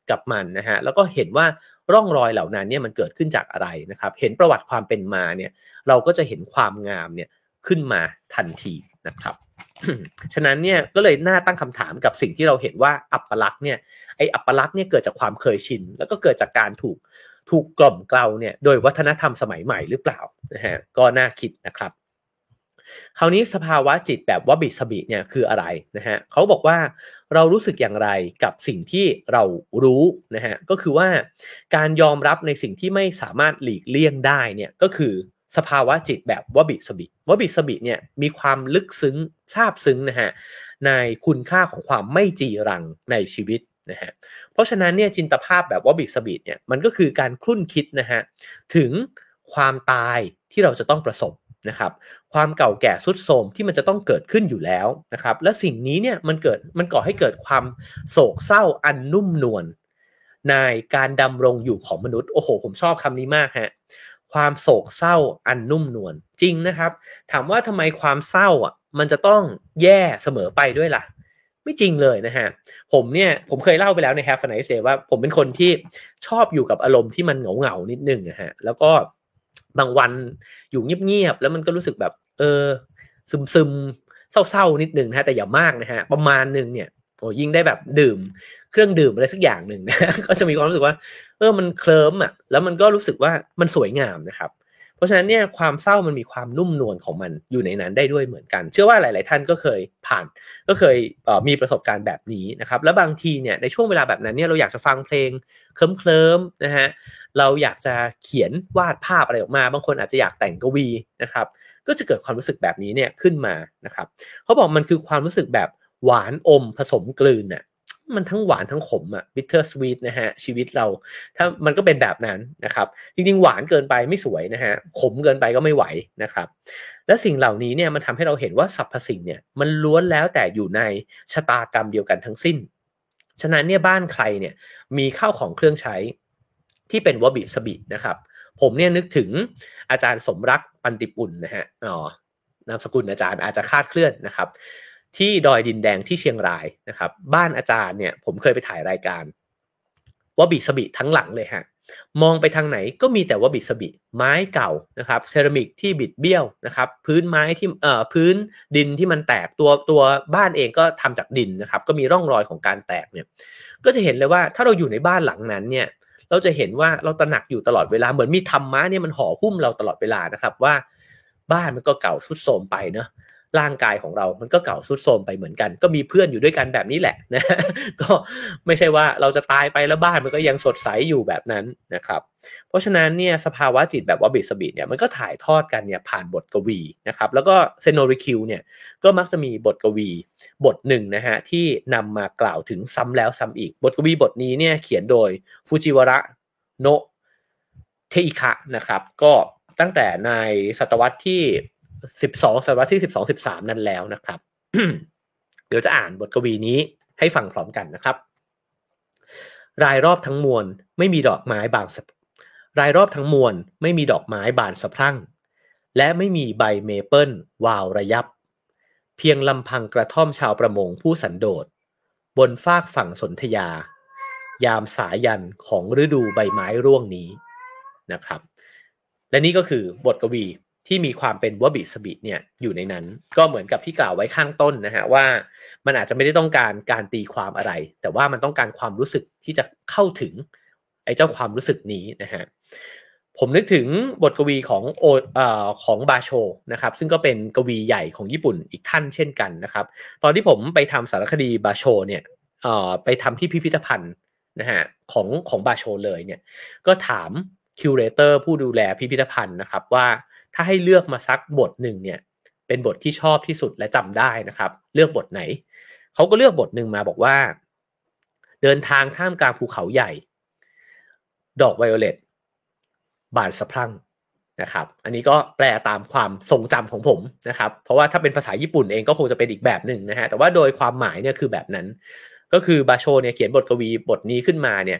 กับมันนะฮะแล้วก็เห็นว่าร่องรอยเหล่านั้นเนี่ยมันเกิดขึ้นจากอะไรนะครับ เห็นประวัติความเป็นมาเนี่ย เราก็จะเห็นความงามเนี่ยขึ้นมาทันทีนะครับ ฉะนั้นเนี่ยก็เลยน่าตั้งคำถามกับสิ่งที่เราเห็นว่าอัปลักษณ์เนี่ยไออัปลักษณ์เนี่ยเกิดจากความเคยชิน แล้วก็เกิดจากการถูกถูกกล่อมเกลาเนี่ยโดยวัฒนธรรมสมัยใหม่หรือเปล่านะฮะก็น่าคิดนะครับ คราวนี้สภาวะจิตแบบว่าบิสบิเนี่ยคืออะไรนะฮะเขาบอกว่าเรารู้สึกอย่างไรกับสิ่งที่เรารู้นะฮะก็คือว่าการยอมรับในสิ่งที่ไม่สามารถหลีกเลี่ยงได้เนี่ยก็คือสภาวะจิตแบบวบิสบิวบิสบิเนี่ยมีความลึกซึ้งซาบซึ้งนะฮะในคุณค่าของความไม่จีรังในชีวิตนะฮะเพราะฉะนั้นเนี่ยจินตภาพแบบวบิสบิเนี่ยมันก็คือการคลุ่นคิดนะฮะถึงความตายที่เราจะต้องประสบ นะครับความเก่าแก่สุดโทมที่มันจะต้องเกิดขึ้นอยู่แล้วนะครับและสิ่งนี้เนี่ยมันเกิดมันก่อให้เกิดความโศกเศร้าอันนุ่มนวลในการดำรงอยู่ของมนุษย์โอ้โห ผมชอบคำนี้มากฮะความโศกเศร้าอันนุ่มนวลจริงนะครับ ถามว่าทำไมความเศร้าอะมันจะต้องแย่เสมอไปด้วยล่ะ ไม่จริงเลยนะฮะผมเนี่ยผมเคยเล่าไปแล้วใน Have a Nice Day ว่าผมเป็นคนที่ชอบอยู่กับอารมณ์ที่มันเหงาเหงานิดนึงนะฮะแล้วก็ บางวันอยู่เงียบๆแล้วมันก็รู้สึกแบบ เออ ซึมซึมเศร้าๆนิดนึงนะฮะแต่อย่ามากนะฮะ ประมาณนึงเนี่ยโอ้ยิ่งได้แบบดื่ม เครื่องดื่มอะไรสักอย่างหนึ่งนะก็จะมีความรู้สึกว่า เออมันเคลิ้มอะ แล้วมันก็รู้สึกว่ามันสวยงามนะครับ เพราะฉะนั้นเนี่ยความเศร้ามันมีความนุ่มนวลของมันอยู่ในนั้นได้ด้วยเหมือนกัน เชื่อว่าหลาย ๆ ท่านก็เคยผ่าน ก็เคยมีประสบการณ์แบบนี้นะครับ แล้วบางทีเนี่ยในช่วงเวลาแบบนั้นเนี่ยเราอยากจะฟังเพลงเคลิ้มเคลิ้มนะฮะเราอยากจะเขียนวาดภาพอะไรออกมา บางคนอาจจะอยากแต่งกวีนะครับ ก็จะเกิดความรู้สึกแบบนี้เนี่ยขึ้นมานะครับเขาบอกมันคือความรู้สึกแบบหวานอมผสมกลืนน่ะ มันทั้งหวานทั้งขมอะ bitter sweet นะฮะชีวิตเราถ้ามันก็เป็นแบบนั้นนะครับจริงๆหวานเกินไปไม่สวยนะฮะขมเกินไปก็ไม่ไหวนะครับและสิ่งเหล่านี้เนี่ยมันทำให้เราเห็นว่าสรรพสิ่งเนี่ยมันล้วนแล้วแต่อยู่ในชะตากรรมเดียวกันทั้งสิ้น ฉะนั้นเนี่ยบ้านใครเนี่ยมีข้าวของเครื่องใช้ที่เป็นวบิสบินะครับผมเนี่ยนึกถึงอาจารย์สมรักปันติปุ่นนะฮะอ๋อนามสกุลอาจารย์อาจจะคาดเคลื่อนนะครับ ที่ดอยดินแดงที่เชียงรายนะครับ บ้านอาจารย์เนี่ยผมเคยไปถ่ายรายการว่าบิสบิทั้งหลังเลยฮะมองไปทางไหนก็มีแต่ว่าบิสบิไม้เก่านะครับเซรามิกที่บิดเบี้ยวนะครับ พื้นไม้ที่เอ่อพื้นดินที่มันแตกตัวตัวบ้านเองก็ทำจากดินนะครับ ก็มีร่องรอยของการแตกเนี่ยก็จะเห็นเลยว่าถ้าเราอยู่ในบ้านหลังนั้นเนี่ยเราจะเห็นว่าเราตระหนักอยู่ตลอดเวลาเหมือนมีธรรมะเนี่ยมันห่อหุ้มเราตลอดเวลานะครับว่า บ้านมันก็เก่าสุดโทรมไปเนาะ ร่างกายของเรา มันก็เก่าสุดโทมไปเหมือนกัน ก็มีเพื่อนอยู่ด้วยกันแบบนี้แหละนะ ก็ไม่ใช่ว่าเราจะตายไปแล้วบ้านมันก็ยังสดใสอยู่แบบนั้นนะครับ เพราะฉะนั้นเนี่ยสภาวะจิตแบบว่าบิสบิดเนี่ยมันก็ถ่ายทอดกันเนี่ยผ่านบทกวีนะครับ แล้วก็เซโนริคิวเนี่ยก็มักจะมีบทกวีบทหนึ่งนะฮะที่นำมากล่าวถึงซ้ำแล้วซ้ำอีก บทกวีบทนี้เนี่ยเขียนโดยฟูจิวระโนเทอิคะนะครับ ก็ตั้งแต่ในศตวรรษที่ สิบสองศตวรรษที่สิบสองสิบสามนั่นแล้วนะครับ เดี๋ยวจะอ่านบทกวีนี้ให้ฟังพร้อมกันนะครับ รายรอบทั้งมวลไม่มีดอกไม้บานรายรอบทั้งมวลไม่มีดอกไม้บานสะพรั่ง และไม่มีใบเมเปิลวาวระยับ เพียงลำพังกระท่อมชาวประมงผู้สันโดษ บนฟากฝั่งสนธยา ยามสายันของฤดูใบไม้ร่วงนี้นะครับ และนี่ก็คือบทกวี ที่มีความเป็นวบิสบิเนี่ยอยู่ในนั้น ก็เหมือนกับที่กล่าวไว้ข้างต้นนะฮะว่ามันอาจจะไม่ได้ต้องการการตีความอะไร แต่ว่ามันต้องการความรู้สึกที่จะเข้าถึงไอ้เจ้าความรู้สึกนี้นะฮะผมนึกถึงบทกวีของโออ่อของบาโชนะครับ ซึ่งก็เป็นกวีใหญ่ของญี่ปุ่นอีกท่านเช่นกันนะครับ ตอนที่ผมไปทำสารคดีบาโชเนี่ยอ่อไปทำที่พิพิธภัณฑ์นะฮะของของบาโชเลยเนี่ยก็ถามคิวเรเตอร์ผู้ดูแลพิพิธภัณฑ์นะครับว่า ถ้าให้เลือกมาสักบทหนึ่งเนี่ยเป็นบทที่ชอบที่สุดและจำได้นะครับ เลือกบทไหน เขาก็เลือกบทหนึ่งมาบอกว่า เดินทางท่ามกลางภูเขาใหญ่ ดอกไวโอเลตบานสะพรั่งนะครับ อันนี้ก็แปลตามความทรงจำของผมนะครับ เพราะว่าถ้าเป็นภาษาญี่ปุ่นเองก็คงจะเป็นอีกแบบหนึ่งนะฮะ แต่ว่าโดยความหมายเนี่ยคือแบบนั้น ก็คือบาโชเนี่ยเขียนบทกวีบทนี้ขึ้นมาเนี่ย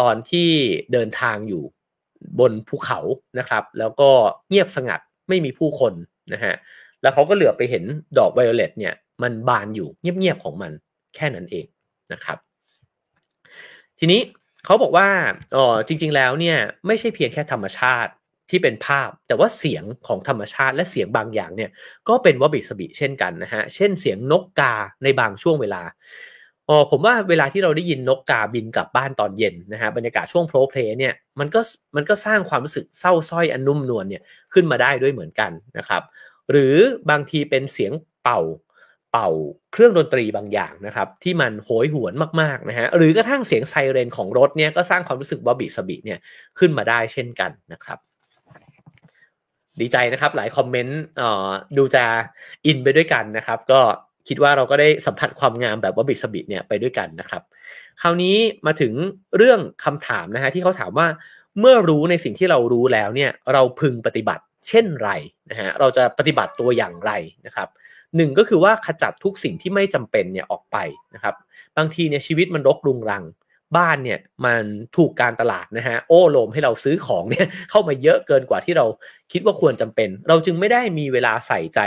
ตอนที่เดินทางอยู่ บนภูเขานะครับ แล้วก็เงียบสงัดไม่มีผู้คนนะฮะแล้วเขาก็เหลือบไปเห็นดอกไวโอเลตเนี่ยมันบานอยู่เงียบๆของมันแค่นั้นเองนะครับ ทีนี้เขาบอกว่าอ๋อจริง ๆ แล้วเนี่ยไม่ใช่เพียงแค่ธรรมชาติที่เป็นภาพ แต่ว่าเสียงของธรรมชาติและเสียงบางอย่างเนี่ยก็เป็นวะบิซะบิเช่นกันนะฮะเช่นเสียงนกกาในบางช่วงเวลา อ๋อผมว่าเวลาที่เราได้ยินนกกาบินกลับบ้านตอนเย็นนะฮะบรรยากาศช่วงโพล้เพล้เนี่ยมันก็มันก็สร้างความรู้สึกเศร้าส้อยอันนุ่มนวลเนี่ยขึ้นมาได้ด้วยเหมือนกันนะครับ หรือบางทีเป็นเสียงเป่าเป่าเครื่องดนตรีบางอย่างนะครับที่มันโหยหวนมากๆนะฮะหรือกระทั่งเสียงไซเรนของรถเนี่ยก็สร้างความรู้สึกบอบิสบิเนี่ยขึ้นมาได้เช่นกันนะครับดีใจนะครับหลายคอมเมนต์ดูจะอินไปด้วยกันนะครับ ก็ คิดว่าเราก็ได้สัมผัสความงามแบบว่าบิสบิเนี่ยไปด้วยกันนะครับ คราวนี้มาถึงเรื่องคำถามนะฮะที่เขาถามว่าเมื่อรู้ในสิ่งที่เรารู้แล้วเนี่ยเราพึงปฏิบัติเช่นไรนะฮะเราจะปฏิบัติตัวอย่างไรนะครับหนึ่งก็คือว่าขจัดทุกสิ่งที่ไม่จำเป็นเนี่ยออกไปนะครับ บางทีเนี่ยชีวิตมันรกรุงรัง บ้านเนี่ยมันถูกการตลาดนะฮะโอ้โลมให้เราซื้อของเนี่ยเข้ามาเยอะเกินกว่าที่เราคิดว่าควรจำเป็น เราจึงไม่ได้มีเวลาใส่ใจ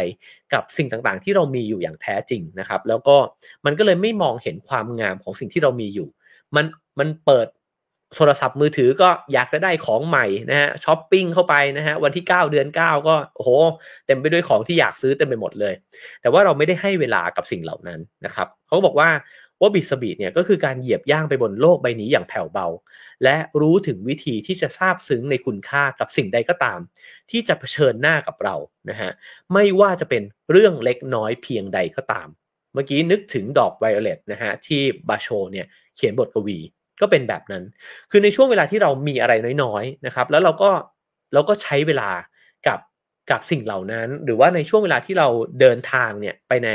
กับสิ่งต่างๆ ที่เรามีอยู่อย่างแท้จริงนะครับ แล้วก็มันก็เลยไม่มองเห็นความงามของสิ่งที่เรามีอยู่ มันมันเปิดโทรศัพท์มือถือก็อยากจะได้ของใหม่นะฮะช้อปปิ้งเข้าไปนะฮะวันที่ 9 เดือน 9 ก็โอ้โหเต็มไปด้วยของที่อยากซื้อเต็มไปหมดเลย แต่ว่าเราไม่ได้ให้เวลากับสิ่งเหล่านั้นนะครับเขาบอกว่า ว่าบิสบีเนี่ยก็คือการเหยียบย่างไปบนโลกใบนี้อย่างแผ่วเบา และรู้ถึงวิธีที่จะทราบซึ้งในคุณค่ากับสิ่งใดก็ตาม ที่จะเผชิญหน้ากับเรานะฮะไม่ว่าจะเป็นเรื่องเล็กน้อยเพียงใดก็ตาม เมื่อกี้นึกถึงดอกไวโอเลตนะฮะที่บาโชเนี่ยเขียนบทกวี ก็เป็นแบบนั้น คือในช่วงเวลาที่เรามีอะไรน้อยๆนะครับแล้วเราก็เราก็ใช้เวลากับ กับสิ่งเหล่านั้น หรือว่าในช่วงเวลาที่เราเดินทางเนี่ยไปใน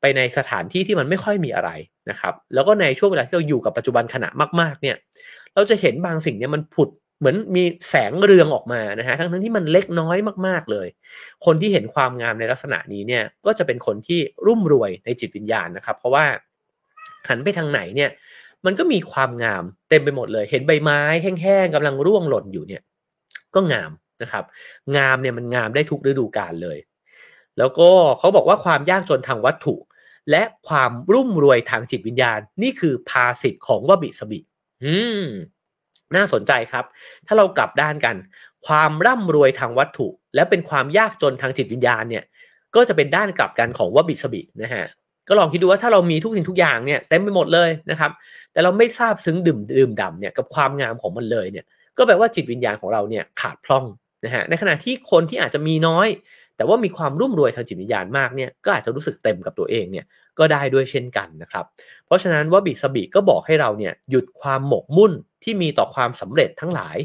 ไปในสถานที่ที่มันไม่ค่อยมีอะไรนะครับ แล้วก็ในช่วงเวลาที่เราอยู่กับปัจจุบันขณะมาก ๆ เนี่ย เราจะเห็นบางสิ่งเนี่ยมันผุดเหมือนมีแสงเรืองออกมานะฮะทั้งทั้งที่มันเล็กน้อยมาก ๆ เลย คนที่เห็นความงามในลักษณะนี้เนี่ยก็จะเป็นคนที่รุ่มรวยในจิตวิญญาณนะครับ เพราะว่าหันไปทางไหนเนี่ย มันก็มีความงามเต็มไปหมดเลย เห็นใบไม้แห้งๆกำลังร่วงหล่นอยู่เนี่ย ก็งาม นะครับ งามเนี่ยมันงามได้ทุกฤดูกาลเลย แล้วก็เขาบอกว่าความยากจนทางวัตถุ และความรุ่มรวยทางจิตวิญญาณ นี่คือภาสิทธิ์ของวบิสบิอืมน่าสนใจครับ ถ้าเรากลับด้านกัน ความร่ำรวยทางวัตถุ และเป็นความยากจนทางจิตวิญญาณเนี่ย ก็จะเป็นด้านกลับกันของวบิสบินะฮะก็ลองคิดดูว่าถ้าเรามีทุกสิ่งทุกอย่างเนี่ยเต็มไปหมดเลยนะครับ แต่เราไม่ทราบซึ้งดื่มดื่มดำเนี่ยกับความงามของมันเลยเนี่ย ก็แปลว่าจิตวิญญาณของเราเนี่ยขาดพร่อง นะฮะในขณะที่คนที่อาจจะมีน้อย แต่ว่ามีความรุ่มรวยทางจิตวิญญาณมากเนี่ยก็อาจจะรู้สึกเต็มกับตัวเองเนี่ยก็ได้ด้วยเช่นกันนะครับ เพราะฉะนั้นว่าบิสบิก็บอกให้เราเนี่ยหยุดความหมกมุ่นที่มีต่อความสำเร็จทั้งหลาย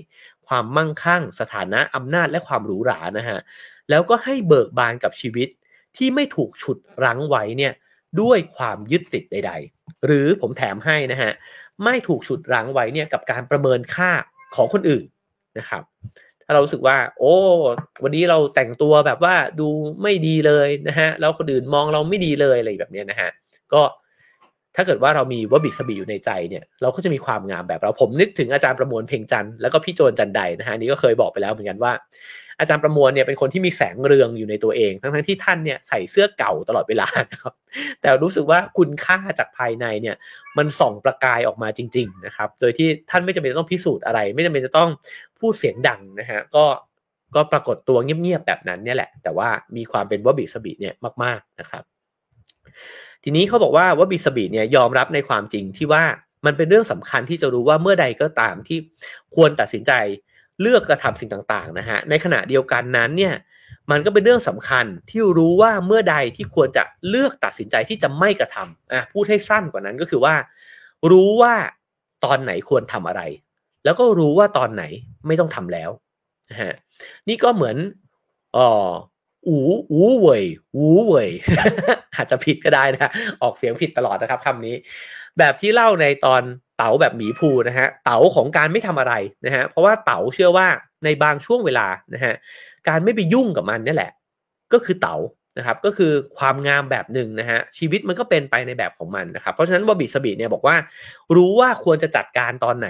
ความมั่งคั่ง สถานะอำนาจและความหรูหรานะฮะแล้วก็ให้เบิกบานกับชีวิตที่ไม่ถูกฉุดรั้งไว้เนี่ยด้วยความยึดติดใด ๆ หรือผมแถมให้นะฮะไม่ถูกฉุดรั้งไว้เนี่ยกับการประเมินค่าของคนอื่นนะครับาเราสึกว่า โอ้ วันนี้เราแต่งตัวแบบว่าดูไม่ดีเลยนะฮะแล้วคนอื่นมองเราไม่ดีเลยอะไรแบบนี้นะฮะก็ถ้าเกิดว่าเรามีวบิสบีอยู่ในใจเนี่ยเราก็จะมีความงามแบบเราผมนึกถึงอาจารย์ประมวลเพ่งจันแล้วก็พี่โจนจันไดนะฮะนี่ก็เคยบอกไปแล้วเหมือนกันว่า อาจารย์ประมวลเนี่ยเป็นคนที่มีแสงเรืองอยู่ในตัวเอง ทั้งๆที่ท่านเนี่ยใส่เสื้อเก่าตลอดเวลานะครับแต่รู้สึกว่าคุณค่าจากภายในเนี่ยมันส่องประกายออกมาจริง ๆ นะครับ โดยที่ท่านไม่จำเป็นต้องพิสูจน์อะไร ไม่จำเป็นจะต้องพูดเสียงดังนะฮะก็ก็ปรากฏตัวเงียบๆแบบนั้นเนี่ยแหละ แต่ว่ามีความเป็นวบิสบีเนี่ยมาก ๆนะครับ ทีนี้เขาบอกว่าวบิสบีเนี่ยยอมรับในความจริงที่ว่ามันเป็นเรื่องสำคัญที่จะรู้ว่าเมื่อใดก็ตามที่ควรตัดสินใจ เลือกกระทำสิ่งต่างๆนะฮะในขณะเดียวกันนั้นเนี่ยมันก็เป็นเรื่องสำคัญที่รู้ว่าเมื่อใดที่ควรจะเลือกตัดสินใจที่จะไม่กระทำอะพูดให้สั้นกว่านั้นก็คือว่า รู้ว่าตอนไหนควรทำอะไร แล้วก็รู้ว่าตอนไหนไม่ต้องทำแล้วนะฮะนี่ก็เหมือนอ๋ออูอูเว่ยอูเว่ยอาจจะผิดก็ได้นะออกเสียงผิดตลอดนะครับคำนี้ แบบที่เล่าในตอนเต๋าแบบหมีภูนะฮะเต๋าของการไม่ทำอะไรนะฮะเพราะว่าเต๋าเชื่อว่าในบางช่วงเวลานะฮะการไม่ไปยุ่งกับมันนี่แหละ ก็คือเต๋านะครับก็คือความงามแบบหนึ่งนะฮะชีวิตมันก็เป็นไปในแบบของมันนะครับเพราะฉะนั้นบอบิสบีเนี่ยบอกว่า รู้ว่าควรจะจัดการตอนไหน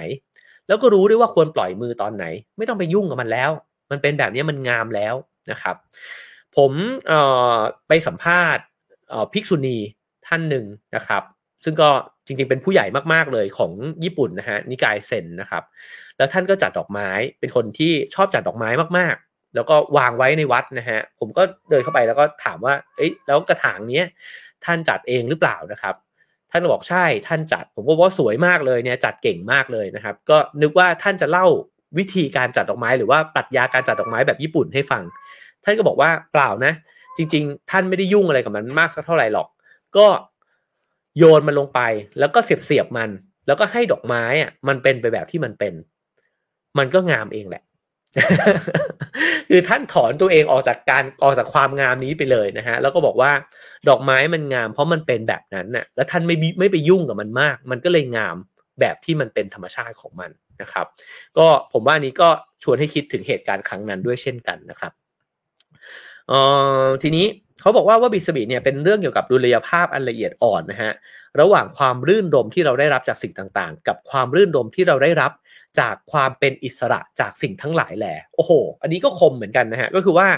แล้วก็รู้ด้วยว่าควรปล่อยมือตอนไหน ไม่ต้องไปยุ่งกับมันแล้ว มันเป็นแบบนี้มันงามแล้วนะครับ ผมไปสัมภาษณ์ภิกษุณีท่านหนึ่งนะครับ ซึ่งก็จริงๆเป็นผู้ใหญ่มากๆเลยของญี่ปุ่นนะฮะนิกายเซนนะครับ แล้วท่านก็จัดดอกไม้เป็นคนที่ชอบจัดดอกไม้มากๆ แล้วก็วางไว้ในวัดนะฮะผมก็เดินเข้าไปแล้วก็ถามว่า เอ้ยแล้วกระถางเนี้ยท่านจัดเองหรือเปล่านะครับท่านบอกใช่ท่านจัด ผมก็ว่าสวยมากเลยเนี่ยจัดเก่งมากเลยนะครับ ก็นึกว่าท่านจะเล่าวิธีการจัดดอกไม้ หรือว่าปรัชญาการจัดดอกไม้แบบญี่ปุ่นให้ฟัง ท่านก็บอกว่าเปล่านะ จริง ๆ ท่านไม่ได้ยุ่งอะไรกับมันมากสักเท่าไหร่หรอก ก็ โยนมันลงไป แล้วก็เสียบเสียบมัน แล้วก็ให้ดอกไม้อะ มันเป็นไปแบบที่มันเป็น มันก็งามเองแหละ คือท่านถอนตัวเองออกจากการออกจากความงามนี้ไปเลยนะฮะ แล้วก็บอกว่าดอกไม้มันงาม เพราะมันเป็นแบบนั้นน่ะ แล้วท่านไม่ไม่ไปยุ่งกับมันมาก มันก็เลยงามแบบที่มันเป็นธรรมชาติของมันนะครับ ก็ผมว่านี้ก็ชวนให้คิดถึงเหตุการณ์ครั้งนั้นด้วยเช่นกันนะครับเอ่อทีนี้ เขาบอกว่าว่าบิสบิเนี่ยเป็นเรื่องเกี่ยวกับดุลยภาพอันละเอียดอ่อนนะฮะระหว่างความรื่นรมที่เราได้รับจากสิ่งต่างๆ กับความรื่นรมที่เราได้รับจากความเป็นอิสระจากสิ่งทั้งหลายแหละโอ้โห อันนี้ก็คมเหมือนกันนะฮะก็คือว่า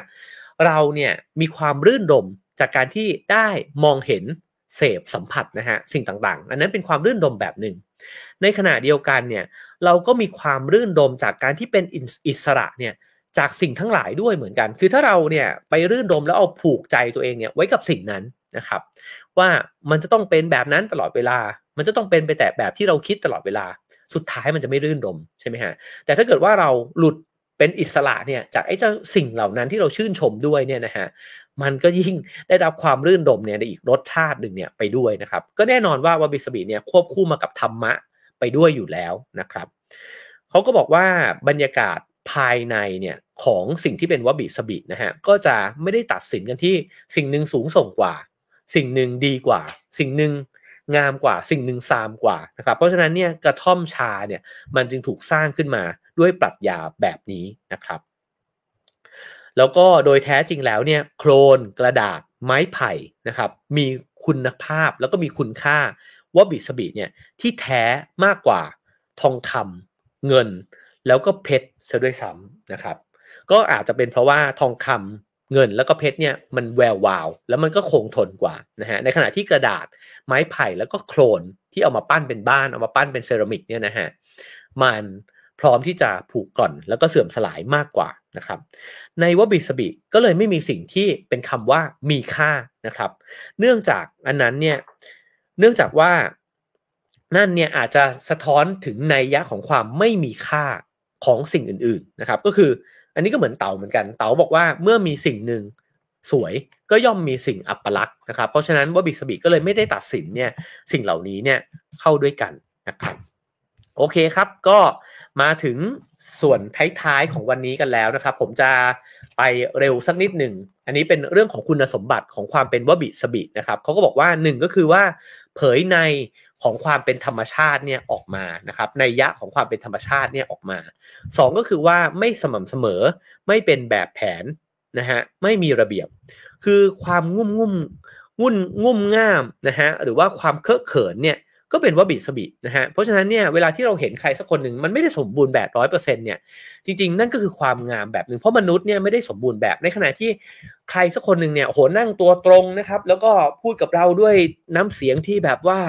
เราเนี่ยมีความรื่นรมจากการที่ได้มองเห็นเสพสัมผัสนะฮะสิ่งต่างๆ อันนั้นเป็นความรื่นรมแบบหนึ่ง ในขณะเดียวกันเนี่ยเราก็มีความรื่นรมจากการที่เป็นอิสระเนี่ย จากสิ่งทั้งหลายด้วยเหมือนกัน คือถ้าเราเนี่ยไปรื่นรมแล้วเอาผูกใจตัวเองเนี่ยไว้กับสิ่งนั้นนะครับ ว่ามันจะต้องเป็นแบบนั้นตลอดเวลา มันจะต้องเป็นไปแต่แบบที่เราคิดตลอดเวลา สุดท้ายมันจะไม่รื่นรมใช่ไหมฮะ แต่ถ้าเกิดว่าเราหลุดเป็นอิสระเนี่ยจากไอ้เจ้าสิ่งเหล่านั้นที่เราชื่นชมด้วยเนี่ยนะฮะมันก็ยิ่งได้รับความรื่นรมเนี่ยในอีกรสชาติหนึ่งเนี่ยไปด้วยนะครับ ก็แน่นอนว่าวาบิสบีเนี่ยควบคู่มากับธรรมะไปด้วยอยู่แล้วนะครับเขาก็บอกว่าบรรยากาศ ภายในเนี่ยของสิ่งที่เป็นวบิสบินะฮะก็จะไม่ได้ตัดสินกันที่สิ่งหนึ่งสูงส่งกว่า สิ่งหนึ่งดีกว่า สิ่งหนึ่งงามกว่าสิ่งหนึ่งซามกว่านะครับเพราะฉะนั้นเนี่ยกระท่อมชาเนี่ยมันจึงถูกสร้างขึ้นมาด้วยปรัชญาแบบนี้นะครับ แล้วก็โดยแท้จริงแล้วเนี่ยโครนกระดาษไม้ไผ่นะครับ มีคุณภาพแล้วก็มีคุณค่าว่าบิสบีเนี่ยที่แท้มากกว่าทองคำเงิน แล้วก็เพชรซะด้วยซ้ำนะครับ ก็อาจจะเป็นเพราะว่าทองคำเงินแล้วก็เพชรเนี่ยมันแวววาว แล้วมันก็คงทนกว่านะฮะในขณะที่กระดาษไม้ไผ่แล้วก็โครนที่เอามาปั้นเป็นบ้านเอามาปั้นเป็นเซรามิกเนี่ยนะฮะมันพร้อมที่จะผูกก่อนแล้วก็เสื่อมสลายมากกว่านะครับ ในวบิสบิก็เลยไม่มีสิ่งที่เป็นคำว่ามีค่านะครับ เนื่องจากอันนั้นเนี่ยเนื่องจากว่านั่นเนี่ยอาจจะสะท้อนถึงในยะของความไม่มีค่า ของสิ่งอื่นๆนะครับ ก็คืออันนี้ก็เหมือนเต่าเหมือนกัน เต่าบอกว่าเมื่อมีสิ่งหนึ่งสวยก็ย่อมมีสิ่งอัปลักษณ์นะครับ เพราะฉะนั้นว่าบิสบิก็เลยไม่ได้ตัดสินเนี่ยสิ่งเหล่านี้เนี่ยเข้าด้วยกันนะครับโอเคครับก็มาถึงส่วนท้ายๆของวันนี้กันแล้วนะครับ ผมจะไปเร็วสักนิดหนึ่ง อันนี้เป็นเรื่องของคุณสมบัติของความเป็นวบิสบินะครับเขาก็บอกว่าหนึ่งก็คือว่า เผยใน ของความเป็นธรรมชาติเนี่ยออกมานะครับในยะของความเป็นธรรมชาติเนี่ยออกมาสองก็คือว่าไม่สม่ำเสมอไม่เป็นแบบแผนนะฮะไม่มีระเบียบ คือความงุ่มงุ่มงุ่นงุ่มง่ามนะฮะหรือว่าความเคอะเขินเนี่ย ก็เป็นว่าบิสบินะฮะเพราะฉะนั้นเนี่ยเวลาที่เราเห็นใครสักคนหนึ่งมันไม่ได้สมบูรณ์แบบร้อยเปอร์เซ็นต์เนี่ยจริงๆ นั่นก็คือความงามแบบหนึ่งเพราะมนุษย์เนี่ยไม่ได้สมบูรณ์แบบในขณะที่ใครสักคนหนึ่งเนี่ยโหนั่งตัวตรงนะครับ แล้วก็พูดกับเราด้วยน้ำเสียงที่แบบว่า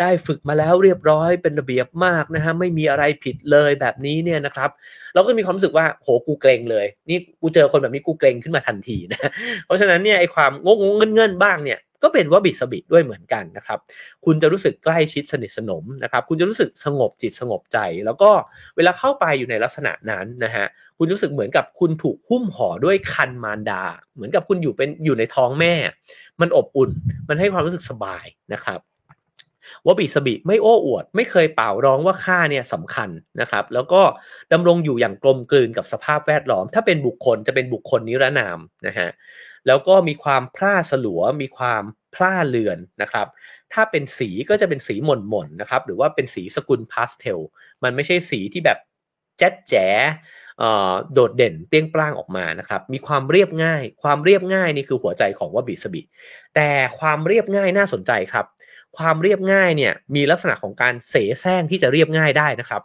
ได้ฝึกมาแล้วเรียบร้อยเป็นระเบียบมากนะฮะไม่มีอะไรผิดเลยแบบนี้เนี่ยนะครับ เราก็มีความรู้สึกว่าโหกูเกรงเลย นี่กูเจอคนแบบนี้กูเกรงขึ้นมาทันทีนะเพราะฉะนั้นเนี่ยไอความงงงเงินเงินบ้างเนี่ย ก็เป็นว่าบิดสบิดด้วยเหมือนกันนะครับ คุณจะรู้สึกใกล้ชิดสนิทสนมนะครับ คุณจะรู้สึกสงบจิตสงบใจ แล้วก็เวลาเข้าไปอยู่ในลักษณะนั้นนะฮะ คุณรู้สึกเหมือนกับคุณถูกหุ้มห่อด้วยคันมารดา เหมือนกับคุณอยู่เป็นอยู่ในท้องแม่ มันอบอุ่น มันให้ความรู้สึกสบายนะครับว่าบิสบิไม่โอ้อวด ไม่เคยเป่าร้องว่าค่าเนี่ยสำคัญนะครับ แล้วก็ดำรงอยู่อย่างกลมกลืนกับสภาพแวดล้อม ถ้าเป็นบุคคลจะเป็นบุคคลนิรนามนะฮะ แล้วก็มีความพร่าสลัว มีความพร่าเลือนนะครับ ถ้าเป็นสีก็จะเป็นสีหม่นหม่นนะครับ หรือว่าเป็นสีสกุลพาสเทล มันไม่ใช่สีที่แบบแจ๊ดแจ๋โดดเด่นเปี้ยงปร้างออกมานะครับ มีความเรียบง่าย ความเรียบง่ายนี่คือหัวใจของวาบิสบิ แต่ความเรียบง่ายน่าสนใจครับ ความเรียบง่ายเนี่ยมีลักษณะของการเสแสร้งที่จะเรียบง่ายได้นะครับ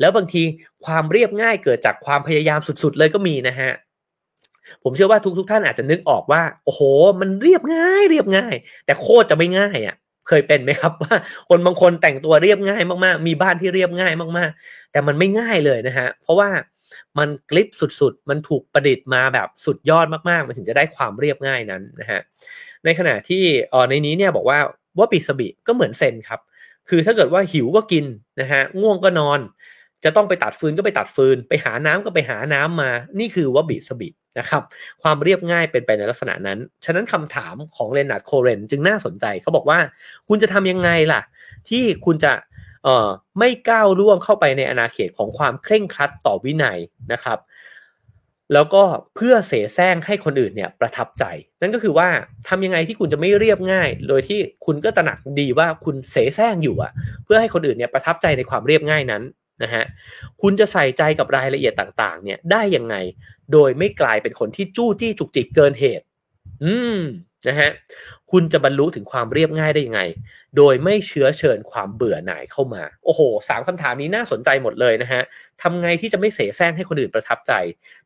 แล้วบางทีความเรียบง่ายเกิดจากความพยายามสุดๆเลยก็มีนะฮะ ผมเชื่อว่าทุกทุกท่านอาจจะนึกออกว่า โอ้โห มันเรียบง่าย เรียบง่าย แต่โคตรจะไม่ง่ายอะ เคยเป็นไหมครับว่าคนบางคนแต่งตัวเรียบง่ายมากๆ มีบ้านที่เรียบง่ายมากๆ แต่มันไม่ง่ายเลยนะฮะ เพราะว่ามันกลิปสุดๆ มันถูกประดิษฐ์มาแบบสุดยอดมากๆ มันถึงจะได้ความเรียบง่ายนั้นนะฮะ ในขณะที่ออในนี้เนี่ยบอกว่าว่าปิสบิก็เหมือนเซนครับ คือถ้าเกิดว่าหิวก็กินนะฮะ ง่วงก็นอน จะต้องไปตัดฟืนก็ไปตัดฟืน ไปหาน้ำก็ไปหาน้ำมา นี่คือว่าบิสบิ นะครับความเรียบง่ายเป็นไปในลักษณะนั้น ฉะนั้นคำถามของเลนาร์ดโคเรนจึงน่าสนใจเขาบอกว่าคุณจะทำยังไงล่ะ ที่คุณจะเอ่อไม่ก้าวล่วงเข้าไปในอาณาเขตของความเคร่งครัดต่อวินัยนะครับ แล้วก็เพื่อเสแสร้งให้คนอื่นเนี่ยประทับใจ นั่นก็คือว่าทำยังไงที่คุณจะไม่เรียบง่าย โดยที่คุณก็ตระหนักดีว่าคุณเสแสร้งอยู่อะเพื่อให้คนอื่นเนี่ยประทับใจในความเรียบง่ายนั้นนะฮะคุณจะใส่ใจกับรายละเอียดต่างๆเนี่ยได้ยังไง โดยไม่กลายเป็นคนที่จู้จี้จุกจิกเกินเหตุ อืมนะฮะคุณจะบรรลุถึงความเรียบง่ายได้ยังไง โดยไม่เชื้อเชิญความเบื่อหน่ายเข้ามา โอ้โหสามคำถามนี้น่าสนใจหมดเลยนะฮะทำไงที่จะไม่เสแสร้งให้คนอื่นประทับใจ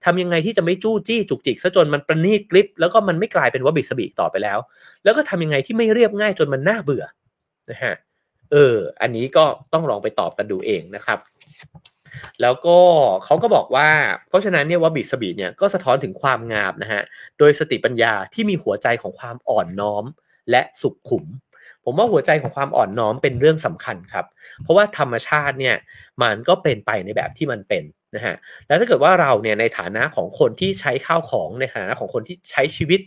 ทำยังไงที่จะไม่จู้จี้จุกจิกซะจนมันประณีตกริบแล้วก็มันไม่กลายเป็นวบิสบีต่อไปแล้ว แล้วก็ทำยังไงที่ไม่เรียบง่ายจนมันน่าเบื่อนะฮะเออ อันนี้ก็ต้องลองไปตอบกันดูเองนะครับ แล้วก็เขาก็บอกว่า เพราะฉะนั้นเนี่ยว่าบิสบีเนี่ยก็สะท้อนถึงความงามนะฮะโดยสติปัญญาที่มีหัวใจของความอ่อนน้อมและสุขขุม ผมว่าหัวใจของความอ่อนน้อมเป็นเรื่องสำคัญครับ เพราะว่าธรรมชาติเนี่ยมันก็เป็นไปในแบบที่มันเป็นนะฮะแล้วถ้าเกิดว่าเราเนี่ยในฐานะของคนที่ใช้ข้าวของในฐานะของคนที่ใช้ชีวิต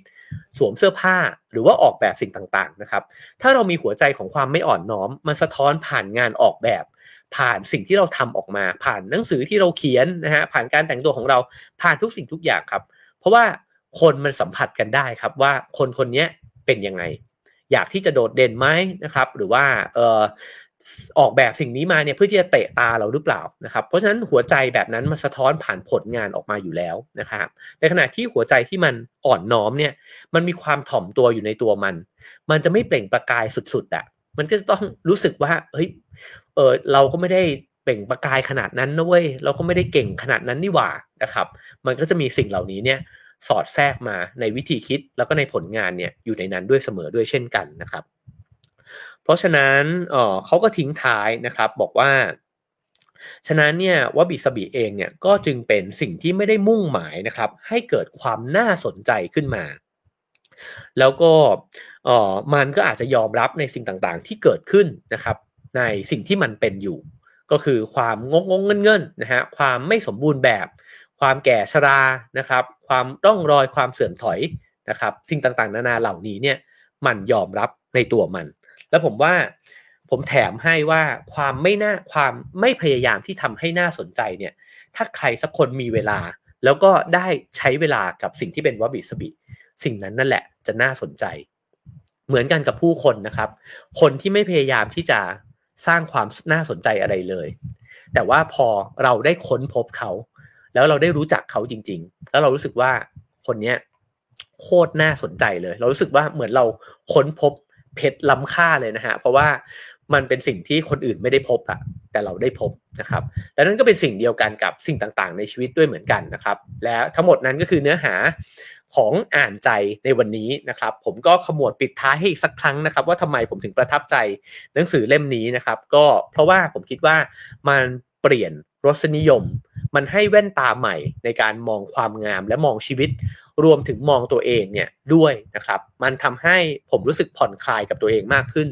สวมเสื้อผ้าหรือว่าออกแบบสิ่งต่างๆนะครับ ถ้าเรามีหัวใจของความไม่อ่อนน้อม มันสะท้อนผ่านงานออกแบบ ผ่านสิ่งที่เราทำออกมา ผ่านหนังสือที่เราเขียนนะฮะผ่านการแต่งตัวของเราผ่านทุกสิ่งทุกอย่างครับ เพราะว่าคนมันสัมผัสกันได้ครับว่าคนคนนี้เป็นยังไง อยากที่จะโดดเด่นไหมนะครับ หรือว่าเออออกแบบสิ่งนี้มาเนี่ยเพื่อที่จะเตะตาเราหรือเปล่านะครับ เพราะฉะนั้นหัวใจแบบนั้นมันสะท้อนผ่านผลงานออกมาอยู่แล้วนะครับ ในขณะที่หัวใจที่มันอ่อนน้อมเนี่ย มันมีความถ่อมตัวอยู่ในตัวมัน มันจะไม่เปล่งประกายสุดๆอะ มันก็จะต้องรู้สึกว่าเฮ้ยเออเราก็ไม่ได้เปล่งประกายขนาดนั้นนะเว้ยเราก็ไม่ได้เก่งขนาดนั้นนี่หว่านะครับ มันก็จะมีสิ่งเหล่านี้เนี่ยสอดแทรกมาในวิธีคิดแล้วก็ในผลงานเนี่ยอยู่ในนั้นด้วยเสมอด้วยเช่นกันนะครับ เพราะฉะนั้นเออเขาก็ทิ้งท้ายนะครับบอกว่า ฉะนั้นเนี่ยว่าบิสบีเองเนี่ยก็จึงเป็นสิ่งที่ไม่ได้มุ่งหมายนะครับ ให้เกิดความน่าสนใจขึ้นมา แล้วก็ เออมันก็อาจจะยอมรับในสิ่งต่างๆ ที่เกิดขึ้นนะครับ ในสิ่งที่มันเป็นอยู่ ก็คือความงงงเงินเงินนะฮะความไม่สมบูรณ์แบบ ความแก่ชรานะครับ ความร่องรอยความเสื่อมถอยนะครับ สิ่งต่างๆ นานาเหล่านี้เนี่ยมันยอมรับในตัวมัน แล้วผมว่าผมแถมให้ว่าความไม่น่าความไม่พยายามที่ทำให้น่าสนใจเนี่ยถ้าใครสักคนมีเวลา แล้วก็ได้ใช้เวลากับสิ่งที่เป็นวบิสบิสิ่งนั้นนั่นแหละจะน่าสนใจ เหมือนกันกับผู้คนนะครับ คนที่ไม่พยายามที่จะสร้างความน่าสนใจอะไรเลย แต่ว่าพอเราได้ค้นพบเขา แล้วเราได้รู้จักเขาจริง ๆ แล้วเรารู้สึกว่าคนเนี้ยโคตรน่าสนใจเลย เรารู้สึกว่าเหมือนเราค้นพบเพชรล้ำค่าเลยนะฮะ เพราะว่ามันเป็นสิ่งที่คนอื่นไม่ได้พบอะแต่เราได้พบนะครับ และนั่นก็เป็นสิ่งเดียวกันกับสิ่งต่างๆ ในชีวิตด้วยเหมือนกันนะครับ แล้วทั้งหมดนั้นก็คือเนื้อหา ของอ่านใจในวันนี้นะครับ ผมก็ขมวดปิดท้ายให้อีกสักครั้งนะครับ ว่าทำไมผมถึงประทับใจหนังสือเล่มนี้นะครับ ก็เพราะว่าผมคิดว่ามันเปลี่ยนรสนิยม มันให้แว่นตาใหม่ในการมองความงามและมองชีวิต รวมถึงมองตัวเองเนี่ยด้วยนะครับ มันทำให้ผมรู้สึกผ่อนคลายกับตัวเองมากขึ้น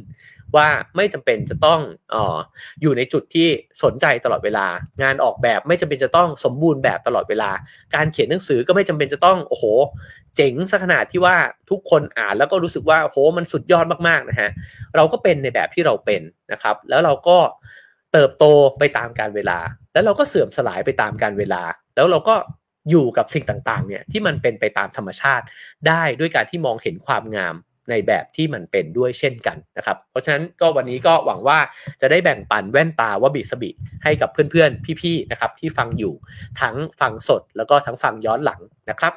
ว่าไม่จำเป็นจะต้องอออยู่ในจุดที่สนใจตลอดเวลา งานออกแบบไม่จำเป็นจะต้องสมบูรณ์แบบตลอดเวลา การเขียนหนังสือก็ไม่จำเป็นจะต้องโอ้โห เจ๋งสักขนาดที่ว่าทุกคนอ่านแล้วก็รู้สึกว่าโอ้โหมันสุดยอดมากๆนะฮะเราก็เป็นในแบบที่เราเป็นนะครับ แล้วเราก็เติบโตไปตามการเวลา แล้วเราก็เสื่อมสลายไปตามการเวลา แล้วเราก็อยู่กับสิ่งต่างๆเนี่ยที่มันเป็นไปตามธรรมชาติได้ด้วยการที่มองเห็นความงาม ในแบบที่มันเป็นด้วยเช่นกันนะครับ เพราะฉะนั้นก็วันนี้ก็หวังว่าจะได้แบ่งปันแว่นตาว่าบิสบิให้กับเพื่อนๆ พี่ๆนะครับที่ฟังอยู่ทั้งฟังสดแล้วก็ทั้งฟังย้อนหลังนะครับ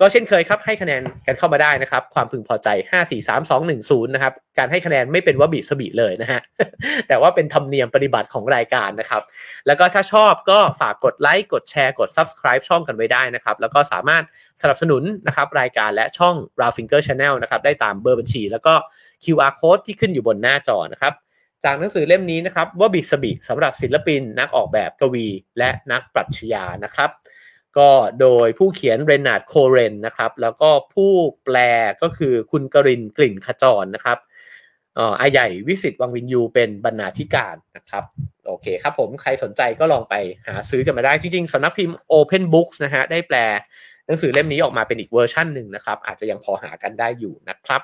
ก็เช่นเคยครับให้คะแนนกันเข้ามาได้นะครับ ความพึงพอใจ 5 4 3 2 1 0นะครับการให้คะแนนไม่เป็นว่าบิสบิเลยนะฮะแต่ว่าเป็นธรรมเนียมปฏิบัติของรายการนะครับ แล้วก็ถ้าชอบก็ฝากกดไลค์กดแชร์กด subscribe ช่องกันไว้ได้นะครับ แล้วก็สามารถสนับสนุนนะครับรายการและช่อง Raw Finger Channel นะครับได้ตามเบอร์บัญชี แล้วก็ QR code ที่ขึ้นอยู่บนหน้าจอนะครับจากหนังสือเล่มนี้นะครับวะบิซะบิสำหรับศิลปินนักออกแบบกวี และนักปรัชญานะครับ ก็โดยผู้เขียนเลนนาร์ดโคเรนนะครับ แล้วก็ผู้แปลก็คือคุณกรินกลิ่นขจรนะครับอ่ออาใหญ่วิศิษฐ์วังวิญญูเป็นบรรณาธิการนะครับ โอเคครับผมใครสนใจก็ลองไปหาซื้อกันมาได้ จริงๆสำนักพิมพ์ Open Books นะฮะได้แปลหนังสือเล่มนี้ออกมาเป็นอีกเวอร์ชันหนึ่งนะครับ อาจจะยังพอหากันได้อยู่นะครับ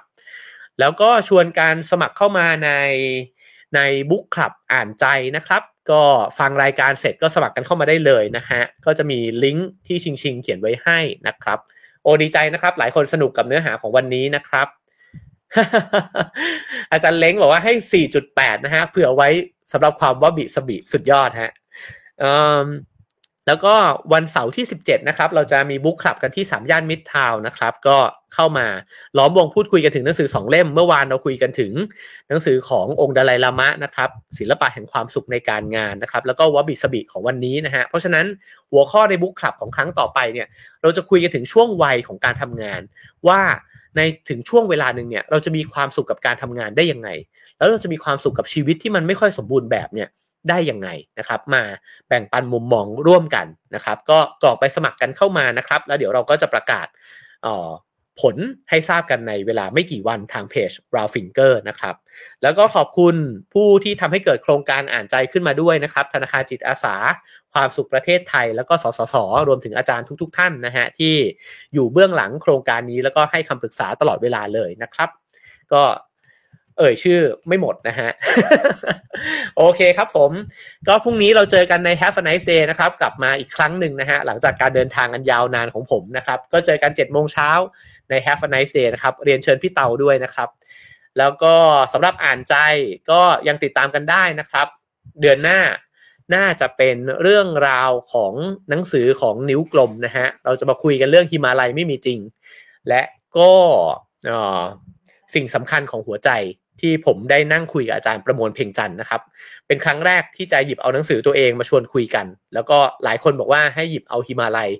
แล้วก็ชวนการสมัครเข้ามาใน ในบุ๊กคลับอ่านใจนะครับ ก็ฟังรายการเสร็จก็สมัครกันเข้ามาได้เลยนะฮะ ก็จะมีลิงก์ที่ชิงชิงเขียนไว้ให้นะครับ โอดีใจนะครับ หลายคนสนุกกับเนื้อหาของวันนี้นะครับอาจารย์เล้งบอกว่าให้ 4.8 นะฮะ เผื่อไว้สำหรับความว่าบิสบิสุดยอดฮะ แล้วก็วันเสาร์ที่ 17 นะครับ เราจะมีบุ๊กคลับกันที่ 3 ย่านมิดทาวน์นะครับ ก็เข้ามาล้อมวงพูดคุยกันถึงหนังสือ 2 เล่ม เมื่อวานเราคุยกันถึงหนังสือขององค์ดาลายลามะนะครับ ศิลปะแห่งความสุขในการงานนะครับ แล้วก็วบิสบิของวันนี้นะฮะ เพราะฉะนั้นหัวข้อในบุ๊กคลับของครั้งต่อไปเนี่ย เราจะคุยกันถึงช่วงวัยของการทำงาน ว่าในถึงช่วงเวลาหนึ่งเนี่ย เราจะมีความสุขกับการทำงานได้ยังไง แล้วเราจะมีความสุขกับชีวิตที่มันไม่ค่อยสมบูรณ์แบบเนี่ย ได้ยังไงนะครับ มาแบ่งปันมุมมองร่วมกันนะครับ ก็กรอกไปสมัครกันเข้ามานะครับ แล้วเดี๋ยวเราก็จะประกาศผลให้ทราบกันในเวลาไม่กี่วันทางเพจ r a l Finger นะครับ แล้วก็ขอบคุณผู้ที่ทำให้เกิดโครงการอ่านใจขึ้นมาด้วยนะครับ ธนาคารจิตอาสา ความสุขประเทศไทย แล้วก็สสส รวมถึงอาจารย์ทุก ๆ ท่านนะฮะที่อยู่เบื้องหลังโครงการนี้แล้วก็ให้คำปรึกษาตลอดเวลาเลยนะครับ ก็ เอ่ยชื่อไม่หมดนะฮะ โอเคครับผม ก็พรุ่งนี้เราเจอกันใน Have a nice day นะครับ กลับมาอีกครั้งหนึ่งนะฮะ หลังจากการเดินทางกันยาวนานของผมนะครับ ก็เจอกัน7จ็ดโมงเช้าใน Have a nice day นะครับ เรียนเชิญพี่เตาด้วยนะครับ แล้วก็สำหรับอ่านใจก็ยังติดตามกันได้นะครับ เดือนหน้าน่าจะเป็นเรื่องราวของหนังสือของนิ้วกลมนะฮะ เราจะมาคุยกันเรื่องฮิมาลัยไม่มีจริง และก็สิ่งสำคัญของหัวใจ ที่ผมได้นั่งคุยกับอาจารย์ประมวลเพ่งจันนะครับ เป็นครั้งแรกที่จะหยิบเอาหนังสือตัวเองมาชวนคุยกัน แล้วก็หลายคนบอกว่าให้หยิบเอาฮิมาลัย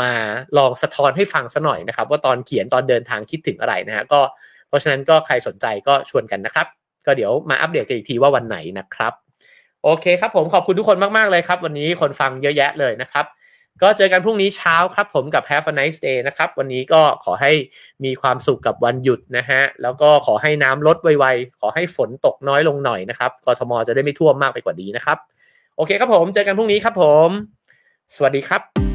มาลองสะท้อนให้ฟังซะหน่อยนะครับ ว่าตอนเขียนตอนเดินทางคิดถึงอะไรนะฮะก็เพราะฉะนั้นก็ใครสนใจก็ชวนกันนะครับ ก็เดี๋ยวมาอัปเดตกันอีกทีว่าวันไหนนะครับ โอเคครับผมขอบคุณทุกคนมากๆเลยครับ วันนี้คนฟังเยอะแยะเลยนะครับ ก็เจอกันพรุ่งนี้เช้าครับผมกับ Have a nice day นะครับ วันนี้ก็ขอให้มีความสุขกับวันหยุดนะฮะ แล้วก็ขอให้น้ำลดไวๆ ขอให้ฝนตกน้อยลงหน่อยนะครับ กทมจะได้ไม่ท่วมมากไปกว่านี้นะครับ โอเคครับผม เจอกันพรุ่งนี้ครับผม สวัสดีครับ